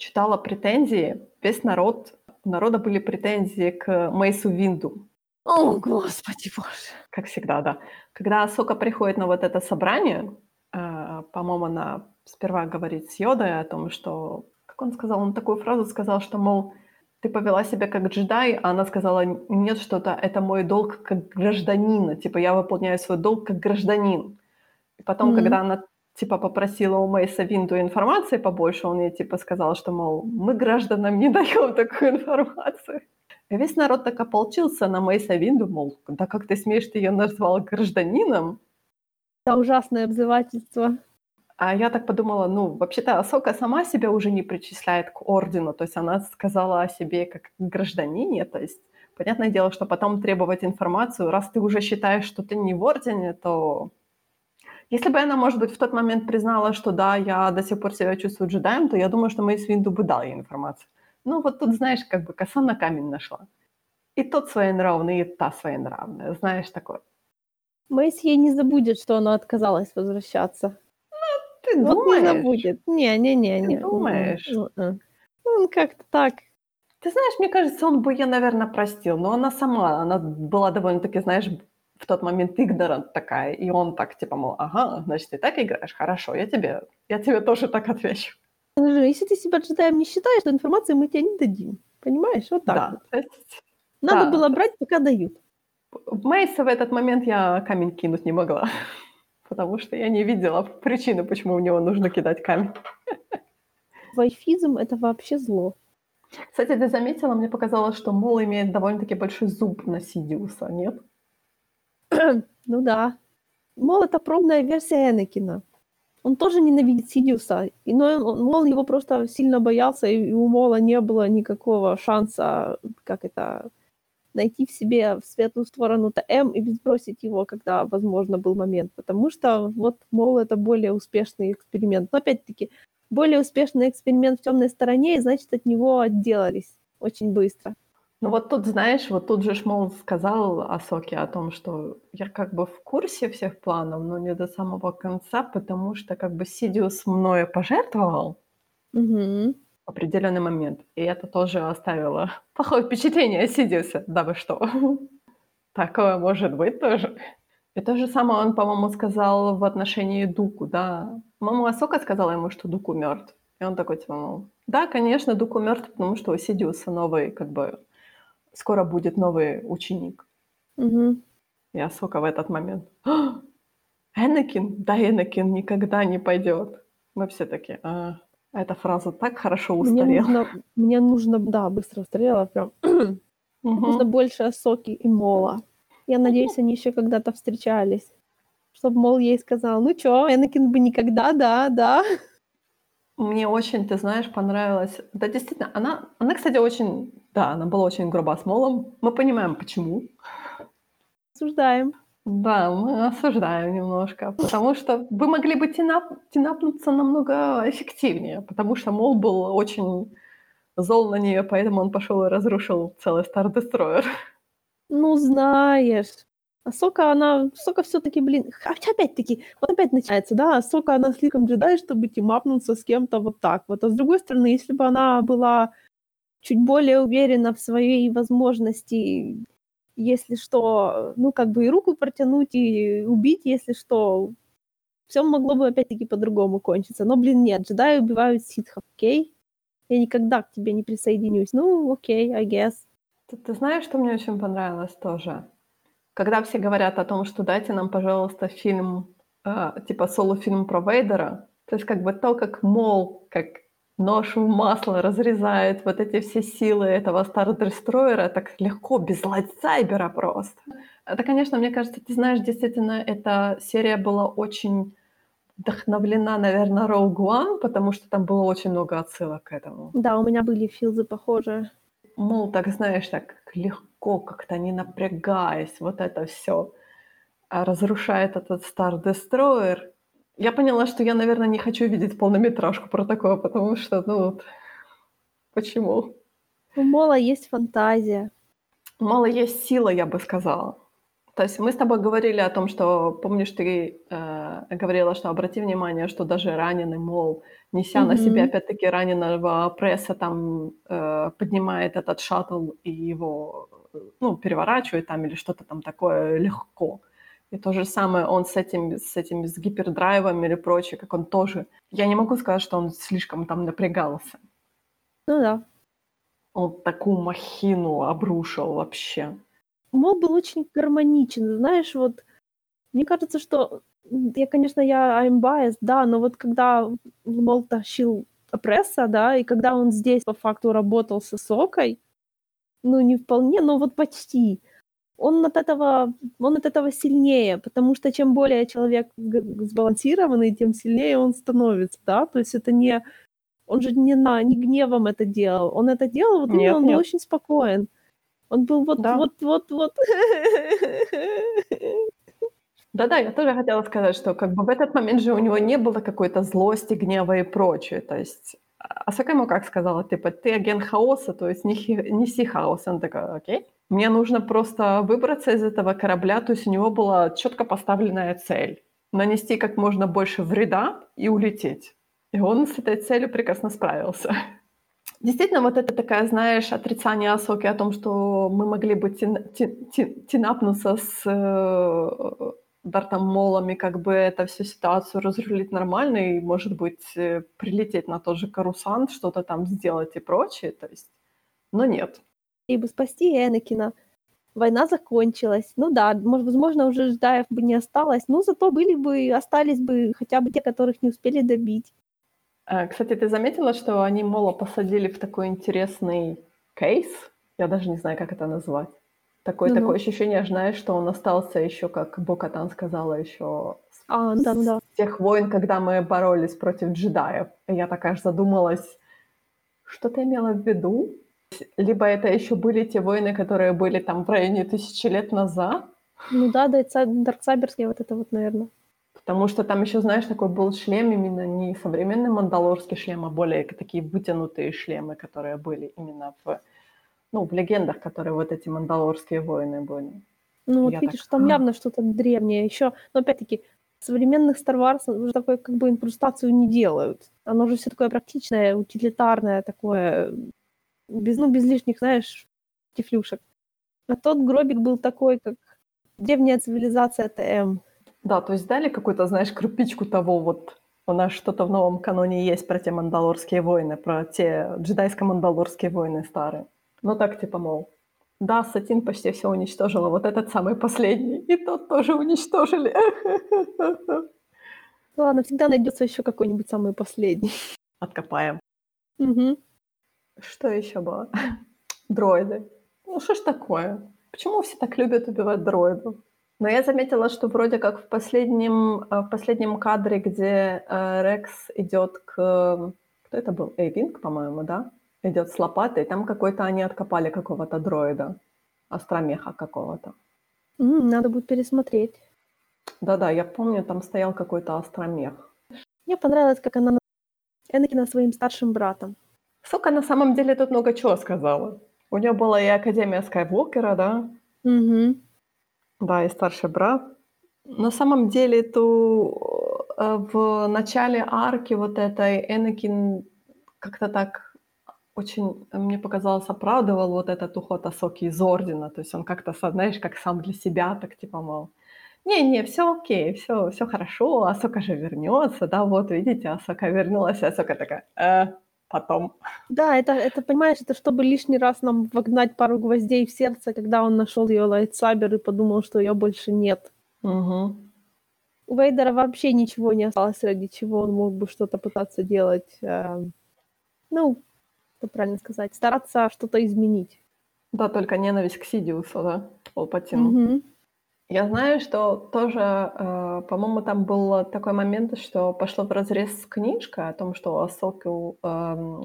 читала претензии, весь народ, у народа были претензии к Мейсу Винду, О, господи боже. как всегда, да. Когда Сока приходит на вот это собрание, э, по-моему, она сперва говорит с Йодой о том, что... Как он сказал? Он такую фразу сказал, что, мол, ты повела себя как джедай, а она сказала, нет, что-то, это мой долг как гражданина, типа, я выполняю свой долг как гражданин. И потом, Мгм. когда она, типа, попросила у Мейса Винду информации побольше, он ей, типа, сказал, что, мол, мы гражданам не [laughs] даем такую информацию. И весь народ так ополчился на Мейса Винду, мол, да как ты смеешь, ты ее назвал гражданином? Это ужасное обзывательство. А я так подумала, ну, вообще-то Асока сама себя уже не причисляет к ордену, то есть она сказала о себе как гражданине, то есть понятное дело, что потом требовать информацию, раз ты уже считаешь, что ты не в ордене, то... Если бы она, может быть, в тот момент признала, что да, я до сих пор себя чувствую джедаем, то я думаю, что Мейс Винду бы дал ей информацию. Ну, вот тут, знаешь, как бы коса на камень нашла. И тот своенравный, и та своенравная, знаешь, такое. Мэйс ей не забудет, что она отказалась возвращаться. Ты Вот не думаешь? забудет. Не-не-не. Ты думаешь? Он как-то так. Ты знаешь, мне кажется, он бы ее, наверное, простил, но она сама, она была довольно-таки, знаешь, в тот момент игнорант такая, и он так, типа, мол, ага, значит, ты так играешь? Хорошо, я тебе, я тебе тоже так отвечу. Если ты себя джедаем не считаешь, то информации мы тебе не дадим. Понимаешь? Вот так да, вот. Надо да. было брать, пока дают. Мейса в этот момент я камень кинуть не могла, [laughs] потому что я не видела причины, почему в него нужно кидать камень. Вайфизм — это вообще зло. Кстати, ты заметила, мне показалось, что Мол имеет довольно-таки большой зуб на Сидиуса, нет? [clears throat] ну да. Мол, это пробная версия Энакина. Он тоже ненавидит Сидиуса, и, но Мол его просто сильно боялся, и у Мола не было никакого шанса, как это, найти в себе в светлую сторону ТМ и сбросить его, когда, возможно, был момент. Потому что вот Мол это более успешный эксперимент. Но опять-таки, более успешный эксперимент в темной стороне, и значит, от него отделались очень быстро. Ну вот тут, знаешь, вот тут же Шмол сказал Асоке о том, что я как бы в курсе всех планов, но не до самого конца, потому что как бы Сидиус мною пожертвовал угу. в определенный момент. И это тоже оставило [laughs] плохое впечатление о Сидиусе. Да вы что? [laughs] Такое может быть тоже. И то же самое он, по-моему, сказал в отношении Дуку, да. По-моему, Асока сказала ему, что Дуку мертв. И он такой, типа, ну, да, конечно, Дуку мертв, потому что у Сидиуса новый, как бы, скоро будет новый ученик. Угу. И Асока в этот момент, «А, [gasps] Энакин? Да, Энакин никогда не пойдет. Мы все таки а, эта фраза так хорошо устарела. Мне нужно, мне нужно да, быстро устарела прям. [clears throat] Мгм. Нужно больше Асоки и Мола. Я надеюсь, они еще когда-то встречались. Чтобы Мол ей сказал, ну чё, Энакин бы никогда, да, да. [laughs] Мне очень, ты знаешь, понравилось. Да, действительно, она, она, кстати, очень, да, она была очень груба с Молом. Мы понимаем, почему. Осуждаем. Да, мы осуждаем немножко, потому что вы могли бы тинап, тинапнуться намного эффективнее, потому что Мол был очень зол на нее, поэтому он пошел и разрушил целый Star Destroyer. Ну, знаешь. Сока, она... Сока все таки блин... Опять-таки, вот опять начинается, да, Сока, она слишком джедай, чтобы тимапнуться с кем-то вот так вот. А с другой стороны, если бы она была чуть более уверена в своей возможности, если что, ну, как бы и руку протянуть, и убить, если что, все могло бы опять-таки по-другому кончиться. Но, блин, нет, джедаи убивают ситхов, окей? Я никогда к тебе не присоединюсь. Ну, окей, I guess. Ты, ты знаешь, что мне очень понравилось тоже? Когда все говорят о том, что дайте нам, пожалуйста, фильм, э, типа соло-фильм про Вейдера, то есть как бы то, как Мол, как нож в масло разрезает вот эти все силы этого Destroyer, так легко, без лайтсайбера просто. Это, конечно, мне кажется, ты знаешь, действительно, эта серия была очень вдохновлена, наверное, Rogue One, потому что там было очень много отсылок к этому. Да, у меня были филзы похожие. Мол, так знаешь, так легко, как-то не напрягаясь, вот это все разрушает этот Star Destroyer. Я поняла, что я, наверное, не хочу видеть полнометражку про такое, потому что, ну, вот, почему? У Мола есть фантазия. У Мола есть сила, я бы сказала. То есть мы с тобой говорили о том, что, помнишь, ты э, говорила, что обрати внимание, что даже раненый Мол, неся mm-hmm. на себе опять-таки раненого пресса, там э, поднимает этот шаттл и его, ну, переворачивает там или что-то там такое легко. И то же самое он с этим, с этим, с гипердрайвом или прочее, как он тоже... Я не могу сказать, что он слишком там напрягался. Ну да. Он такую махину обрушил вообще. Мол был очень гармоничен, знаешь, вот мне кажется, что я, конечно, я I'm biased, да, но вот когда Мол тащил пресса, да, и когда он здесь по факту работал с Сокой, ну, не вполне, но вот почти, он от этого, он от этого сильнее, потому что чем более человек сбалансированный, тем сильнее он становится, да, то есть это не, он же не, на, не гневом это делал, он это делал, вот нет, он нет. был очень спокоен. Он был вот, да. вот, вот, вот. Да-да, я тоже хотела сказать, что как бы в этот момент же у него не было какой-то злости, гнева и прочее. То есть Асака ему как сказала, типа, ты агент хаоса, то есть неси, неси хаос. Он такой, окей. Мне нужно просто выбраться из этого корабля, то есть у него была четко поставленная цель. Нанести как можно больше вреда и улететь. И он с этой целью прекрасно справился. [laughs] Действительно, вот это такая, знаешь, отрицание Асоки о том, что мы могли бы тин, тин, тин, тинапнуться с э, Дартом Молами, как бы это всю ситуацию разрулить нормально и, может быть, э, прилететь на тот же Карусан, что-то там сделать и прочее, то есть, но нет. И бы спасти Энакина. Война закончилась. Ну да, может, возможно, уже ждаев бы не осталось, но зато были бы, остались бы хотя бы те, которых не успели добить. Э, кстати, ты заметила, что они Мола посадили в такой интересный кейс? Я даже не знаю, как это назвать. Такое, ну, такое ощущение, знаешь, что он остался еще, как Бокатан сказала, еще а, да, с да. тех войн, когда мы боролись против джедаев. И я такая же задумалась, что ты имела в виду? Либо это еще были те войны, которые были там в районе тысячи лет назад? Ну да, да, Дарксайберские вот это вот, наверное. Потому что там еще, знаешь, такой был шлем именно не современный мандалорский шлем, а более такие вытянутые шлемы, которые были именно в, ну, в легендах, которые вот эти мандалорские воины были. Ну вот Я видишь, так... там [laughs] явно что-то древнее. Еще, но опять-таки, современных Star Wars уже такой как бы инкрустацию не делают. Оно уже все такое практичное, утилитарное, такое, без, ну, без лишних, знаешь, тефлюшек. А тот гробик был такой, как древняя цивилизация ТМ. Да, то есть дали какую-то, знаешь, крупичку того вот, у нас что-то в новом каноне есть про те мандалорские войны, про те джедайско-мандалорские войны старые. Ну так типа, мол, да, Сатин почти все уничтожила, вот этот самый последний, и тот тоже уничтожили. [laughs] Ладно, всегда найдется еще какой-нибудь самый последний. Откопаем. Угу. Что еще было? Дроиды. Ну что ж такое? Почему все так любят убивать дроидов? Но я заметила, что вроде как в последнем, э, в последнем кадре, где э, Рекс идет к... Кто это был? Эйвинг, по-моему, да? Идет с лопатой. Там какой-то они откопали какого-то дроида. Астромеха какого-то. Надо будет пересмотреть. Да-да, я помню, там стоял какой-то астромех. Мне понравилось, как она Энакина своим старшим братом. Сука, на самом деле тут много чего сказала. У нее была и Академия Скайвокера, да? Угу. Да, и старший брат. На самом деле, то э, в начале арки вот этой Энакин как-то так очень, мне показалось, оправдывал вот этот уход Асоки из Ордена. То есть он как-то, знаешь, как сам для себя, так типа, мол, не-не, все окей, все, все хорошо, Асока же вернется, да, вот видите, Асока вернулась, Асока такая, э, потом. Да, это, это, понимаешь, это чтобы лишний раз нам вогнать пару гвоздей в сердце, когда он нашел ее лайтсабер и подумал, что ее больше нет. Угу. У Вейдера вообще ничего не осталось, ради чего он мог бы что-то пытаться делать. Э, ну, что правильно сказать, стараться что-то изменить. Да, только ненависть к Сидиусу, да, Палпатину. Угу. Я знаю, что тоже, э, по-моему, там был такой момент, что пошло в разрез книжка о том, что Асоку э,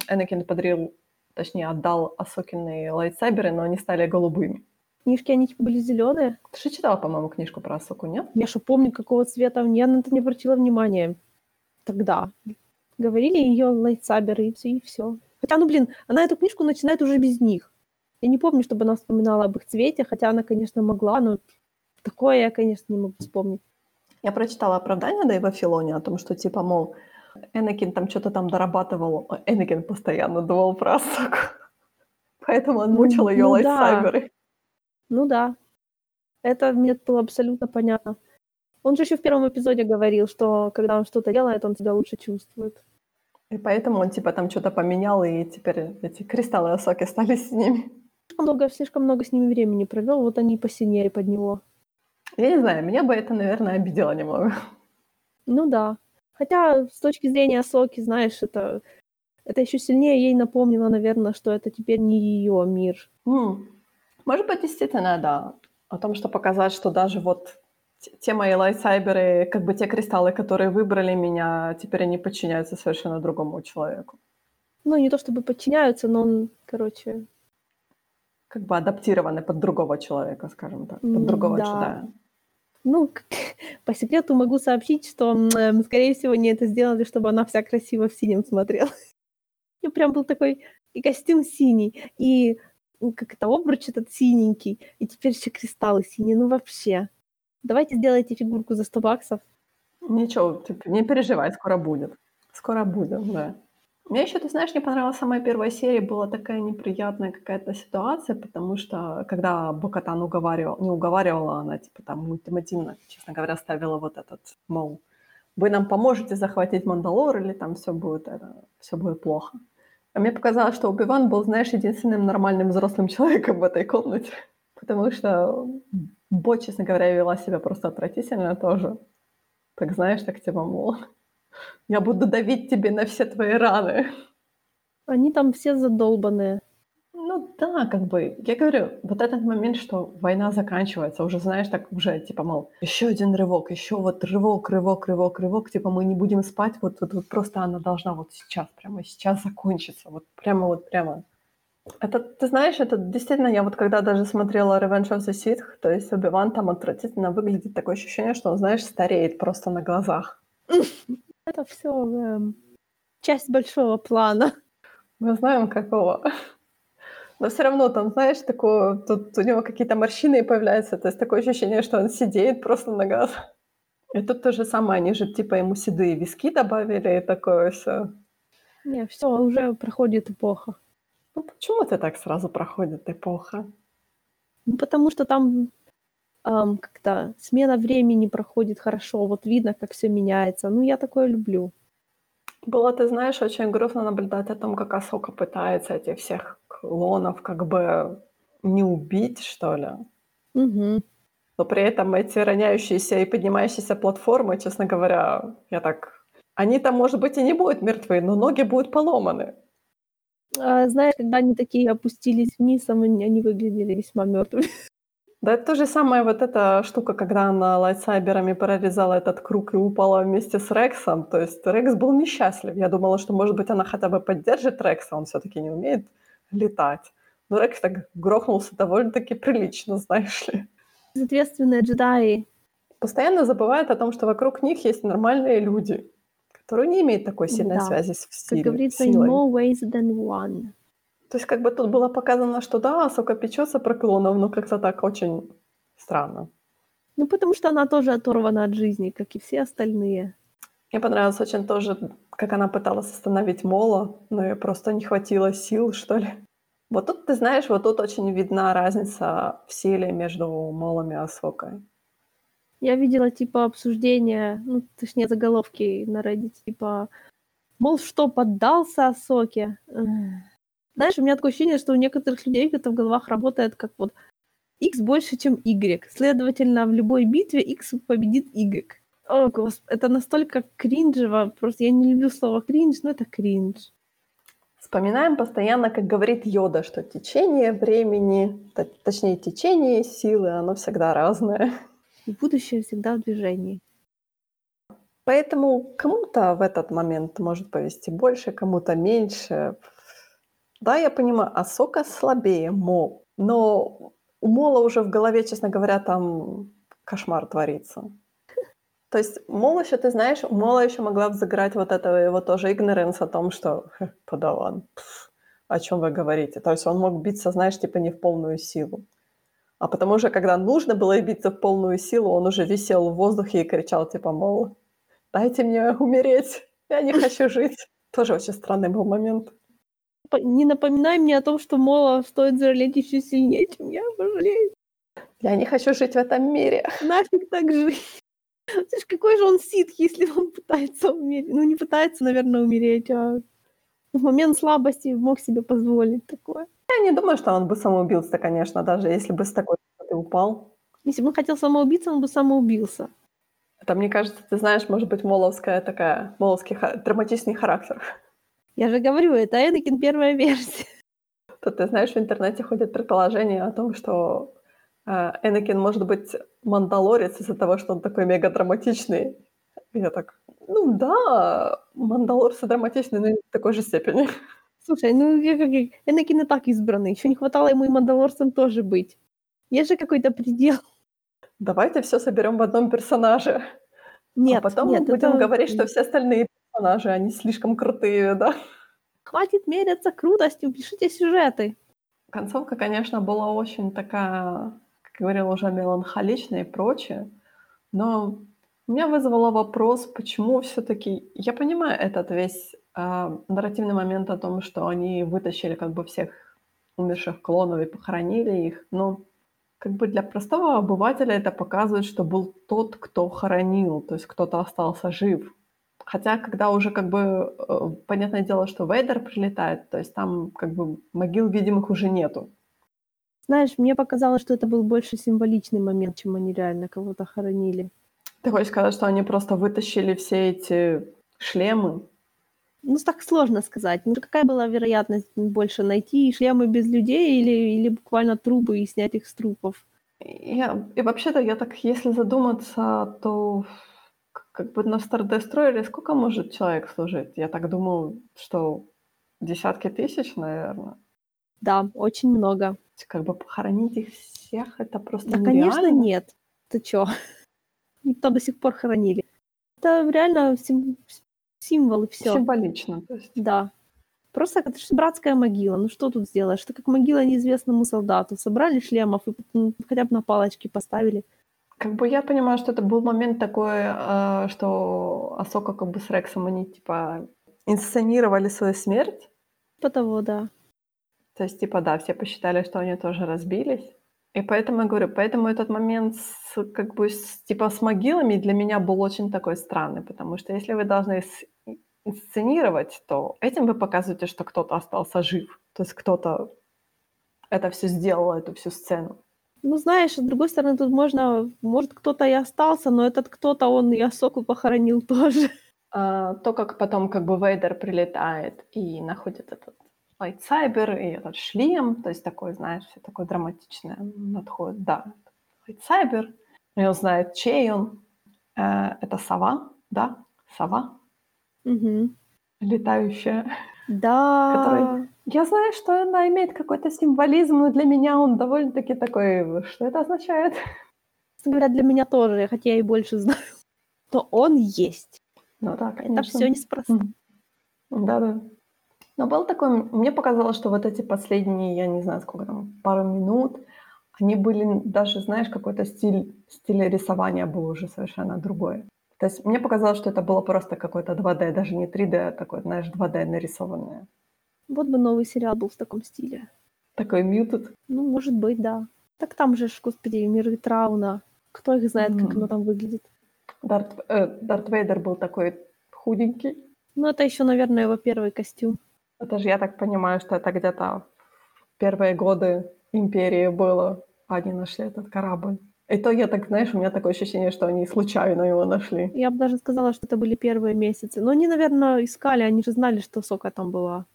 Энакин подарил, точнее, отдал Асокины лайтсайберы, но они стали голубыми. Книжки, они типа были зеленые. Ты же читала, по-моему, книжку про Асоку, нет? Я что помню, какого цвета. Я на это не обратила внимания тогда. Говорили ее лайтсаберы, и все, и все. Хотя, ну, блин, она эту книжку начинает уже без них. Я не помню, чтобы она вспоминала об их цвете, хотя она, конечно, могла, но Такое я, конечно, не могу вспомнить. Я прочитала оправдание Дэйва Филони о том, что, типа, мол, Энакин там что-то там дорабатывал, Энакин постоянно думал про Асаку. [laughs] Поэтому он мучил ну, ее ну, лайтсайберы. Да. Ну да. Это мне было абсолютно понятно. Он же еще в первом эпизоде говорил, что когда он что-то делает, он себя лучше чувствует. И поэтому он типа там что-то поменял, и теперь эти кристаллы Асаки стали синими. Слишком много, слишком много с ними времени провел, вот они посинели под него. Я не знаю, меня бы это, наверное, обидело немного. Ну да. Хотя с точки зрения Соки, знаешь, это, это еще сильнее ей напомнило, наверное, что это теперь не ее мир. Mm. Может быть, действительно, да. О том, что показать, что даже вот те лайтсайберы, как бы те кристаллы, которые выбрали меня, теперь они подчиняются совершенно другому человеку. Ну, не то чтобы подчиняются, но он, короче... Как бы адаптированы под другого человека, скажем так, под другого да. джедая. Ну, [laughs] по секрету могу сообщить, что, э, скорее всего, они это сделали, чтобы она вся красиво в синем смотрела. [laughs] И прям был такой и костюм синий, и как это, обруч этот синенький, и теперь еще кристаллы синие. Ну, вообще. Давайте сделайте фигурку за 100 баксов. Ничего, ты не переживай, скоро будет. Скоро будет, да. Мне еще, ты знаешь, не понравилась самая первая серия, была такая неприятная какая-то ситуация, потому что когда Бокатан уговаривал, не уговаривала, она типа там ультимативно, честно говоря, ставила вот этот, мол, вы нам поможете захватить Мандалор или там все будет, это, все будет плохо. А мне показалось, что Убиван был, знаешь, единственным нормальным взрослым [laughs] человеком в этой комнате, потому что Бо, честно говоря, вела себя просто отвратительно тоже. Так знаешь, так типа, мол, [laughs] я буду давить тебе на все твои раны. Они там все задолбанные. Ну да, как бы, я говорю, вот этот момент, что война заканчивается, уже, знаешь, так уже, типа, мол, еще один рывок, еще вот рывок, рывок, рывок, рывок, типа, мы не будем спать, вот, вот, вот просто она должна вот сейчас, прямо сейчас закончиться, вот прямо вот прямо. Это, ты знаешь, это действительно, я вот когда даже смотрела Revenge of the Sith, то есть Оби-Ван там отвратительно выглядит, такое ощущение, что он, знаешь, стареет просто на глазах. [laughs] Это все эм, часть большого плана. Мы знаем, какого. Но все равно там, знаешь, такое, тут у него какие-то морщины появляются, то есть такое ощущение, что он сидеет просто на газ. И тут то же самое, они же типа ему седые виски добавили и такое все. Не, все, уже проходит эпоха. Ну почему это так сразу проходит эпоха? Ну потому что там эм, как-то смена времени проходит хорошо, вот видно, как все меняется. Ну я такое люблю. Было, ты знаешь, очень грустно наблюдать о том, как Асока пытается этих всех клонов как бы не убить, что ли. Угу. Но при этом эти роняющиеся и поднимающиеся платформы, честно говоря, я так... Они там, может быть, и не будут мертвы, но ноги будут поломаны. А, знаешь, когда они такие опустились вниз, они, они выглядели весьма мертвыми. [laughs] Да, это то же самое вот эта штука, когда она лайтсайберами прорезала этот круг и упала вместе с Рексом. То есть Рекс был несчастлив. Я думала, что, может быть, она хотя бы поддержит Рекса, он все таки не умеет летать. Но Рекс так грохнулся довольно-таки прилично, [laughs] знаешь ли. Безответственные джедаи. Постоянно забывают о том, что вокруг них есть нормальные люди, которые не имеют такой сильной Да. связи с Как силой. говорится, in силой. more ways than one. То есть как бы тут было показано, что да, Асока печется про клонов, но как-то так очень странно. Ну, потому что она тоже оторвана от жизни, как и все остальные. Мне понравилось очень тоже, как она пыталась остановить Мола, но ей просто не хватило сил, что ли. Вот тут, ты знаешь, вот тут очень видна разница в силе между Молом и Асокой. Я видела, типа, обсуждения, ну, точнее, заголовки на Reddit, типа, мол, что, поддался Асоке? Знаешь, у меня такое ощущение, что у некоторых людей это в головах работает как вот X больше, чем Y. Следовательно, в любой битве X победит Y. О, господи, это настолько кринжево. Просто я не люблю слово кринж, но это кринж. Вспоминаем постоянно, как говорит Йода, что течение времени, точнее, течение силы, оно всегда разное. Будущее всегда в движении. Поэтому кому-то в этот момент может повести больше, кому-то меньше. Да, я понимаю, Асока слабее Мол, но у Мола уже в голове, честно говоря, там кошмар творится. То есть Мол еще, ты знаешь, Мола еще могла взыграть вот этого его тоже игноранс о том, что «Хе, подаван, о чем вы говорите. То есть он мог биться, знаешь, типа не в полную силу. А потому что, когда нужно было биться в полную силу, он уже висел в воздухе и кричал, типа, мол, дайте мне умереть, я не хочу [laughs] жить. Тоже очень странный был момент. Не напоминай мне о том, что Мола стоит жалеть еще сильнее, чем я пожалею. Я не хочу жить в этом мире. Нафиг так жить. Слышь, какой же он сит, если он пытается умереть? Ну, не пытается, наверное, умереть, а в момент слабости мог себе позволить такое. Я не думаю, что он бы самоубился, конечно, даже если бы с такой высоты упал. Если бы он хотел самоубиться, он бы самоубился. Это, мне кажется, ты знаешь, может быть, моловская такая, моловский ха- драматичный характер. Я же говорю, это Энакин первая версия. То ты знаешь, в интернете ходят предположения о том, что э, Энакин может быть мандалорец из-за того, что он такой мега драматичный. И я так, ну да, мандалорцы драматичные, но не в такой же степени. Слушай, ну Энакин и так избранный. Еще не хватало ему и Мандалорцем тоже быть. Есть же какой-то предел. Давайте все соберем в одном персонаже. Нет, а потом нет, будем это- говорить, что все остальные персонажи, они слишком крутые, да. Хватит меряться крутостью, пишите сюжеты. Концовка, конечно, была очень такая, как говорила уже, меланхоличная и прочее, но меня вызвало вопрос, почему все-таки... Я понимаю этот весь э, нарративный момент о том, что они вытащили как бы всех умерших клонов и похоронили их, но как бы для простого обывателя это показывает, что был тот, кто хоронил, то есть кто-то остался жив. Хотя, когда уже как бы э, понятное дело, что Вейдер прилетает, то есть там как бы могил видимых уже нету. Знаешь, мне показалось, что это был больше символичный момент, чем они реально кого-то хоронили. Ты хочешь сказать, что они просто вытащили все эти шлемы? Ну, так сложно сказать. Ну, какая была вероятность больше найти шлемы без людей или, или буквально трубы и снять их с трупов? Я, и вообще-то, я так, если задуматься, то как бы на Destroyer сколько может человек служить? Я так думаю, что десятки тысяч, наверное. Да, очень много. Как бы похоронить их всех, это просто Да, нереально. конечно, нет. Ты чё? Никто до сих пор хоронили. Это реально сим- символ и все. Символично, то есть. Да. Просто это же братская могила. Ну что тут сделаешь? Это как могила неизвестному солдату. Собрали шлемов и потом хотя бы на палочки поставили. Как бы я понимаю, что это был момент такой, э, что Асока как бы с Рексом, они типа инсценировали свою смерть. По того, да. То есть, типа, да, все посчитали, что они тоже разбились. И поэтому я говорю, поэтому этот момент с, как бы, с, типа, с могилами для меня был очень такой странный, потому что если вы должны инсценировать, то этим вы показываете, что кто-то остался жив. То есть кто-то это все сделал, эту всю сцену. Ну, знаешь, с другой стороны, тут можно... Может, кто-то и остался, но этот кто-то, он и Асоку похоронил тоже. А, то, как потом как бы Вейдер прилетает и находит этот lightsaber и этот шлем, то есть такой, знаешь, все такое драматичное находит, да, lightsaber, и он знает, чей он, Э, это сова, да, сова, Мгм. летающая, Да. Который- Я знаю, что она имеет какой-то символизм, но для меня он довольно-таки такой, что это означает? Честно говоря, для меня тоже, хотя я и больше знаю. Но он есть. Ну да, Это конечно. все неспроста. Да-да. Но был такой, мне показалось, что вот эти последние, я не знаю, сколько там, пару минут, они были даже, знаешь, какой-то стиль, стиль рисования был уже совершенно другой. То есть мне показалось, что это было просто какое-то 2D, даже не 3D, а такое, знаешь, 2D нарисованное. Вот бы новый сериал был в таком стиле. Такой muted. Ну, может быть, да. Так там же, господи, миры Трауна. Кто их знает, как Мгм. оно там выглядит. Дарт, э, Дарт Вейдер был такой худенький. Ну, это еще, наверное, его первый костюм. Это же я так понимаю, что это где-то в первые годы империи было, они нашли этот корабль. И то я так, знаешь, у меня такое ощущение, что они случайно его нашли. Я бы даже сказала, что это были первые месяцы. Но они, наверное, искали, они же знали, что Сока там была.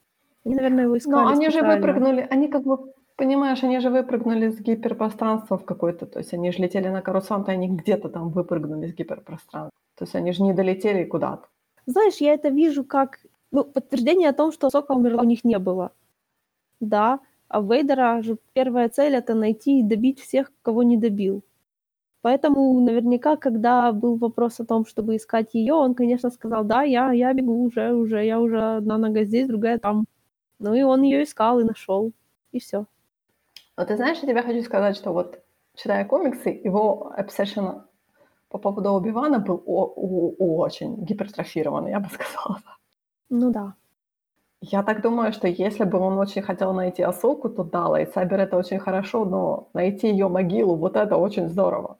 Они, наверное, его искали Но они же выпрыгнули, они как бы, понимаешь, они же выпрыгнули с гиперпространства в какое-то, то есть они же летели на Карусан, то они где-то там выпрыгнули с гиперпространства. То есть они же не долетели куда-то. Знаешь, я это вижу как ну, подтверждение о том, что Сока умерла у них не было. Да, а Вейдера же первая цель это найти и добить всех, кого не добил. Поэтому наверняка, когда был вопрос о том, чтобы искать ее, он, конечно, сказал, да, я, я бегу уже, уже, я уже одна нога здесь, другая там. Ну и он ее искал и нашел. И все. Но ты знаешь, я тебе хочу сказать, что вот, читая комиксы, его obsession по поводу Оби-Вана был о- о- очень гипертрофированный, я бы сказала. Ну да. Я так думаю, что если бы он очень хотел найти Асоку, то да, lightsaber это очень хорошо, но найти ее могилу, вот это очень здорово.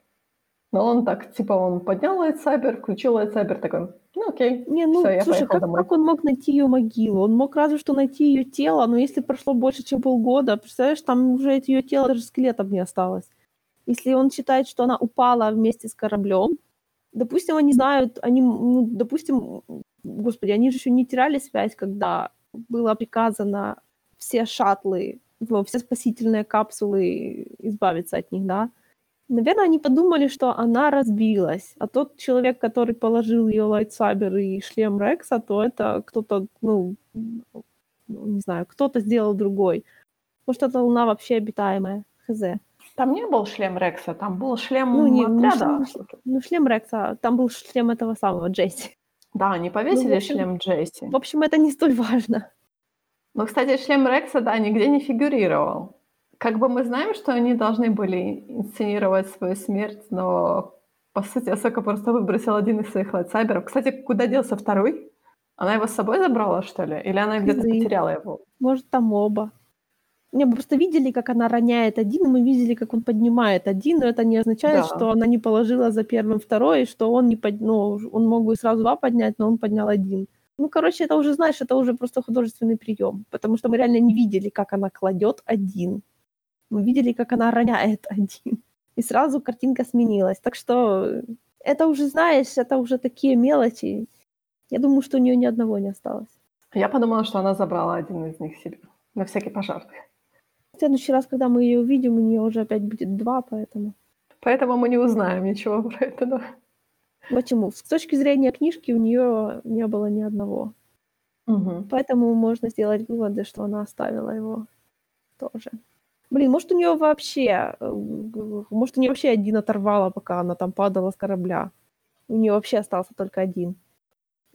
Но он так, типа, он поднял lightsaber, включил lightsaber, такой, ну окей, Не, ну, всё, я слушай, как, домой. как он мог найти ее могилу? Он мог разве что найти ее тело, но если прошло больше, чем полгода, представляешь, там уже от ее тела даже скелетов не осталось. Если он считает, что она упала вместе с кораблем, допустим, они знают, они, ну, допустим, господи, они же еще не теряли связь, когда было приказано все шаттлы, ну, все спасительные капсулы избавиться от них, да? Наверное, они подумали, что она разбилась, а тот человек, который положил ее лайтсабер и шлем Рекса, то это кто-то, ну, ну, не знаю, кто-то сделал другой. Может, эта луна вообще обитаемая, хз. Там не был шлем Рекса, там был шлем Ну, не- отряда. шлем. Ну, шлем Рекса, там был шлем этого самого Джесси. Да, они повесили Ну, общем- шлем Джесси. В общем, это не столь важно. Но, кстати, шлем Рекса, да, нигде не фигурировал. Как бы мы знаем, что они должны были инсценировать свою смерть, но По сути, Асока просто выбросила один из своих лайтсайберов. Кстати, куда делся второй? Она его с собой забрала, что ли? Или она где-то потеряла его? Может, там оба. Не, мы просто видели, как она роняет один, и мы видели, как он поднимает один, но это не означает, Да. что она не положила за первым второй, что он не под... ну, он мог бы сразу два поднять, но он поднял один. Ну, короче, это уже, знаешь, это уже просто художественный прием, потому что мы реально не видели, как она кладет один. Мы видели, как она роняет один. И сразу картинка сменилась. Так что это уже, знаешь, это уже такие мелочи. Я думаю, что у нее ни одного не осталось. Я подумала, что она забрала один из них себе. На всякий пожарный. В следующий раз, когда мы ее увидим, у нее уже опять будет два, поэтому... Поэтому мы не узнаем ничего про это. Да. Почему? С точки зрения книжки у нее не было ни одного. Мгм. Поэтому можно сделать выводы, что она оставила его тоже. Блин, может, у нее вообще... э, Может, у нее вообще один оторвало, пока она там падала с корабля. У нее вообще остался только один.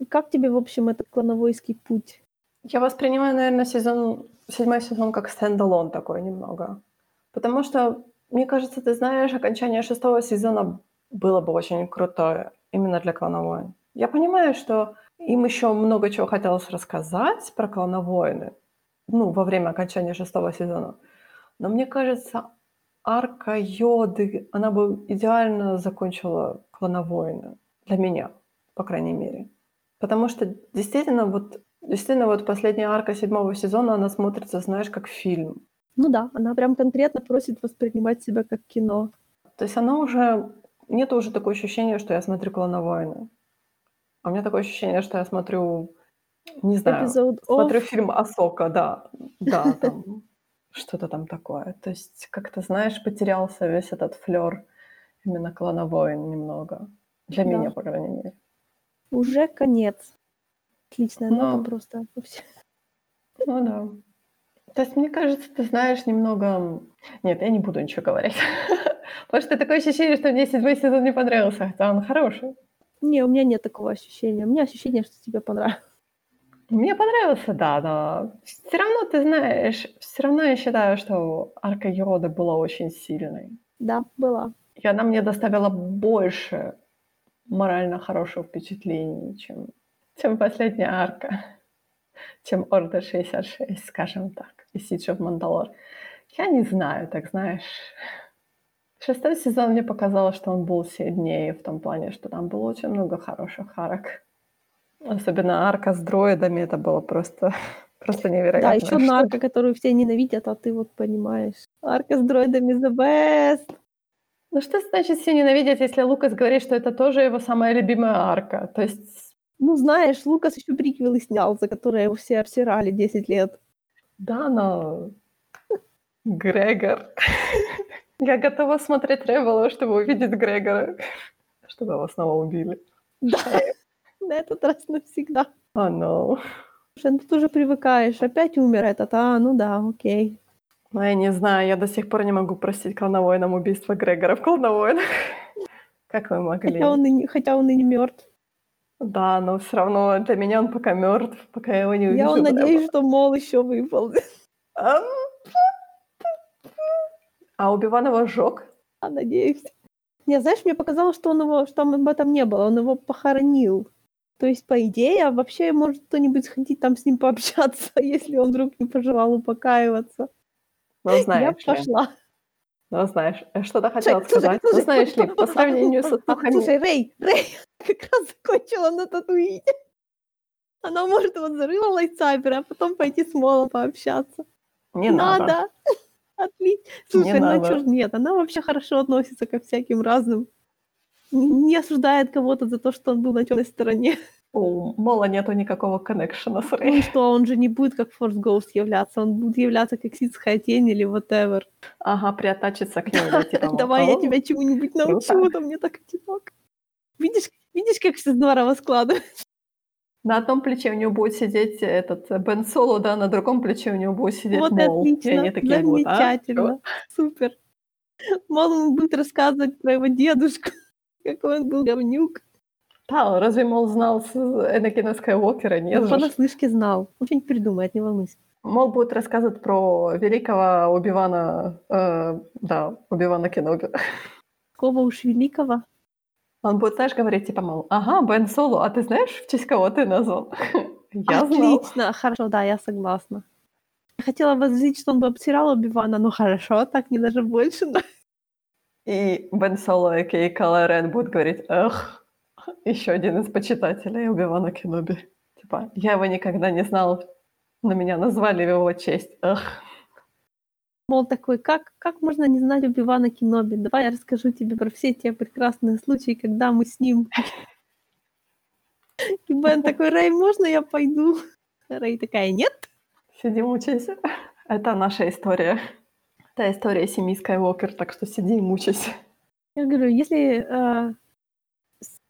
Как тебе, в общем, этот клановойский путь? Я воспринимаю, наверное, сезон, седьмой сезон как стендалон такой немного. Потому что, мне кажется, ты знаешь, окончание шестого сезона было бы очень крутое именно для клановойн. Я понимаю, что им еще много чего хотелось рассказать про клановойны, ну, во время окончания шестого сезона. Но мне кажется, арка Йоды, она бы идеально закончила клановойны. Для меня, по крайней мере. Потому что действительно вот, действительно вот последняя арка седьмого сезона, она смотрится, знаешь, как фильм. Ну да, она прям конкретно просит воспринимать себя как кино. То есть она уже... Нет уже такое ощущение, что я смотрю клановойны. А у меня такое ощущение, что я смотрю, не знаю, Эпизод смотрю оф. фильм Асока, да, [laughs] да, там что-то там такое. То есть как-то, знаешь, потерялся весь этот флер именно клановойн немного. Для Да. меня, по крайней мере. Уже конец. Отличная Ну. нота просто. Ну да. То есть, мне кажется, ты знаешь немного... Нет, я не буду ничего говорить. [laughs] Потому что такое ощущение, что мне седьмой сезон не понравился, хотя он хороший. Не, у меня нет такого ощущения. У меня ощущение, что тебе понравилось. Мне понравился, да, но все равно, ты знаешь, все равно я считаю, что арка Йоды была очень сильной. Да, была. И она мне доставила больше морально хорошего впечатлений, чем, чем последняя арка, чем Орда 66, скажем так, и Сидж of Мандалор. Я не знаю, так знаешь. Шестой сезон мне показалось, что он был сильнее в том плане, что там было очень много хороших арок. Особенно арка с дроидами, это было просто, [laughs] просто невероятно. Да, еще одна арка, которую все ненавидят, а ты вот понимаешь. Арка с дроидами the best. Ну что значит все ненавидят, если Лукас говорит, что это тоже его самая любимая арка? То есть, Ну, знаешь, Лукас еще приквелы снял, за которые его все обсирали 10 лет. да, но... Грегор. Я готова смотреть Ревелу, чтобы увидеть Грегора. Чтобы его снова убили. Да, на этот раз навсегда. О, no. Слушай, ну ты уже привыкаешь. Опять умер этот, а, ну да, окей. Ну, я не знаю, я до сих пор не могу простить клановойнам убийство Грегора в клановойнах. Как вы могли? Хотя он и не, хотя он и не мертв. Да, но все равно для меня он пока мертв, пока я его не увижу. Я в надеюсь, что Мол еще выпал. А, Убиван его сжег? А, надеюсь. Не, знаешь, мне показалось, что он его, что там об этом не было, он его похоронил. То есть, по идее, вообще может кто-нибудь сходить там с ним пообщаться, [laughs] если он вдруг не пожелал упокаиваться. Ну, Я знаешь ли. пошла. Ну, знаешь, я что-то хотела Слушай, сказать. слушай, ну, знаешь ли, по сравнению слушай, слухами... Слушай, Рэй, Рэй, [laughs] как раз закончила на татуине. [laughs] Она может вот зарыла лайтсайбер, а потом пойти с Молом пообщаться. Не надо. [laughs] Отлично. Слушай, ну надо. чё ж нет, она вообще хорошо относится ко всяким разным. Не осуждает кого-то за то, что он был на темной стороне. У Мола нету никакого коннекшена с Ну Рэй. и что, он же не будет как Force Ghost являться, он будет являться как ситская тень или whatever. Ага, приотачиться к нему. типа, [laughs] Давай я «О, тебя чему-нибудь научу, круто. а то мне так одиноко. Видишь, видишь, как все здорово складывается? На одном плече у него будет сидеть этот Бен Соло, да, на другом плече у него будет сидеть Вот Мол. И отлично, они такие вот, а? замечательно, супер. Мол, он будет рассказывать про его дедушку, [laughs] какой он был говнюк. Да, разве Мол знал Энакина Скайуокера? Нет Он понаслышке знал. Он что-нибудь придумает, не волнуйся. Мол будет рассказывать про великого Убивана, э, да, Убивана Кеноби. Кого уж великого. Он будет, знаешь, говорить, типа, мол, ага, Бен Соло, а ты знаешь, в честь кого ты назвал? [laughs] Я Отлично, хорошо, да, я согласна. Я хотела возразить, что он бы обсирал Оби-Вана, ну хорошо, так не даже больше, но... И Бен Соло, а.к.а. Кала Рен, будет говорить, эх, еще один из почитателей Оби-Вана Кеноби. Типа, я его никогда не знал, но меня назвали в его честь, эх. Мол, такой, как, как можно не знать Оби-Вана Кеноби? Давай я расскажу тебе про все те прекрасные случаи, когда мы с ним... И Бен такой, Рэй, можно я пойду? Рэй такая, нет. Сиди, мучайся. Это наша история. Это история семьи Скайуокер, так что сиди и мучайся. Я говорю, если э,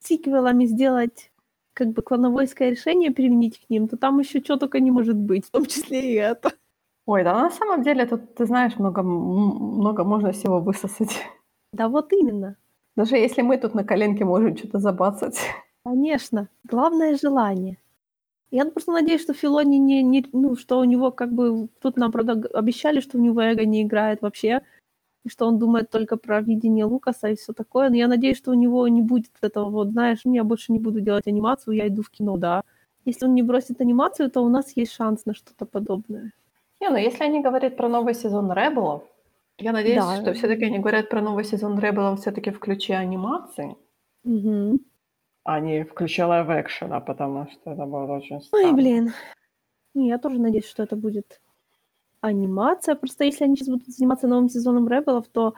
сиквелами сделать как бы клановойское решение применить к ним, то там еще что только не может быть, в том числе и это. Ой, да на самом деле тут, ты знаешь, много, много можно всего высосать. Да вот именно. Даже если мы тут на коленке можем что-то забацать. Конечно. Главное — желание. Я просто надеюсь, что Филони не, не... Ну, что у него как бы... Тут нам, правда, обещали, что у него эго не играет вообще, и что он думает только про видение Лукаса и все такое. Но я надеюсь, что у него не будет этого вот, знаешь, я больше не буду делать анимацию, я иду в кино, да. Если он не бросит анимацию, то у нас есть шанс на что-то подобное. Не, ну если они говорят про новый сезон Ребелов, я надеюсь, да. что все-таки они говорят про новый сезон Ребелов все-таки в ключе анимации. Угу а не в экшена, потому что это было очень странно. Ой, блин. Не, я тоже надеюсь, что это будет анимация. Просто если они сейчас будут заниматься новым сезоном Ребелов, то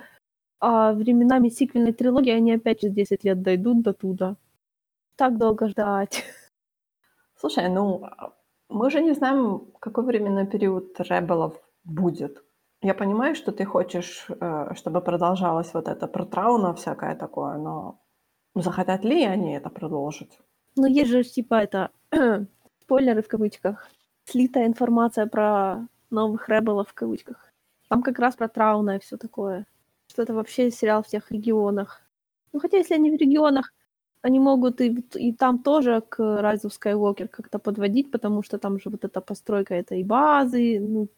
а, временами сиквельной трилогии они опять через 10 лет дойдут до туда. Так долго ждать. Слушай, ну, мы же не знаем, какой временной период Ребелов будет. Я понимаю, что ты хочешь, э, чтобы продолжалось вот это про Трауна всякое такое, но Захотят ли они это продолжить? Ну, есть же, типа, это [clears throat] спойлеры в кавычках. Слитая информация про новых ребелов в кавычках. Там как раз про Трауна и все такое. Что это вообще сериал в всех регионах. Ну, хотя если они в регионах, они могут и, и там тоже к Rise of Skywalker как-то подводить, потому что там же вот эта постройка этой базы, ну,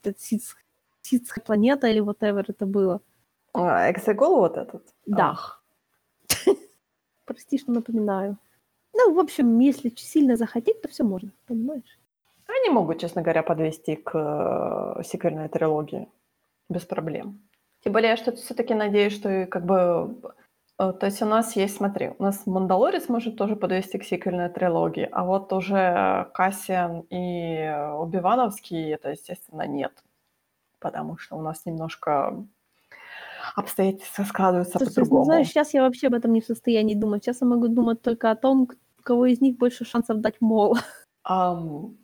Ситская планета или whatever это было. А, Экзегол вот этот? Да. Ах. [laughs] Прости, что напоминаю. Ну, в общем, если сильно захотеть, то все можно, понимаешь? Они могут, честно говоря, подвести к э, сиквельной трилогии без проблем. Тем более, я что все-таки надеюсь, что как бы... Э, то есть у нас есть, смотри, у нас Мандалорец может тоже подвести к сиквельной трилогии, а вот уже Кассиан и Убивановский это, естественно, нет. Потому что у нас немножко обстоятельства складываются Слушай, по-другому. Знаешь, сейчас я вообще об этом не в состоянии думать. Сейчас я могу думать только о том, кого из них больше шансов дать мол. Um,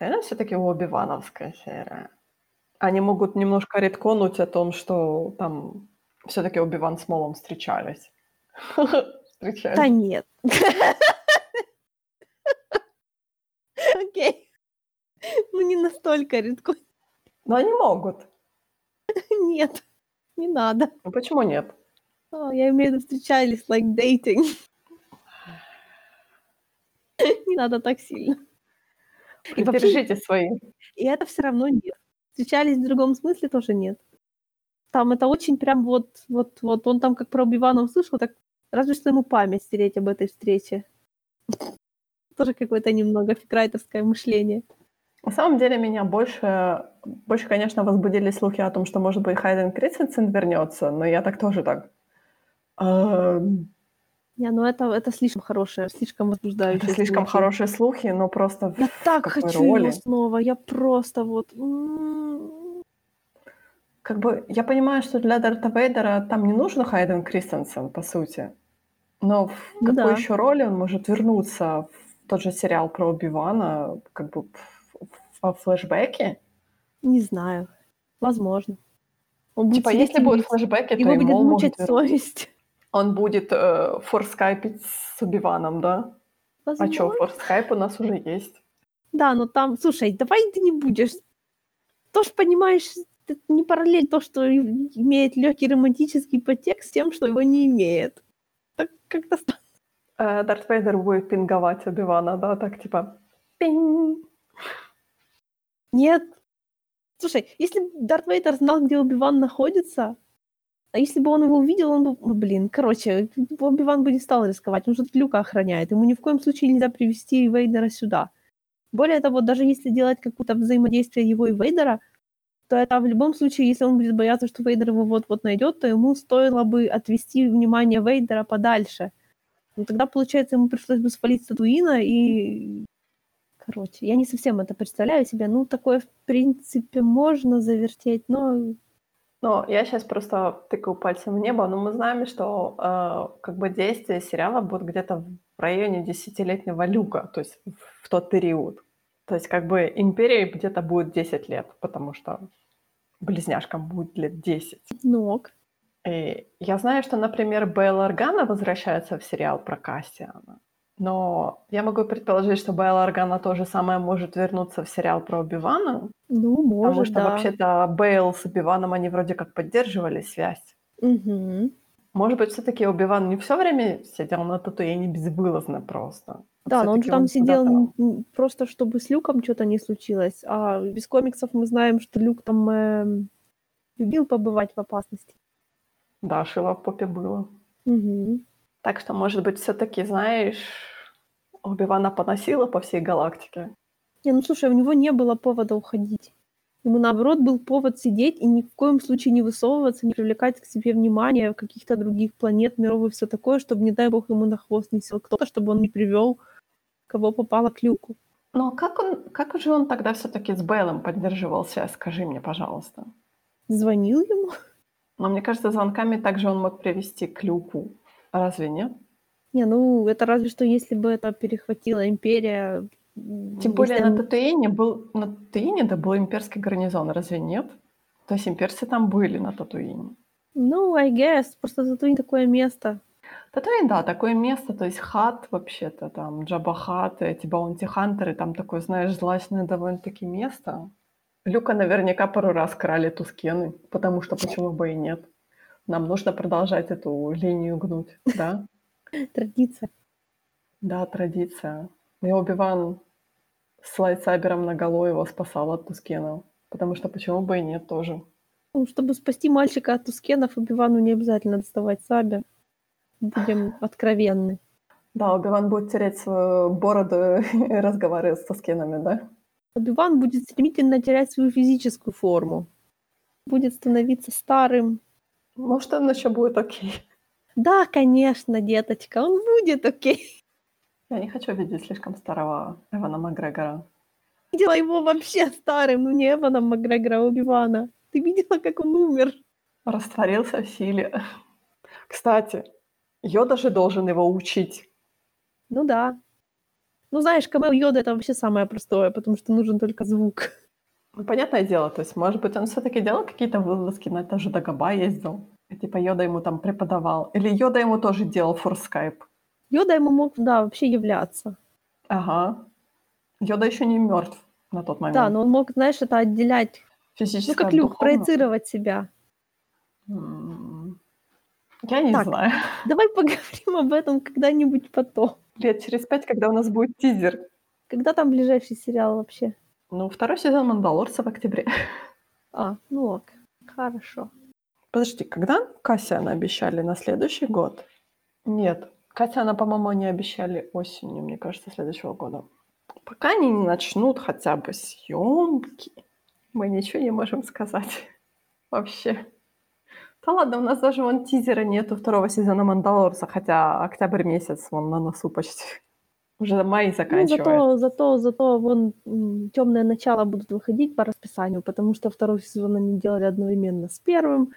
наверное, все-таки Оби-Вановская серия. Они могут немножко редконуть о том, что там все-таки Оби-Ван с Молом встречались. [laughs] встречались. Да нет. [laughs] Окей. Ну, не настолько редко. Но они могут. [laughs] Нет. Не надо. Ну почему нет? О, я имею в виду встречались, like dating. Не надо так сильно. И вообще, свои. И это все равно нет. Встречались в другом смысле тоже нет. Там это очень прям вот, вот, вот он там как про Убивана услышал, так разве что ему память стереть об этой встрече. Тоже какое-то немного фикрайтовское мышление. На самом деле меня больше, больше, конечно, возбудили слухи о том, что, может быть, Хайден Крисенсен вернется, но я так тоже так... Эм... Не, ну это, это слишком хорошее, слишком возбуждающее. Это слишком слухи. хорошие слухи, но просто Я так хочу роли. его снова, я просто вот... Как бы, я понимаю, что для Дарта Вейдера там не нужен Хайден Кристенсен, по сути. Но в ну, какой да. еще роли он может вернуться в тот же сериал про Оби-Вана, как бы во флешбеке? Не знаю. Возможно. Он будет типа, если будут флешбеки, его то будет мучить может... совесть. Он будет э, форскайпить с Убиваном, да? Возможно. А что, форскайп у нас уже есть. Да, но там, слушай, давай ты не будешь. Тоже понимаешь, это не параллель то, что имеет легкий романтический подтекст с тем, что его не имеет. Так как-то э, Дарт Вейдер будет пинговать Убивана, да, так типа пинг. Нет. Слушай, если Дарт Вейдер знал, где Убиван находится, А если бы он его увидел, он бы, ну, блин, короче, Оби-Ван бы не стал рисковать, он же Люка охраняет, ему ни в коем случае нельзя привести Вейдера сюда. Более того, даже если делать какое-то взаимодействие его и Вейдера, то это в любом случае, если он будет бояться, что Вейдер его вот-вот найдет, то ему стоило бы отвести внимание Вейдера подальше. Ну, тогда, получается, ему пришлось бы свалить с Татуина и... Короче, я не совсем это представляю себе. Ну, такое, в принципе, можно завертеть, но ну, я сейчас просто тыкаю пальцем в небо, но мы знаем, что э, как бы действие сериала будет где-то в районе десятилетнего люка, то есть в тот период. То есть как бы империи где-то будет 10 лет, потому что близняшкам будет лет 10. Ну ок. И я знаю, что, например, Белл Органа возвращается в сериал про Кассиана. Но я могу предположить, что Байла Органа то же самое может вернуться в сериал про Оби-Вана. Ну, может, Потому что да. вообще-то Бейл с Оби-Ваном, они вроде как поддерживали связь. Угу. Может быть, все-таки Оби-Ван не все время сидел на Татуине безвылазно просто. Да, но он же там сидел куда-то- н- н- просто, чтобы с Люком что-то не случилось. А без комиксов мы знаем, что Люк там эм, любил побывать в опасности. Да, шило в попе было. Угу. Так что, может быть, все-таки, знаешь, Оби-Вана поносило по всей галактике. Не, ну слушай, у него не было повода уходить. Ему, наоборот, был повод сидеть и ни в коем случае не высовываться, не привлекать к себе внимание каких-то других планет, миров и все такое, чтобы, не дай бог, ему на хвост не сел кто-то, чтобы он не привел кого попало к люку. Но как он, как же он тогда все-таки с Бейлом поддерживал связь, скажи мне, пожалуйста. Звонил ему? Но мне кажется, звонками также он мог привести к Люку. Разве нет? Не, ну это разве что если бы это перехватила империя. Тем если более на Татуине был, на Татуине да, был имперский гарнизон, разве нет? То есть имперцы там были на Татуине. Ну, I guess, просто не такое место. Татуин, да, такое место, то есть хат вообще-то, там Джаба хат, эти баунти-хантеры, там такое, знаешь, злачное довольно-таки место. Люка наверняка пару раз крали тускены, потому что почему бы и нет. Нам нужно продолжать эту линию гнуть, да? Традиция. Да, традиция. И Оби-Ван с лайтсайбером наголо его спасал от тускенов, потому что почему бы и нет тоже. Ну, чтобы спасти мальчика от тускенов, Убивану не обязательно доставать сабер. Будем откровенны. Да, Оби-Ван будет тереть свою бороду и разговаривать с тускенами, да? Убиван будет стремительно терять свою физическую форму. Будет становиться старым. Может, он еще будет окей. Да, конечно, деточка, он будет окей. Я не хочу видеть слишком старого Эвана Макгрегора. Видела его вообще старым, ну не Эвана Макгрегора, а Убивана. Ты видела, как он умер? Растворился в силе. Кстати, Йода же должен его учить. Ну да. Ну знаешь, камео Йода это вообще самое простое, потому что нужен только звук. Ну, понятное дело, то есть, может быть, он все-таки делал какие-то вылазки, на это же Дагаба ездил. И, типа, Йода ему там преподавал. Или Йода ему тоже делал форскайп. Йода ему мог, да, вообще являться. Ага. Йода еще не мертв на тот момент. Да, но он мог, знаешь, это отделять. Физически Ну, как от Люк, духовного. проецировать себя. М, Я не Так. знаю. Давай поговорим об этом когда-нибудь потом. Лет через пять, когда у нас будет тизер. Когда там ближайший сериал вообще? Ну, второй сезон Мандалорца в октябре. А, ну ок. Хорошо. Подожди, когда Кассиана обещали? На следующий год? Нет. Кассиана, по-моему, они обещали осенью, мне кажется, следующего года. Пока они не начнут хотя бы съемки, мы ничего не можем сказать. [laughs] Вообще. Да ладно, у нас даже вон тизера нету второго сезона Мандалорца, хотя октябрь месяц вон на носу почти. Уже май Ну, заканчивается. зато, зато, зато вон темное начало будут выходить по расписанию, потому что второй сезон они делали одновременно с первым,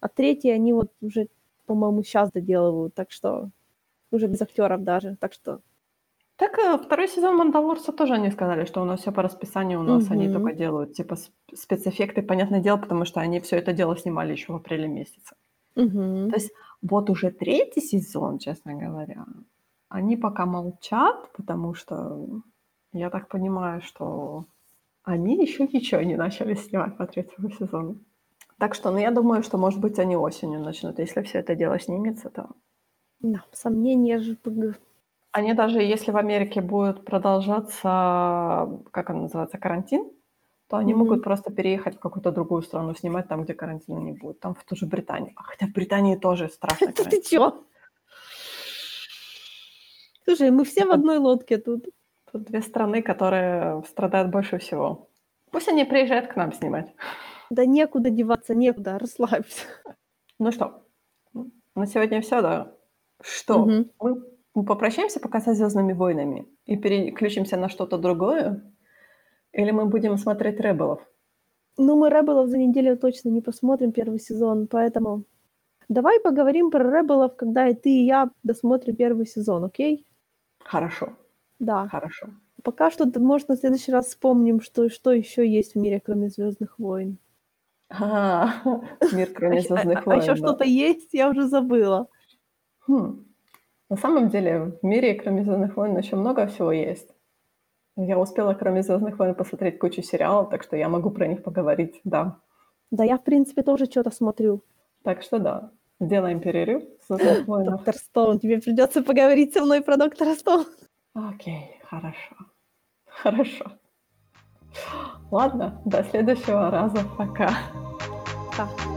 а третий они вот уже, по-моему, сейчас доделывают, так что уже без актеров даже, так что Так э, второй сезон Мандалорца тоже они сказали, что у нас все по расписанию, у нас они Мгм. только делают типа сп- спецэффекты, понятное дело, потому что они все это дело снимали еще в апреле месяце. Мгм. То есть вот уже третий сезон, честно говоря, они пока молчат, потому что я так понимаю, что они еще ничего не начали снимать по третьему сезону. Так что, ну, я думаю, что, может быть, они осенью начнут. Если все это дело снимется, то да, сомнения же Они даже, если в Америке будет продолжаться, как он называется, карантин, то они Мгм. могут просто переехать в какую-то другую страну, снимать там, где карантина не будет. Там в ту же Британию. А Хотя в Британии тоже страшно. Да [laughs] ты чё? Слушай, мы все в одной лодке тут. Тут две страны, которые страдают больше всего. Пусть они приезжают к нам снимать. Да некуда деваться, некуда, расслабься. Ну что, на сегодня все, да? Что? Мгм. Мы мы попрощаемся пока со Звездными войнами и переключимся на что-то другое? Или мы будем смотреть Ребелов? Ну, мы Ребелов за неделю точно не посмотрим первый сезон, поэтому давай поговорим про Ребелов, когда и ты, и я досмотрим первый сезон, окей? Хорошо, Да. хорошо. Пока что, может, на следующий раз вспомним, что, что еще есть в мире, кроме Звездных войн. А, [laughs] мир кроме а, щ- а- Звездных а войн. еще да. что-то есть, я уже забыла. Хм. На самом деле, в мире, кроме Звездных войн, еще много всего есть. Я успела, кроме Звездных войн, посмотреть кучу сериалов, так что я могу про них поговорить, да. Да, я, в принципе, тоже что-то смотрю. Так что да, сделаем перерыв. Доктор Стоун, тебе придется поговорить со мной про Доктора Стоун. Окей, хорошо. Хорошо. Ладно, до следующего раза. Пока. Пока.